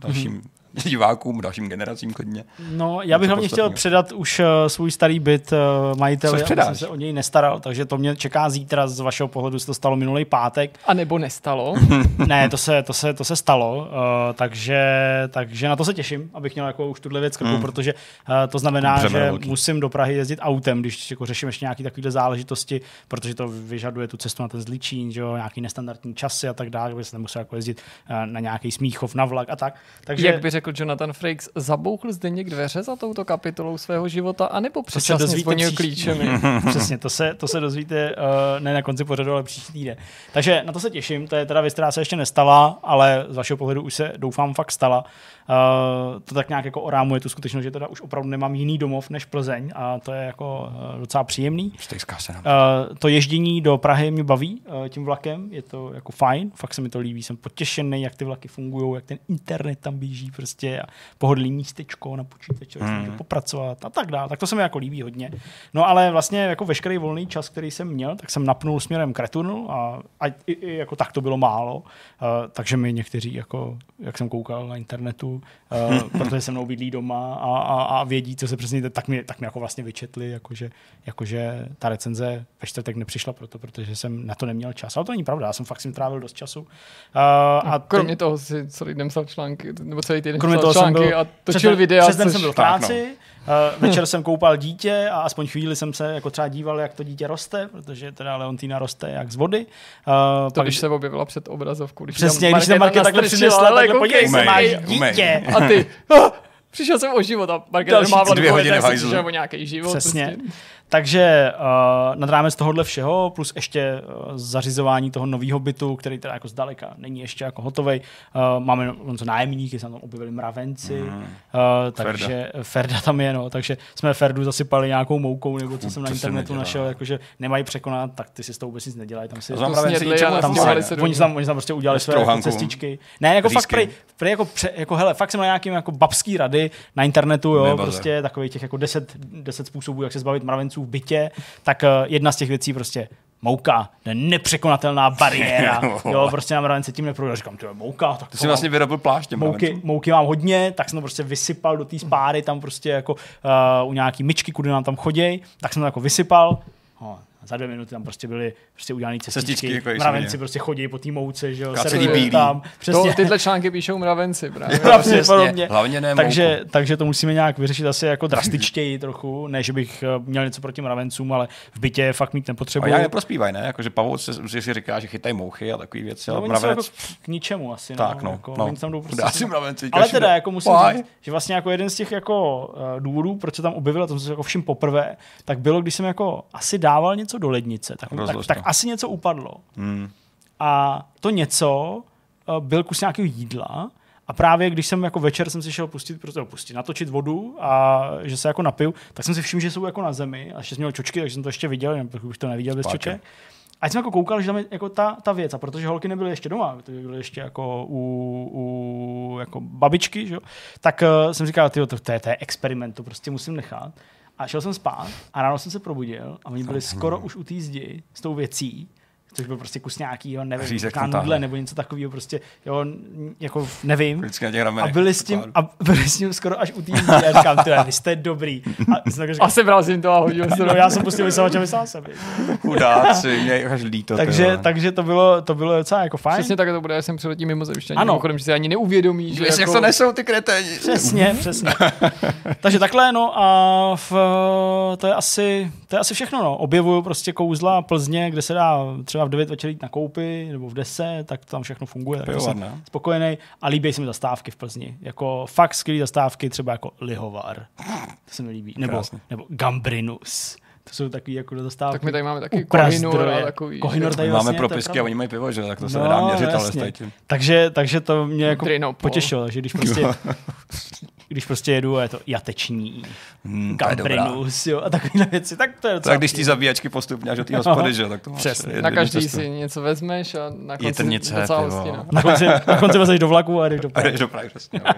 dalším mm-hmm divákům, dalším generacím klidně. No, já bych hlavně chtěl předat už uh, svůj starý byt uh, majiteli, aby jsem se o něj nestaral, takže to mě čeká zítra z vašeho pohledu, se to stalo minulý pátek. A nebo nestalo? ne, to se, to se, to se stalo, uh, takže, takže na to se těším, abych měl jako už tuhle věc krku, hmm. protože uh, to znamená, Břeme že velký. musím do Prahy jezdit autem, když jako řeším ještě nějaké takové záležitosti, protože to vyžaduje tu cestu na ten zličín, že jo, nějaký nestandardní časy a tak dále, aby se nemusel jako jezdit uh, na nějaký smíchov, na vlak a tak. Takže, Jak by řekl Jonathan Frakes, zabouchl Zdeněk dveře za touto kapitolou svého života, anebo předčasně zvonil příští- klíčemi? Přesně, to se, to se dozvíte uh, ne na konci pořadu, ale příští týden. Takže na to se těším, to je teda věc, která se ještě nestala, ale z vašeho pohledu už se doufám fakt stala. Uh, to tak nějak jako orámuje tu skutečnost, že teda už opravdu nemám jiný domov než Plzeň a to je jako uh, docela příjemný. Se nám. Uh, to ježdění do Prahy mě baví uh, tím vlakem, je to jako fajn, fakt se mi to líbí, jsem potěšený, jak ty vlaky fungují, jak ten internet tam běží prostě a pohodlný místečko na počítači, mm. můžu popracovat a tak dále. Tak to se mi jako líbí hodně. No ale vlastně jako veškerý volný čas, který jsem měl, tak jsem napnul směrem k Returnu a, a i, i, jako tak to bylo málo, uh, takže mi někteří, jako, jak jsem koukal na internetu, uh, protože se mnou bydlí doma a, a, a vědí, co se přesně, tak mi, tak mi jako vlastně vyčetli, jakože, jakože ta recenze ve čtvrtek nepřišla proto, protože jsem na to neměl čas. Ale to není pravda, já jsem fakt s trávil dost času. Uh, a Kromě toho si celý den psal články, nebo celý týden Kromě psal toho články byl, a točil den, videa. Přes den jsem byl v Tak, no. Uh, večer jsem koupal dítě a aspoň chvíli jsem se jako třeba díval, jak to dítě roste, protože teda Leontýna roste jak z vody. Uh, To, když se objevila před obrazovkou. Když Přesně, tam když se Markéta takhle přinesla, ale takhle podívej se, máš dítě. A ty, ah, přišel jsem o život a Markéta Další nemá dvě hodiny hajzlu. přišel o nějaký život. Přesně. Prostě. Takže uh, nad rámec tohohle všeho, plus ještě uh, zařizování toho nového bytu, který teda jako zdaleka není ještě jako hotový. Uh, máme on co nájemníky, se tam objevili mravenci, mm. uh, takže Ferda. tam je, no, takže jsme Ferdu zasypali nějakou moukou, nebo co jsem na to se internetu našel, jakože nemají překonat, tak ty si s tou vůbec nic nedělají. Tam si To mravenci snědli tam se, se oni, tam, oni tam prostě udělali své jako cestičky. Ne, jako fakt Řízky. prej, prej jako, pře, jako, hele, fakt jsem na nějakým jako babský rady na internetu, jo, Nebaze. prostě takových těch jako deset, deset způsobů, jak se zbavit mravenců v bytě, tak uh, jedna z těch věcí prostě mouka, to je nepřekonatelná bariéra, jo, prostě na mravence tím neprojde. Říkám, to je mouka, tak Ty jsi vlastně vyrobil pláště. mouky, mouky mám hodně, tak jsem to prostě vysypal do té spáry, tam prostě jako uh, u nějaký myčky, kudy nám tam chodí, tak jsem to jako vysypal. No, za dvě minuty tam prostě byly prostě udělané cestičky. Cestičky, jako jak Mravenci prostě chodí po té mouce, že jo, tam. Přesně. To, tyhle články píšou mravenci právě. Pravděpodobně. Hlavně ne takže, mouku. takže to musíme nějak vyřešit asi jako drastičtěji trochu, ne, že bych eh, měl něco proti mravencům, ale v bytě fakt mít A nepotřebuji. já neprospívaj, ne? Jakože pavout se, že si říká, že chytají mouchy a takové věci, No, ale mravenec... jako k ničemu asi. Tak, no, jako, no. Tam jdou prostě Chudáci mravenci, ale teda, jako musím Why? říct, že vlastně jako jeden z těch jako uh, důvodů, proč se tam objevil, to jsem se jako všim poprvé, tak bylo, když jsem jako asi dával něco do lednice, tak, tak, tak asi něco upadlo. Hmm. A to něco uh, byl kus nějakého jídla a právě když jsem jako večer jsem si šel pustit, prostě, pustit, natočit vodu a že se jako napiju, tak jsem si všiml, že jsou jako na zemi a ještě jsem měl čočky, takže jsem to ještě viděl, pokud bych to neviděl bez Páče. čoček. A jsem jako koukal, že tam je jako ta, ta věc, a protože holky nebyly ještě doma, byly ještě jako u, u jako babičky, že? tak uh, jsem říkal, tyjo, to, to, je, to je experiment, to prostě musím nechat. A šel jsem spát a ráno jsem se probudil a oni byli skoro už u té zdi s tou věcí, což byl prostě kus nějakýho, nevím, Řízek nudle nebo něco takového, prostě, jo, jako nevím. A byli s tím, a byli s tím skoro až u zdi. A říkám, tyjo, vy jste dobrý. A jsem tak říkal, A sebral jsem to a hodil se no, já jsem pustil vysavač a vysál jsem. Chudáci, mě až líto. Takže, tyjo. takže to bylo, to bylo docela jako fajn. Přesně tak to bude, já jsem přiletí mimo zemštění. Ano. Mimochodem, že si ani neuvědomí, že Víš, jak jako... to nesou ty kreténi. Přesně, přesně. Takže takhle, no a v, to, je asi, to je asi všechno, no. Objevuju prostě kouzla Plzně, kde se dá třeba v 9 večer jít na koupy, nebo v 10, tak tam všechno funguje. Tak jsem spokojený a líbí se mi zastávky v Plzni. Jako fakt skvělé zastávky, třeba jako Lihovar. To se mi líbí. Nebo, Krásný. nebo Gambrinus. To jsou takový jako zastávky. Tak my tady máme taky. Kohinor a takový. Kohinor že- tady vlastně, máme je propisky a oni mají pivo, že? Tak to se No, nedá měřit, ale jasně. s tím. Takže, takže to mě jako Drinopol. potěšilo, takže když prostě, když prostě jedu a je to jateční, Hmm, je. Gambrinus, jo, a takovéhle věci, tak to je docela Tak když ty zabíjačky postupně až do té hospody, že? Tak to máš Přesně. Na každý cestu. si něco vezmeš a na konci Jitrnice, docela hostina. na konci, na konci vezeš do vlaku a jdeš do A Prahy. jdeš do Prahy, přesně.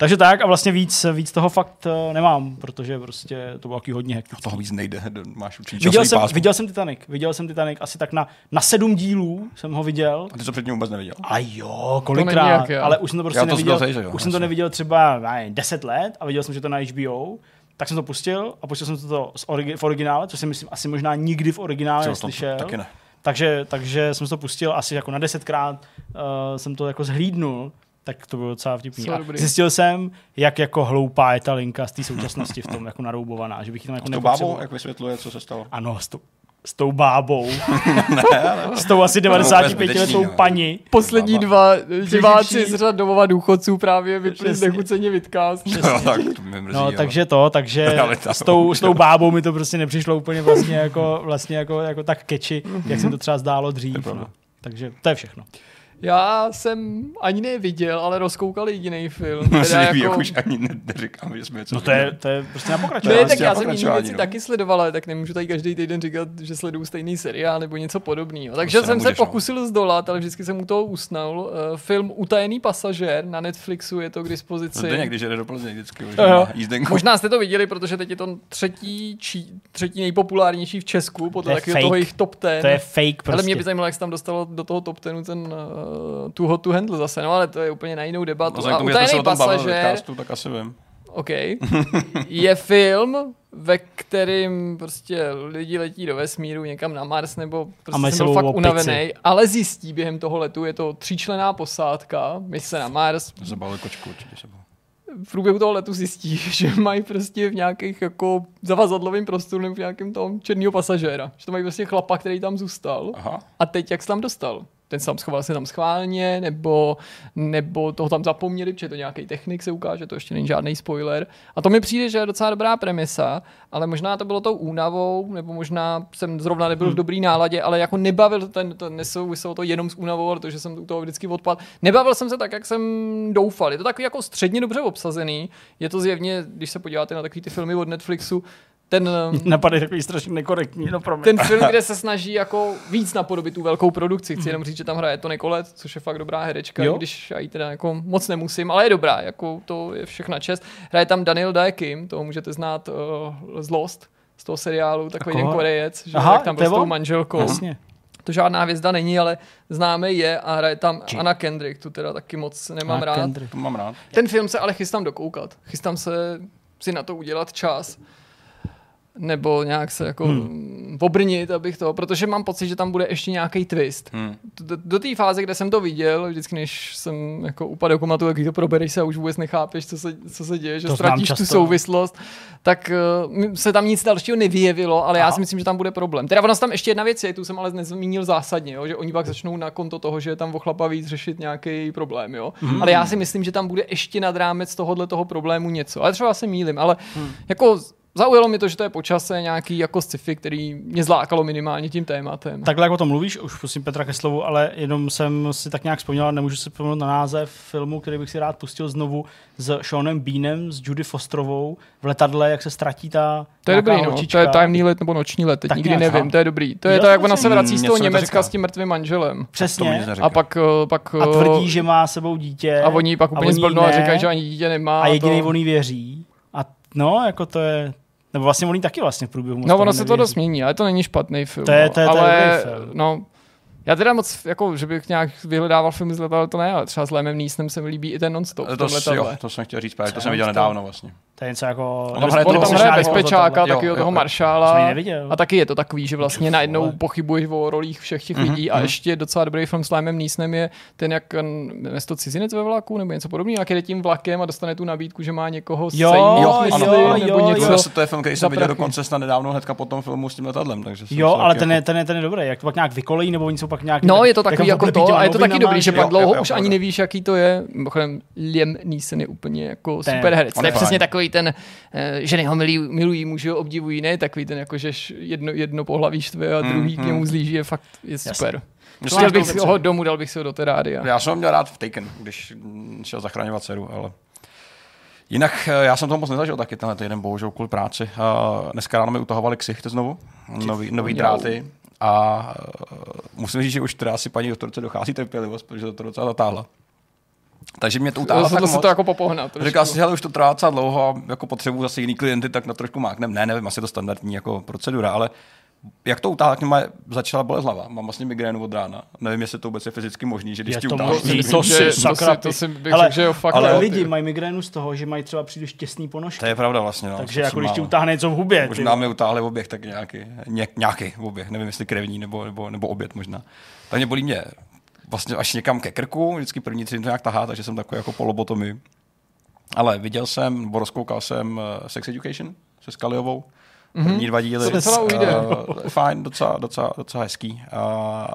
Takže tak a vlastně víc, víc toho fakt eh, nemám, protože prostě to bylo taky hodně hektické. Toho víc nejde, máš určitě Viděl jsem, pásmo. viděl jsem Titanic, viděl jsem Titanic asi tak na, na sedm dílů jsem ho viděl. A ty to předtím vůbec neviděl. A jo, kolikrát, jak ale už jsem to prostě Já to neviděl, teď, že jo, už jsem to neviděl třeba nevím, 10 let a viděl jsem, že to na HBO, tak jsem to pustil a pustil jsem to z origi- v originále, což jsem myslím asi možná nikdy v originále to neslyšel. Taky ne. Takže, takže jsem to pustil asi jako na desetkrát, uh, jsem to jako zhlídnul, tak to bylo docela vtipný. A zjistil jsem, jak jako hloupá je ta linka z té současnosti v tom, jako naroubovaná, že bych ji tam jako S tou bábou, jak vysvětluje, co se stalo. Ano, s tou, s tou bábou. s tou asi 95 letou no. paní. Poslední dva diváci z řad domova důchodců právě vypli znechuceně vidcast. No, tak to mě mrzí, No, takže to, takže Realita. s tou, s tou bábou mi to prostě nepřišlo úplně vlastně jako, vlastně jako, jako tak keči, jak se to třeba zdálo dřív. No. Takže to je všechno. Já jsem ani neviděl, ale rozkoukal jediný film. Se teda jako- jak už ani ne- neříkám, že jsme něco No to je, to je prostě na Ne, pokračování. prostě tak já na jsem jiné pokračování, věci no. taky sledoval, ale tak nemůžu tady každý týden říkat, že sleduju stejný seriál nebo něco podobného. Takže se jsem se nemůžeš, no. pokusil zdolat, ale vždycky jsem u toho usnul. Uh, film Utajený pasažér na Netflixu je to k dispozici. To někdy, že jde do Plzně vždycky, jízdenku. Možná jste to viděli, protože teď je to třetí, či, třetí nejpopulárnější v Česku, podle To takového toho jejich top ten. To je fake Ale prostě. mě by zajímalo, jak se tam dostalo do toho top tenu ten uh, Too Hot to Handle zase, no ale to je úplně na jinou debatu. No, a se Utajený pasažér, podcastu, tak asi vím. OK, je film, ve kterým prostě lidi letí do vesmíru někam na Mars nebo A prostě jsem byl fakt opici. unavený, ale zjistí během toho letu, je to tříčlená posádka, mise na Mars, Zabali kočku určitě sebou. v průběhu toho letu zjistí, že mají prostě v nějakých jako zavazadlovým prostoru nebo v nějakém tom černýho pasažéra. Že to mají prostě chlapa, který tam zůstal. Aha. A teď jak se tam dostal? Ten se tam schoval se tam schválně, nebo, nebo toho tam zapomněli, protože to nějaký technik se ukáže, to ještě není žádný spoiler. A to mi přijde, že je docela dobrá premisa, ale možná to bylo tou únavou, nebo možná jsem zrovna nebyl Hmm. v dobrý náladě, ale jako nebavil ten, to nesouviselo to jenom s únavou, ale to, že jsem u toho vždycky odpad. Nebavil jsem se tak, jak jsem doufal. Je to takový jako středně dobře obsazený. Je to zjevně, když se podíváte na takový ty filmy od Netflixu, ten, Napadají takový strašně nekorektní, no promiň. ten film, kde se snaží jako víc napodobit tu velkou produkci. Chci jenom říct, že tam hraje Tony Collette, což je fakt dobrá herečka, Jo? i když já ji teda jako moc nemusím, ale je dobrá, jako to je všechna čest. Hraje tam Daniel Dae Kim, toho můžete znát uh, z Lost, z toho seriálu, takový ten koho? Korejec, že Aha, jak tam to byl s tou manželkou. Jasně. To žádná hvězda není, ale známe je a hraje tam Jim. Anna Kendrick, tu teda taky moc nemám Anna rád. Kendrick. To mám rád. Ten film se ale chystám dokoukat. Chystám se si na to udělat čas. Nebo nějak se jako hmm. obrnit, abych to, protože mám pocit, že tam bude ještě nějaký twist. Hmm. Do, do té fáze, kde jsem to viděl, vždycky než jsem jako upadl jako komatu, jak to probereš se a už vůbec nechápeš, co se, co se děje, že To ztratíš tu souvislost, tak uh, se tam nic dalšího nevyjevilo, ale Aha. já si myslím, že tam bude problém. Teda ono tam ještě jedna věc je, tu jsem ale nezmínil zásadně, jo, že oni pak začnou na konto toho, že je tam ochlapa víc řešit nějaký problém, jo. Hmm. Ale já si myslím, že tam bude ještě nad rámec tohohle toho problému něco. Ale třeba se mýlim, ale hmm. jako Zaujalo mi to, že to je počase nějaký jako sci-fi, který mě zlákalo minimálně tím tématem. Takhle, jak o tom mluvíš, už prosím Petra ke slovu, ale jenom jsem si tak nějak vzpomněl, nemůžu si vzpomenout na název filmu, který bych si rád pustil znovu s Seanem Beanem, s Judy Fosterovou v letadle, jak se ztratí ta To je dobrý, no. To je tajemný let nebo noční let, teď Tak nikdy nějak, nevím, aha. to je dobrý. To je Jo, to, jak ona se prosím. vrací z toho Německa s tím mrtvým manželem. Přesně. A pak, eh, pak A eh, tvrdí, že má sebou dítě. a oni pak úplně oni zblbnou a říkají, že ani dítě nemá. A jediný to... on jí věří. No, jako to je... Nebo vlastně on jí taky vlastně v průběhu No ono se to dost mění, ale to není špatný film. To je- no. to je- to je ale, film. no, já teda moc, jako, že bych nějak vyhledával film z letadla, to ne, ale třeba s Lemem Neesonem se mi líbí i ten non-stop to, jo, to jsem chtěl říct právě, to jsem viděl nedávno vlastně. To je něco jako... tam nebo hraje On toho tam hraje jako bezpečáka, Jo, takového jo, toho jo. Ji maršála. A taky je to takový, že vlastně najednou pochybuješ o rolích všech těch Mhm, lidí a ještě docela dobrý film s Limem Neesonem je ten, jak se to cizinec ve vlaku nebo něco podobného, jak jede tím vlakem a dostane tu nabídku, že má někoho Jo, sejít, jo, myslím, jo, nebo jo, něco. To, je, to je film, který jsem viděl dokonce snad nedávno hnedka po tom filmu s tím letadlem. Takže Jo, ale taky ten jako- je, ten, je, ten je dobrý. Jak to pak nějak vykolejí, nebo oni jsou pak nějak... No, je to takový jako to, a je to taky dobrý, že pak jo, dlouho jo, jo, už ani nevíš, jaký to je. Mimochodem, Liam Neeson je úplně jako super herec. on To je přesně fajn. Takový ten, eh, ženy ho milují, milují muži ho obdivují, ne takový ten, jako že jedno, jedno pohlaví štve a druhý Mm, k němu zlíží, je fakt je super. Chtěl bych to- si ho domů, dal bych si ho do terádia. Já jsem ho měl rád v Taken, když mm, šel zachraňovat dceru, ale... Jinak eh, já jsem toho moc nezažil taky tenhle týden, bohužel kvůli práci. Uh, dneska ráno mi utahovali ksicht znovu, nový, nový dráty. A uh, musím říct, že už teda asi paní doktorce dochází trpělivost, protože to, to docela zatáhla. Takže mě to utáhlo tak se moc. to jako popohnat. Říkal si, hele, už to trvá docela dlouho a jako potřebuji zase jiný klienty, tak na trošku máknem. Ne, nevím, asi je to standardní jako procedura, ale jak to utáhla, tak mě začala bolet hlava. Mám vlastně migrénu od rána. Nevím, jestli to vůbec je fyzicky možný, že když Je ti myslím, to že- si to si- sakra. to si bych Ale- řekl, že jo, fakt ale jo, lidi ty. mají migrénu z toho, že mají třeba příliš těsný ponožky. To je pravda vlastně. No, Takže jako jsem když ti utáhne něco v hubě. Možná mi utáhli oběh, tak nějaký, ně, nějaký oběh, nevím jestli krevní nebo, nebo, nebo oběd možná. Tak mě bolí mě vlastně až někam ke krku, vždycky první tři to nějak tahá, takže jsem takový jako polobotomy. Ale viděl jsem, nebo rozkoukal jsem eh, Sex Education se Skaliovou, První dva díly. To docela ujde. Uh, fajn, docela, docela, docela hezký. Uh,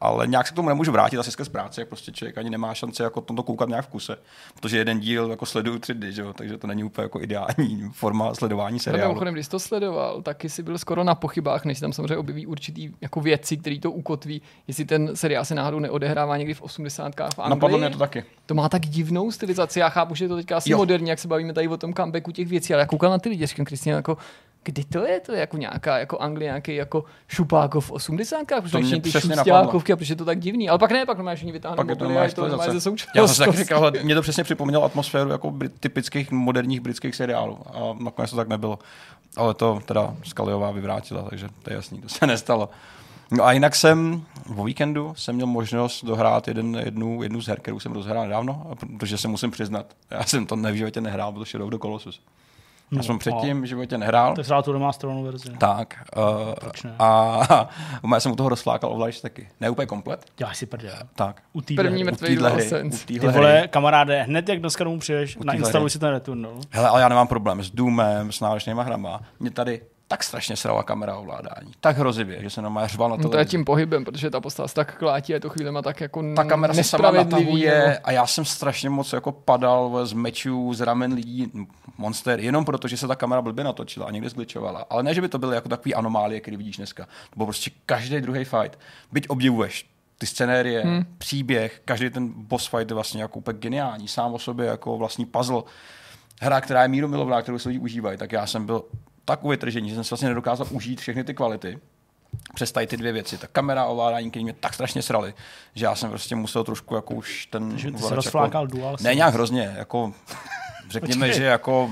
ale nějak se k tomu nemůžu vrátit asi práci, jak prostě člověk ani nemá šanci jako tomto koukat nějak v kuse, protože jeden díl jako sleduju tři dny, že jo? takže to není úplně jako ideální forma sledování seriálu. mimochodem, když jsi to sledoval, taky si byl skoro na pochybách, než tam samozřejmě objeví určitý jako věci, které to ukotví, jestli ten seriál se náhodou neodehrává někdy v 80. v Anglii. Napadlo mě to taky. To má tak divnou stylizaci. Já chápu, že je to teďka asi Jo. moderní, jak se bavíme tady o tom comebacku těch věcí, ale já koukal na ty lidi, říkám, Kristýna, jako kdy to je? To je jako nějaká jako Anglie, nějaký jako šupákov v 80. Proč To mě ty proč je to tak divný? Ale pak ne, pak máš oni vytáhnout Pak je to mobily a normální je to normálně ze současnosti. Já jsem si taky říkal, ale mě to přesně připomnělo atmosféru jako brit, typických moderních britských seriálů a nakonec to tak nebylo. Ale to teda Skaliová vyvrátila, takže to je jasný, to se nestalo. No a jinak jsem o víkendu jsem měl možnost dohrát jeden, jednu, jednu z her, kterou jsem rozhrál nedávno, protože se musím přiznat, já jsem to v životě nehrál, byl to Shadow the Colossus. Já No, jsem předtím v životě nehrál. To je celá tu remasterovanou verzi. Tak. Uh, Proč ne? a já jsem u toho rozflákal ovladač taky. Ne úplně komplet. Děláš si prdel. Tak. U té První mrtvý hry, u Ty vole, kamaráde, hned jak dneska domů přijdeš, nainstaluj si ten Returnal. Hele, ale já nemám problém s Doomem, s náročnýma hrama. Mě tady tak strašně srala kamera ovládání. Tak hrozivě, že se normálně řval na No to je tím pohybem, protože ta postava se tak klátí a je to chvílema tak jako Ta kamera se sama natahuje nebo- a já jsem strašně moc jako padal z mečů, z ramen lidí, monster, jenom proto, že se ta kamera blbě natočila a někde zgličovala. Ale ne, že by to byly jako takový anomálie, které vidíš dneska. To byl prostě každý druhý fight. Byť obdivuješ ty scenérie, hmm. příběh, každý ten boss fight je vlastně jako úplně geniální, sám o sobě jako vlastní puzzle. Hra, která je míru milovná, kterou si lidi užívají, tak já jsem byl tak uvytržený, že jsem si vlastně nedokázal užít všechny ty kvality přes tady ty dvě věci. Ta kamera a ovládání, které mě tak strašně srali, že já jsem prostě musel trošku jako už ten... Takže ty jsi ovladač rozflákal jako, dual Ne nějak hrozně, jako řekněme, Počkej. že jako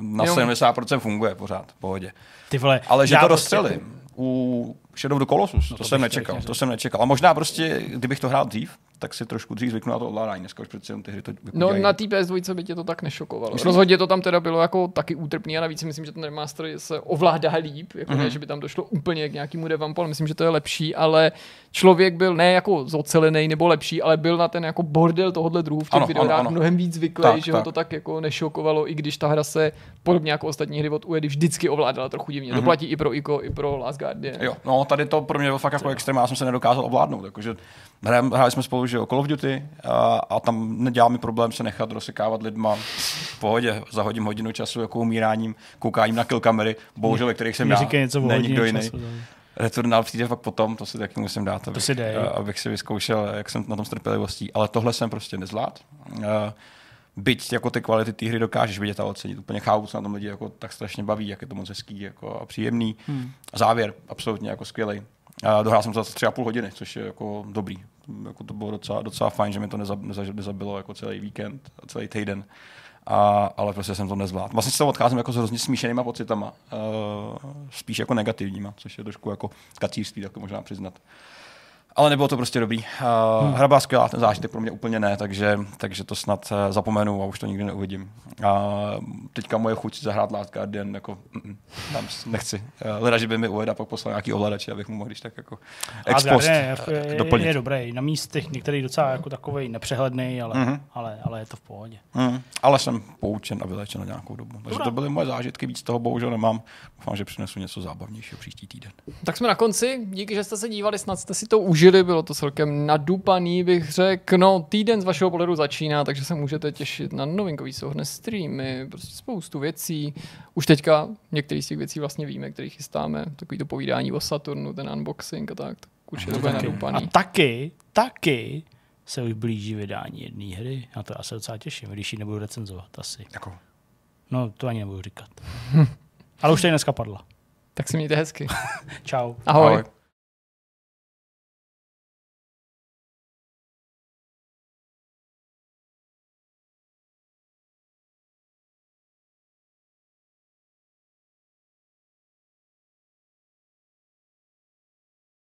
na Jo. 70% funguje pořád, v pohodě. Ty vole, Ale že to prostě- rozstřelím u Shadow of the Colossus, no to, to jsem nečekal, to jsem nečekal. A možná prostě, kdybych to hrál dřív, tak si trošku dřív zvyknu na to ovládání. Dneska už přece jenom ty hry to jako No na té PS2 by tě to tak nešokovalo. Myslíš? Rozhodně to tam teda bylo jako taky útrpný a navíc si myslím, že ten remaster se ovládá líp, jako Mhm. mm-hmm. ne, že by tam došlo úplně k nějakému revampu, ale myslím, že to je lepší, ale člověk byl ne jako zocelený nebo lepší, ale byl na ten jako bordel tohohle druhu v těch Ano, videohrách ano, ano. mnohem víc zvyklý, Tak, že ho tak. to tak jako nešokovalo, i když ta hra se podobně jako ostatní hry od Uedy vždycky ovládala trochu divně. Mm-hmm. Mhm. To platí i pro Ico, i pro Last Guardian. Jo, no tady to pro mě bylo fakt jako extrém, já jsem se nedokázal ovládnout. Hráli, hráli jsme spolu, že jo, Call of Duty a, a tam nedělá mi problém se nechat rozsekávat lidma v pohodě, zahodím hodinu času jako umíráním, koukáním na kill kamery, bohužel, ve kterých jsem Mě já, něco o ne hodině nikdo jiný. času, tak. Returnal přijde fakt potom, to si taky musím dát, abych, si dej. abych si vyzkoušel, jak jsem na tom s trpělivostí. Ale tohle jsem prostě nezvlád. Uh, byť jako ty kvality té hry dokážeš vidět a ocenit. Úplně chápu, co na tom lidi jako tak strašně baví, jak je to moc hezký jako a příjemný. Hmm. Závěr absolutně jako skvělý. Dohrál jsem to za tři a půl hodiny, což je jako dobrý. Jako to bylo docela, docela fajn, že mi to neza, neza, nezabilo jako celý víkend, a celý týden. A, ale prostě jsem to nezvládl. Vlastně toho odcházím jako s hrozně smíšenýma pocitama, uh, spíš jako negativníma, což je trošku jako kacířství, tak to možná přiznat. Ale nebylo to prostě dobrý. Uh, hmm. Hra byla skvělá, ten zážitek pro mě úplně ne, takže, takže to snad uh, zapomenu a už to nikdy neuvidím. A teďka moje chuť si zahrát Last Guardian, jako mm, tam nechci. Uh, leda, že by mi Ueda pak poslal nějaký ovladače, abych mu mohl když tak jako ex post je, eh, je, je, doplnit. je dobrý. Na místech některý docela jako takový nepřehledný, ale, Mhm. ale, ale je to v pohodě. Mm, ale jsem poučen a vylečen na nějakou dobu. Takže Dobrá. to byly moje zážitky, víc toho bohužel nemám. Doufám, že přinesu něco zábavnějšího příští týden. Tak jsme na konci, díky, že jste se dívali, snad jste si to užili, bylo to celkem nadupaný, bych řekl. No, týden z vašeho pohledu začíná, takže se můžete těšit na novinkový souhrné streamy, prostě spoustu věcí. Už teďka některé z těch věcí vlastně víme, které chystáme, takový to povídání o Saturnu, ten unboxing a tak. tak určitě to bude Taky. A nadupaný. taky, taky se už blíží vydání jedné hry. Na to já se docela těším, když ji nebudu recenzovat asi. Jako, No, to ani nebudu říkat. Ale už tady dneska padla. Tak si mějte hezky. Čau. Ahoj. ahoj.